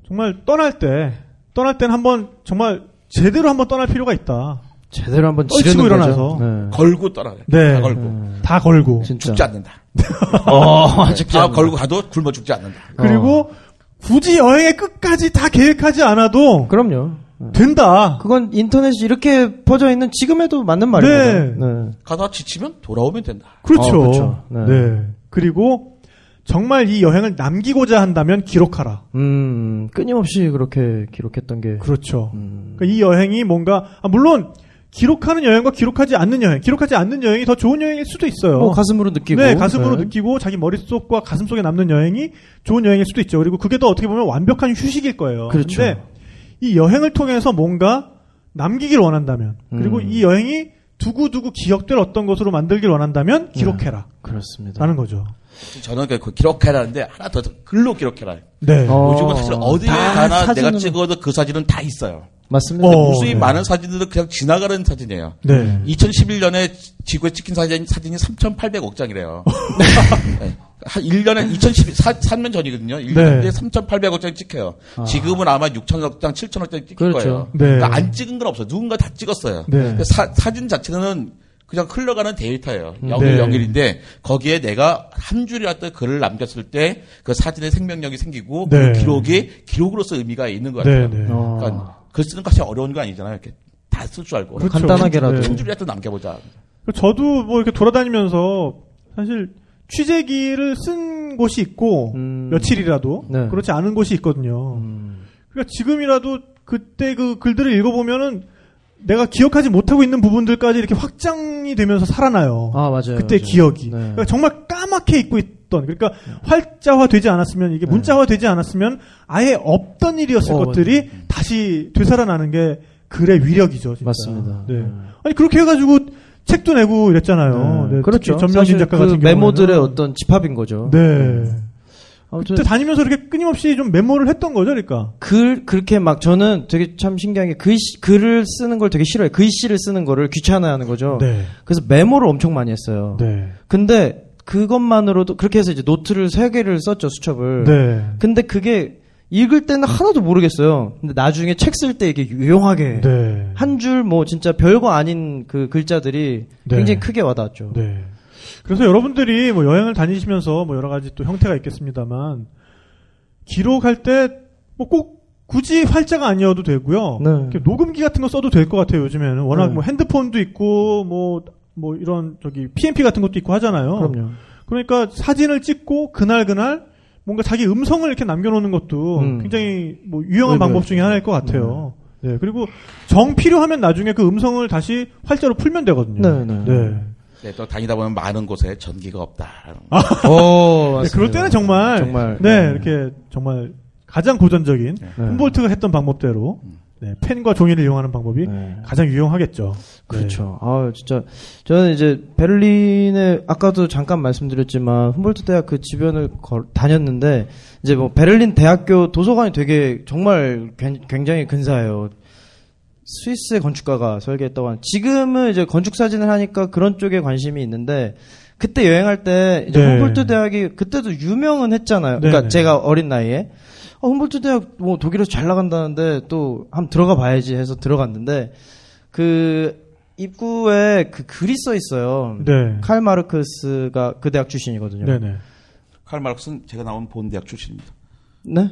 정말 떠날 때, 떠날 때는 한번 정말 제대로 한번 떠날 필요가 있다. 제대로 한번 떨치고 일어나서. 네. 걸고 떠나요. 네. 다 걸고. 다 걸고. 진짜. 죽지 않는다. 어, 죽지 다 않는다. 걸고 가도 굶어 죽지 않는다. 그리고 굳이 여행의 끝까지 다 계획하지 않아도 그럼요. 된다. 그건 인터넷이 이렇게 퍼져 있는 지금에도 맞는 네. 말이거든요. 네. 가다 지치면 돌아오면 된다. 그렇죠. 어, 그렇죠. 네. 네. 그리고 정말 이 여행을 남기고자 한다면 기록하라. 음, 끊임없이 그렇게 기록했던 게. 그렇죠. 음. 그러니까 이 여행이 뭔가 아, 물론 기록하는 여행과 기록하지 않는 여행, 기록하지 않는 여행이 더 좋은 여행일 수도 있어요. 뭐 가슴으로 느끼고. 네, 가슴으로 네. 느끼고 자기 머릿속과 가슴속에 남는 여행이 좋은 여행일 수도 있죠. 그리고 그게 더 어떻게 보면 완벽한 휴식일 거예요. 그렇죠. 근데 이 여행을 통해서 뭔가 남기길 원한다면 그리고 음. 이 여행이 두고두고 기억될 어떤 것으로 만들길 원한다면 기록해라. 그렇습니다. 라는 거죠. 저는 그 기록해라는데 하나 더 글로 기록해라. 네. 어. 요즘은 사실 어디에 다 가나 내가 사진으로. 찍어도 그 사진은 다 있어요. 맞습니다. 어. 무수히 네. 많은 사진들은 그냥 지나가는 사진이에요. 네. 2011년에 지구에 찍힌 사진, 사진이 3,800억 장이래요. 네. 한 1년에 2012, 3년 전이거든요. 1년에 네. 3,800억 장 찍혀요. 지금은 아마 6,000억 장, 7,000억 장 찍힐 그렇죠. 거예요. 네. 그러니까 안 찍은 건 없어요. 누군가 다 찍었어요. 네. 사, 사진 자체는 그냥 흘러가는 데이터예요. 영일 네. 영일인데 거기에 내가 한 줄이라도 글을 남겼을 때 그 사진의 생명력이 생기고 네. 그 기록이 기록으로서 의미가 있는 것 네, 같아요. 네. 어. 그러니까 글 쓰는 것이 어려운 거 아니잖아요. 이렇게 다 쓸 줄 알고 그렇죠. 간단하게라도. 네. 한 줄이라도 남겨보자. 저도 뭐 이렇게 돌아다니면서 사실 취재기를 쓴 곳이 있고 음. 며칠이라도 네. 그렇지 않은 곳이 있거든요. 음. 그러니까 지금이라도 그때 그 글들을 읽어보면은 내가 기억하지 못하고 있는 부분들까지 이렇게 확장이 되면서 살아나요. 아, 맞아요. 그때 맞아요. 기억이. 네. 그러니까 정말 까맣게 잊고 있던, 그러니까 활자화 되지 않았으면, 이게 문자화 되지 않았으면 아예 없던 일이었을 어, 것들이 다시 되살아나는 게 글의 위력이죠. 진짜. 맞습니다. 네. 네. 아니, 그렇게 해가지고 책도 내고 이랬잖아요. 네, 그렇죠. 특히 전명진 사실 작가 그 같은. 메모들의 어떤 집합인 거죠. 네. 아무튼 그때 다니면서 이렇게 끊임없이 좀 메모를 했던 거죠, 그러니까. 글 그렇게 막 저는 되게 참 신기한 게 글씨, 글을 쓰는 걸 되게 싫어해요. 글씨를 쓰는 거를 귀찮아하는 거죠. 네. 그래서 메모를 엄청 많이 했어요. 네. 근데 그것만으로도 그렇게 해서 이제 노트를 세 개를 썼죠 수첩을. 네. 근데 그게 읽을 때는 하나도 모르겠어요. 근데 나중에 책 쓸 때 이게 유용하게 네. 한줄 뭐 진짜 별거 아닌 그 글자들이 네. 굉장히 크게 와닿았죠. 네. 그래서 여러분들이 뭐 여행을 다니시면서 뭐 여러 가지 또 형태가 있겠습니다만 기록할 때 뭐 꼭 굳이 활자가 아니어도 되고요. 네. 이렇게 녹음기 같은 거 써도 될 것 같아요. 요즘에는 워낙 네. 뭐 핸드폰도 있고 뭐뭐 이런 저기 PMP 같은 것도 있고 하잖아요. 그럼요. 그러니까 사진을 찍고 그날 그날 뭔가 자기 음성을 이렇게 남겨놓는 것도 음. 굉장히 뭐 유용한 네, 방법 네. 중에 하나일 것 같아요. 네. 그리고 정 필요하면 나중에 그 음성을 다시 활자로 풀면 되거든요. 네, 네. 네, 또 다니다 보면 많은 곳에 전기가 없다. 오, 네, 그럴 때는 정말, 정말 네, 이렇게 정말 가장 고전적인 네. 훔볼트가 했던 방법대로 네, 펜과 종이를 이용하는 방법이 네. 가장 유용하겠죠. 네. 그렇죠. 아 진짜 저는 이제 베를린에 아까도 잠깐 말씀드렸지만 훔볼트 대학 그 주변을 걸- 다녔는데 이제 뭐 베를린 대학교 도서관이 되게 정말 굉- 굉장히 근사해요. 스위스의 건축가가 설계했다고 하는 지금은 이제 건축 사진을 하니까 그런 쪽에 관심이 있는데 그때 여행할 때 이제 네. 훔볼트 대학이 그때도 유명은 했잖아요. 네, 그러니까 네. 제가 어린 나이에 어, 훔볼트 대학 뭐 독일에서 잘 나간다는데 또 한번 들어가 봐야지 해서 들어갔는데 그 입구에 그 글이 써 있어요. 네. 칼 마르크스가 그 대학 출신이거든요. 네네. 칼 마르크스는 제가 나온 본 대학 출신입니다. 네?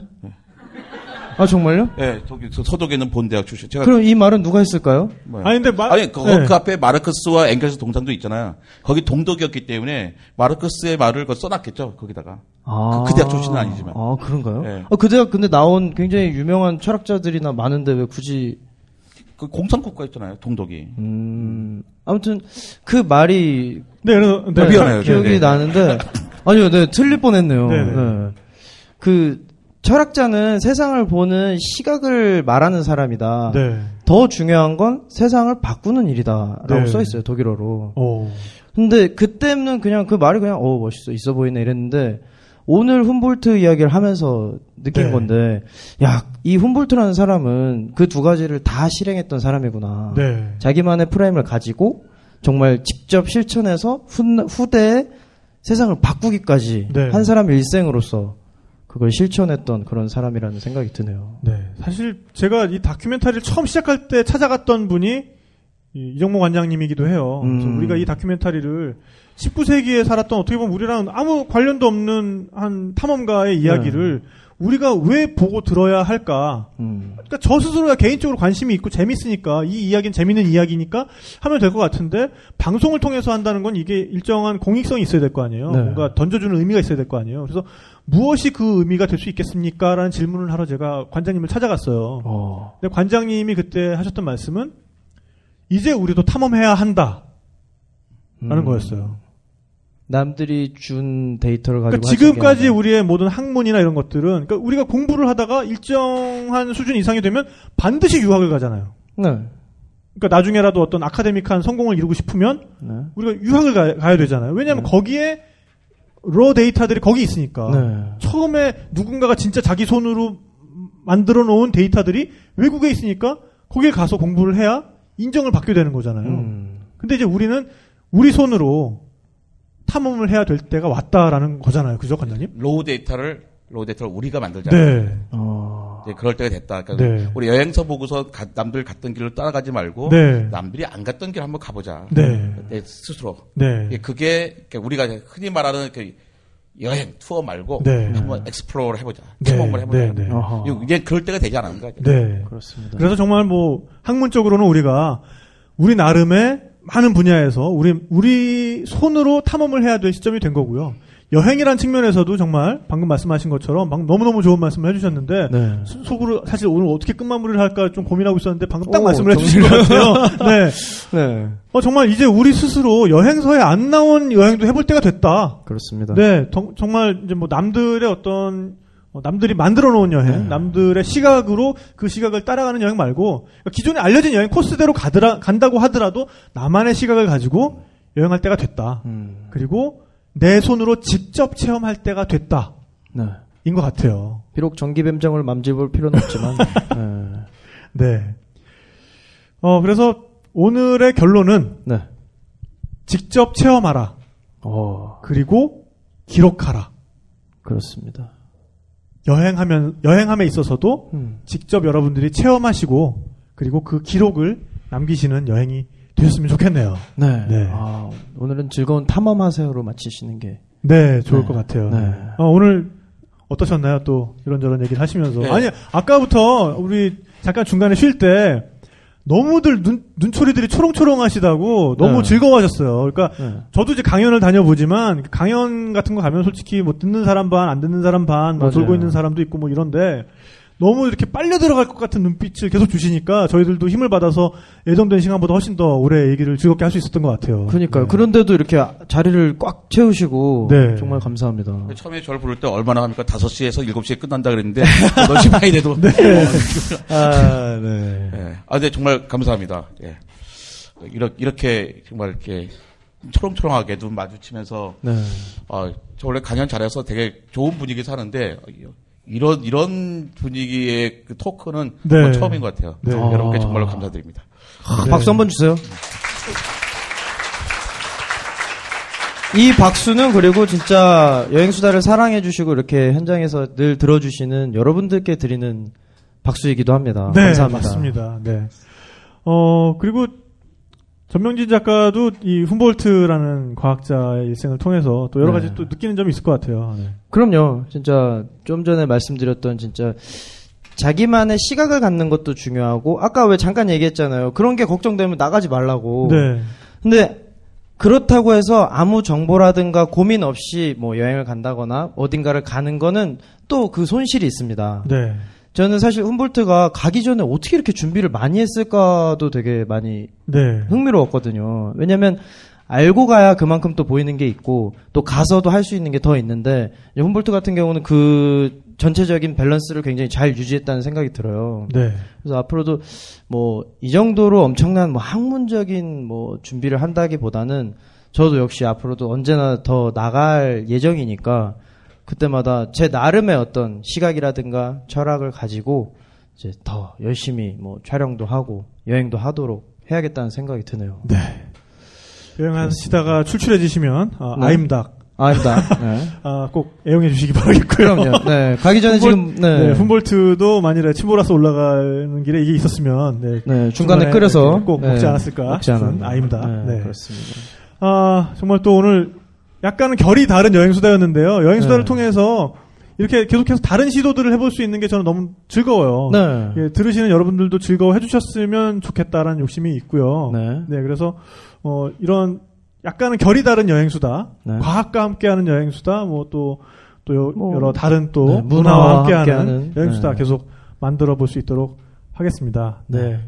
아 정말요? 네, 독일 서- 서독에 있는 본 대학 출신. 제가 그럼 이 말은 누가 했을까요? 뭐야. 아니, 근데 마, 아니 그, 네. 그 앞에 마르크스와 엥겔스 동상도 있잖아요. 거기 동독이었기 때문에 마르크스의 말을 그 써놨겠죠. 거기다가. 아, 그 대학 출신은 아니지만. 아 그런가요? 네. 어, 그 대학 근데 나온 굉장히 유명한 철학자들이나 많은데 왜 굳이 그 공산국가였잖아요. 동독이. 음 아무튼 그 말이 네, 그래서, 네. 아, 미안해요. 기억이 네, 네. 나는데 아니요, 네 틀릴 뻔했네요. 네, 네. 네. 그 철학자는 세상을 보는 시각을 말하는 사람이다. 네. 더 중요한 건 세상을 바꾸는 일이다라고 네. 써 있어요 독일어로. 오. 근데 그때는 그냥 그 말이 그냥 어 멋있어 있어 보이네 이랬는데 오늘 훔볼트 이야기를 하면서 느낀 네. 건데 야이 훔볼트라는 사람은 그 두 가지를 다 실행했던 사람이구나. 네. 자기만의 프레임을 가지고 정말 직접 실천해서 후, 후대에 세상을 바꾸기까지 네. 한 사람의 일생으로서 그걸 실천했던 그런 사람이라는 생각이 드네요. 네. 사실 제가 이 다큐멘터리를 처음 시작할 때 찾아갔던 분이 이 이정모 관장님이기도 해요. 음. 우리가 이 다큐멘터리를 19세기에 살았던 어떻게 보면 우리랑 아무 관련도 없는 한 탐험가의 이야기를 우리가 왜 보고 들어야 할까? 음. 그러니까 저 스스로가 개인적으로 관심이 있고 재밌으니까 이 이야기는 재밌는 이야기니까 하면 될 것 같은데 방송을 통해서 한다는 건 이게 일정한 공익성이 있어야 될 거 아니에요. 네. 뭔가 던져주는 의미가 있어야 될 거 아니에요. 그래서 무엇이 그 의미가 될 수 있겠습니까? 라는 질문을 하러 제가 관장님을 찾아갔어요. 어. 근데 관장님이 그때 하셨던 말씀은 이제 우리도 탐험해야 한다. 라는 음. 거였어요. 남들이 준 데이터를 가지고 그러니까 지금까지. 우리의 모든 학문이나 이런 것들은 그러니까 우리가 공부를 하다가 일정한 수준 이상이 되면 반드시 유학을 가잖아요. 네. 그러니까 나중에라도 어떤 아카데믹한 성공을 이루고 싶으면 네. 우리가 유학을 가, 야 되잖아요. 왜냐하면 네. 거기에 러 데이터들이 거기 있으니까. 네. 처음에 누군가가 진짜 자기 손으로 만들어 놓은 데이터들이 외국에 있으니까 거기에 가서 공부를 해야 인정을 받게 되는 거잖아요. 음. 근데 이제 우리는 우리 손으로 탐험을 해야 될 때가 왔다라는 거잖아요. 그죠, 관장님? raw data를 raw data를 우리가 만들자. 네. 어. 이제 그럴 때가 됐다. 그러니까 네. 우리 여행서 보고서 가- 남들 갔던 길을 따라가지 말고 네. 남들이 안 갔던 길 한번 가보자. 네. 내 스스로. 네. 예, 그게 그러니까 우리가 흔히 말하는 그 여행 투어 말고 네. 한번 explore를 해보자. 네. 탐험을 해보자. 네, 네. 어허. 이제 그럴 때가 되지 않았는가? 네. 그렇습니다. 그래서 정말 뭐 학문적으로는 우리가 우리 나름의 많은 분야에서 우리 우리 손으로 탐험을 해야 될 시점이 된 거고요. 여행이란 측면에서도 정말 방금 말씀하신 것처럼 방- 너무너무 좋은 말씀을 해주셨는데 네. 수- 속으로 사실 오늘 어떻게 끝마무리를 할까 좀 고민하고 있었는데 방금 딱 오, 말씀을 해주신 것 같아요. 네. 네. 어, 정말 이제 우리 스스로 여행서에 안 나온 여행도 해볼 때가 됐다. 그렇습니다. 네, 정- 정말 이제 뭐 남들의 어떤 어, 남들이 만들어 놓은 여행, 네. 남들의 시각으로 그 시각을 따라가는 여행 말고 그러니까 기존에 알려진 여행 코스대로 가더라, 간다고 하더라도 나만의 시각을 가지고 여행할 때가 됐다. 음. 그리고 내 손으로 직접 체험할 때가 됐다. 네. 인것 같아요. 비록 전기뱀장을 맘집을 필요는 없지만. 네. 네. 어, 그래서 오늘의 결론은 네. 직접 체험하라. 어, 그리고 기록하라. 그렇습니다. 여행하면, 여행함에 있어서도 음. 직접 여러분들이 체험하시고 그리고 그 기록을 남기시는 여행이 되셨으면 좋겠네요. 네. 네. 아, 오늘은 즐거운 탐험하세요로 마치시는 게. 네, 좋을 네. 것 같아요. 네. 어, 오늘 어떠셨나요? 또 이런저런 얘기를 하시면서 네. 아니 아까부터 우리 잠깐 중간에 쉴 때 너무들 눈 눈초리들이 초롱초롱 하시다고 너무 네. 즐거워하셨어요. 그러니까 네. 저도 이제 강연을 다녀보지만 강연 같은 거 가면 솔직히 뭐 듣는 사람 반, 안 듣는 사람 반, 뭐 맞아요. 돌고 있는 사람도 있고 뭐 이런데 너무 이렇게 빨려 들어갈 것 같은 눈빛을 계속 주시니까 저희들도 힘을 받아서 예정된 시간보다 훨씬 더 오래 얘기를 즐겁게 할 수 있었던 것 같아요. 그러니까요. 네. 그런데도 이렇게 자리를 꽉 채우시고 네. 정말 감사합니다. 처음에 저를 부를 때 얼마나 합니까? 5시에서 7시에 끝난다 그랬는데 8시 반이 돼도 네. 아, 네. 예. 아, 근데 정말 감사합니다. 예. 이렇게, 이렇게 정말 이렇게 초롱초롱하게 눈 마주치면서 네. 아, 저 원래 강연 잘해서 되게 좋은 분위기에서 하는데 이런 이런 분위기의 그 토크는 네. 정말 처음인 것 같아요. 네. 여러분께 아. 정말로 감사드립니다. 네. 박수 한번 주세요. 이 박수는 그리고 진짜 여행 수다를 사랑해 주시고 이렇게 현장에서 늘 들어 주시는 여러분들께 드리는 박수이기도 합니다. 네, 감사합니다. 맞습니다. 네. 어, 그리고 전명진 작가도 이 훔볼트라는 과학자의 일생을 통해서 또 여러 네. 가지 또 느끼는 점이 있을 것 같아요. 네. 그럼요. 진짜 좀 전에 말씀드렸던 진짜 자기만의 시각을 갖는 것도 중요하고 아까 왜 잠깐 얘기했잖아요. 그런 게 걱정되면 나가지 말라고. 네. 근데 그렇다고 해서 아무 정보라든가 고민 없이 뭐 여행을 간다거나 어딘가를 가는 거는 또 그 손실이 있습니다. 네. 저는 사실 훔볼트가 가기 전에 어떻게 이렇게 준비를 많이 했을까도 되게 많이 네. 흥미로웠거든요. 왜냐면 알고 가야 그만큼 또 보이는 게 있고 또 가서도 할 수 있는 게 더 있는데 훔볼트 같은 경우는 그 전체적인 밸런스를 굉장히 잘 유지했다는 생각이 들어요. 네. 그래서 앞으로도 뭐 이 정도로 엄청난 뭐 학문적인 뭐 준비를 한다기보다는 저도 역시 앞으로도 언제나 더 나갈 예정이니까 그때마다 제 나름의 어떤 시각이라든가 철학을 가지고 이제 더 열심히 뭐 촬영도 하고 여행도 하도록 해야겠다는 생각이 드네요. 네. 여행하시다가 출출해지시면 어, 네. 아임닭 아닙니다. 네. 아, 꼭 애용해 주시기 바라겠고요. 그럼요. 네. 가기 전에 훔볼- 지금 네. 네, 훔볼트도 만일에 침보라서 올라가는 길에 이게 있었으면 네, 네, 중간에 끓여서 꼭 네, 먹지 않았을까 먹지 않았나. 아입니다. 네, 네. 그렇습니다. 아, 정말 또 오늘 약간은 결이 다른 여행 수다였는데요. 여행 수다를 네. 통해서 이렇게 계속해서 다른 시도들을 해볼 수 있는 게 저는 너무 즐거워요. 네. 예, 들으시는 여러분들도 즐거워 해 주셨으면 좋겠다라는 욕심이 있고요. 네. 그래서 어, 이런 약간은 결이 다른 여행 수다, 네. 과학과 함께하는 여행 수다, 뭐또또 뭐, 여러 다른 또 네, 문화와, 문화와 함께하는, 함께하는, 여행 수다 네. 계속 만들어 볼 수 있도록 하겠습니다. 네.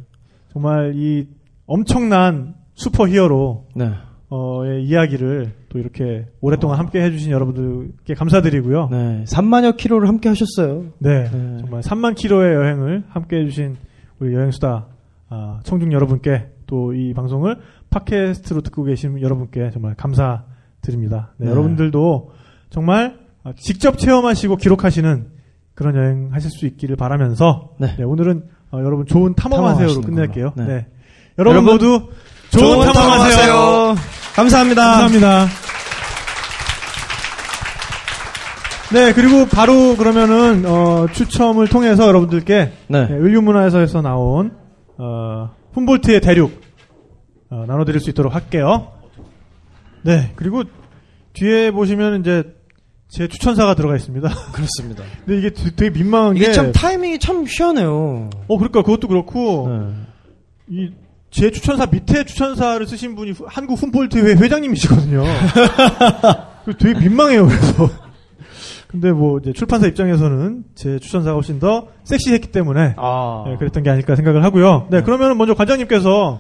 정말 이 엄청난 슈퍼 히어로 네. 어의 이야기를 또 이렇게 오랫동안 함께 해주신 여러분들께 감사드리고요. 네, 네. 3만여 킬로를 함께 하셨어요. 네. 정말 3만 킬로의 여행을 함께 해주신 우리 여행수다 아, 청중 여러분께 또 이 방송을 팟캐스트로 듣고 계신 여러분께 정말 감사드립니다. 네, 네. 여러분들도 정말 아, 직접 체험하시고 기록하시는 그런 여행 하실 수 있기를 바라면서 네. 네, 오늘은 어, 여러분 좋은 탐험하세요로 탐험하시는 끝낼게요. 네. 네. 여러분, 여러분, 모두 좋은, 탐험하세요. 감사합니다. 감사합니다. 네, 그리고 바로 그러면은 어, 추첨을 통해서 여러분들께 네. 네, 을류문화에서 나온 어, 훔볼트의 대륙 어, 나눠드릴 수 있도록 할게요. 네, 그리고 뒤에 보시면 이제 제 추천사가 들어가 있습니다. 그렇습니다. 근데 이게 되- 되게 민망한 게 이게 참 타이밍이 참 희한해요. 어, 그러니까 그것도 그렇고 네. 이 제 추천사 밑에 추천사를 쓰신 분이 후- 한국 훔볼트회 회장님이시거든요. 되게 민망해요. 그래서 근데 뭐 이제 출판사 입장에서는 제 추천사가 훨씬 더 섹시했기 때문에 아. 네, 그랬던 게 아닐까 생각을 하고요. 네, 그러면 먼저 관장님께서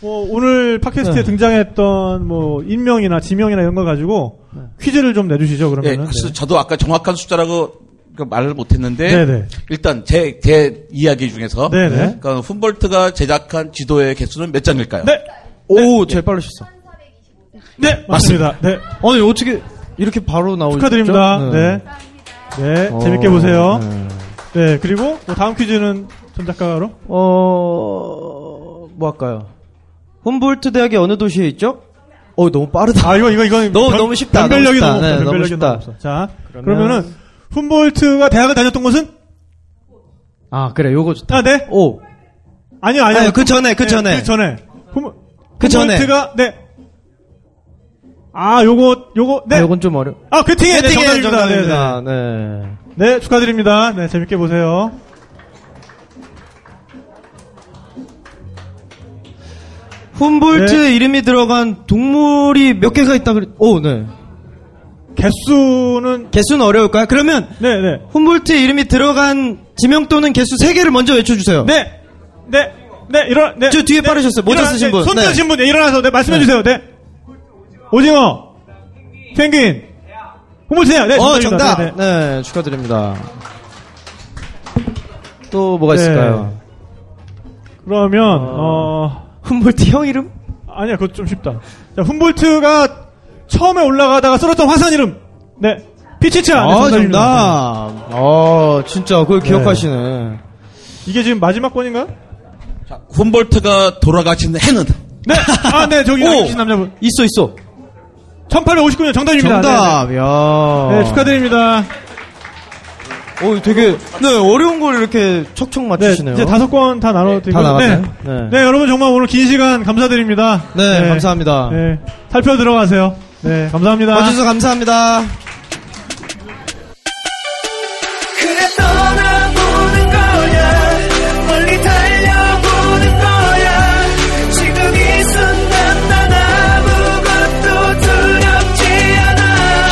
뭐 오늘 팟캐스트에 네. 등장했던 뭐 인명이나 지명이나 이런 걸 가지고 퀴즈를 좀 내주시죠. 예, 그러면은 그래서 네. 저도 아까 정확한 숫자라고 그 말을 못했는데 네네. 일단 제, 제 이야기 중에서 네네. 그러니까 훔볼트가 제작한 지도의 개수는 몇 장일까요? 네, 오, 제일 빠르셨어. 네, 맞습니다. 네, 아니, 어떻게 이렇게 바로 나오죠? 축하드립니다. 네, 네, 어, 재밌게 보세요. 네. 네, 그리고 뭐 다음 퀴즈는 전 작가로 어, 뭐 할까요? 훔볼트 대학이 어느 도시에 있죠? 어, 너무 빠르다. 아, 이거, 이거, 이거. 너무- 너무 쉽다, 변별력이 너무 너무 쉽다. 없다. 네, 너무 변별력이 쉽다. 너무 없어. 자, 그러면- 그러면은 훔볼트가 대학을 다녔던 곳은? 아, 그래, 요거 좋다. 아, 네? 오. 아니요, 아니요. 아니, 그 전에, 그 네, 전에. 그 전에. 훔, 그 전에. 훔볼트가, 네. 아, 요거, 요거, 네. 아, 요건 좀 어려. 아, 괴팅해. 네, 배팅의 정답입니다. 네, 네. 정답입니다. 네. 네, 축하드립니다. 네, 재밌게 보세요. 훔볼트 네. 이름이 들어간 동물이 몇 개가 있다 그랬, 오, 네. 개수는, 개수는 어려울까요? 그러면 네, 네. 훔볼트 이름이 들어간 지명 또는 개수 세 개를 먼저 외쳐 주세요. 네, 네, 네, 일어나, 네. 저 뒤에 네. 빠르셨어요. 모자 일어나, 쓰신 네, 분. 손 네. 드신 분, 네, 일어나서, 네, 말씀해 주세요. 네. 오징어, 펭귄, 훔볼트야. 네, 어. 정답. 네, 네, 네. 축하드립니다. 또 뭐가 네. 있을까요? 그러면, 어, 훔볼트 형 이름? 아니야, 그것 좀 쉽다. 자, 훔볼트가 처음에 올라가다가 쓸었던 화산 이름. 네. 피치차. 네, 아. 정답. 아, 진짜 그걸 기억하시네. 이게 지금 마지막 번인가요? 훔볼트가 돌아가신 해는 네. 아, 네, 저기 오! 앉으신 남자분. 있어, 있어. 1859년 정답입니다. 정답. 네, 야. 네. 네, 축하드립니다. 오, 되게 네 어려운 걸 이렇게 척척 네, 맞추시네요. 이제 다섯 권 다 나눠드리고. 다 나갔나요? 네. 네. 네, 여러분 정말 오늘 긴 시간 감사드립니다. 네, 감사합니다. 네, 살펴 들어가세요. 네, 감사합니다. 와주셔서 감사합니다. 그래 떠나보는 거야. 멀리 달려보는 거야. 지금 이 순간 난 아무것도 두렵지 않아.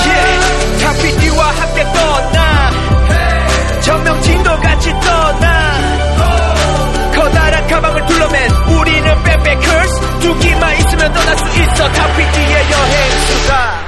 Yeah. 탑피디와 함께 떠나. 전명진도 같이 떠나. 커다란 가방을 둘러맨. 우리는 백패커스 두 끼만 있으면 떠날 수 있어. 탑피디의 여행 수다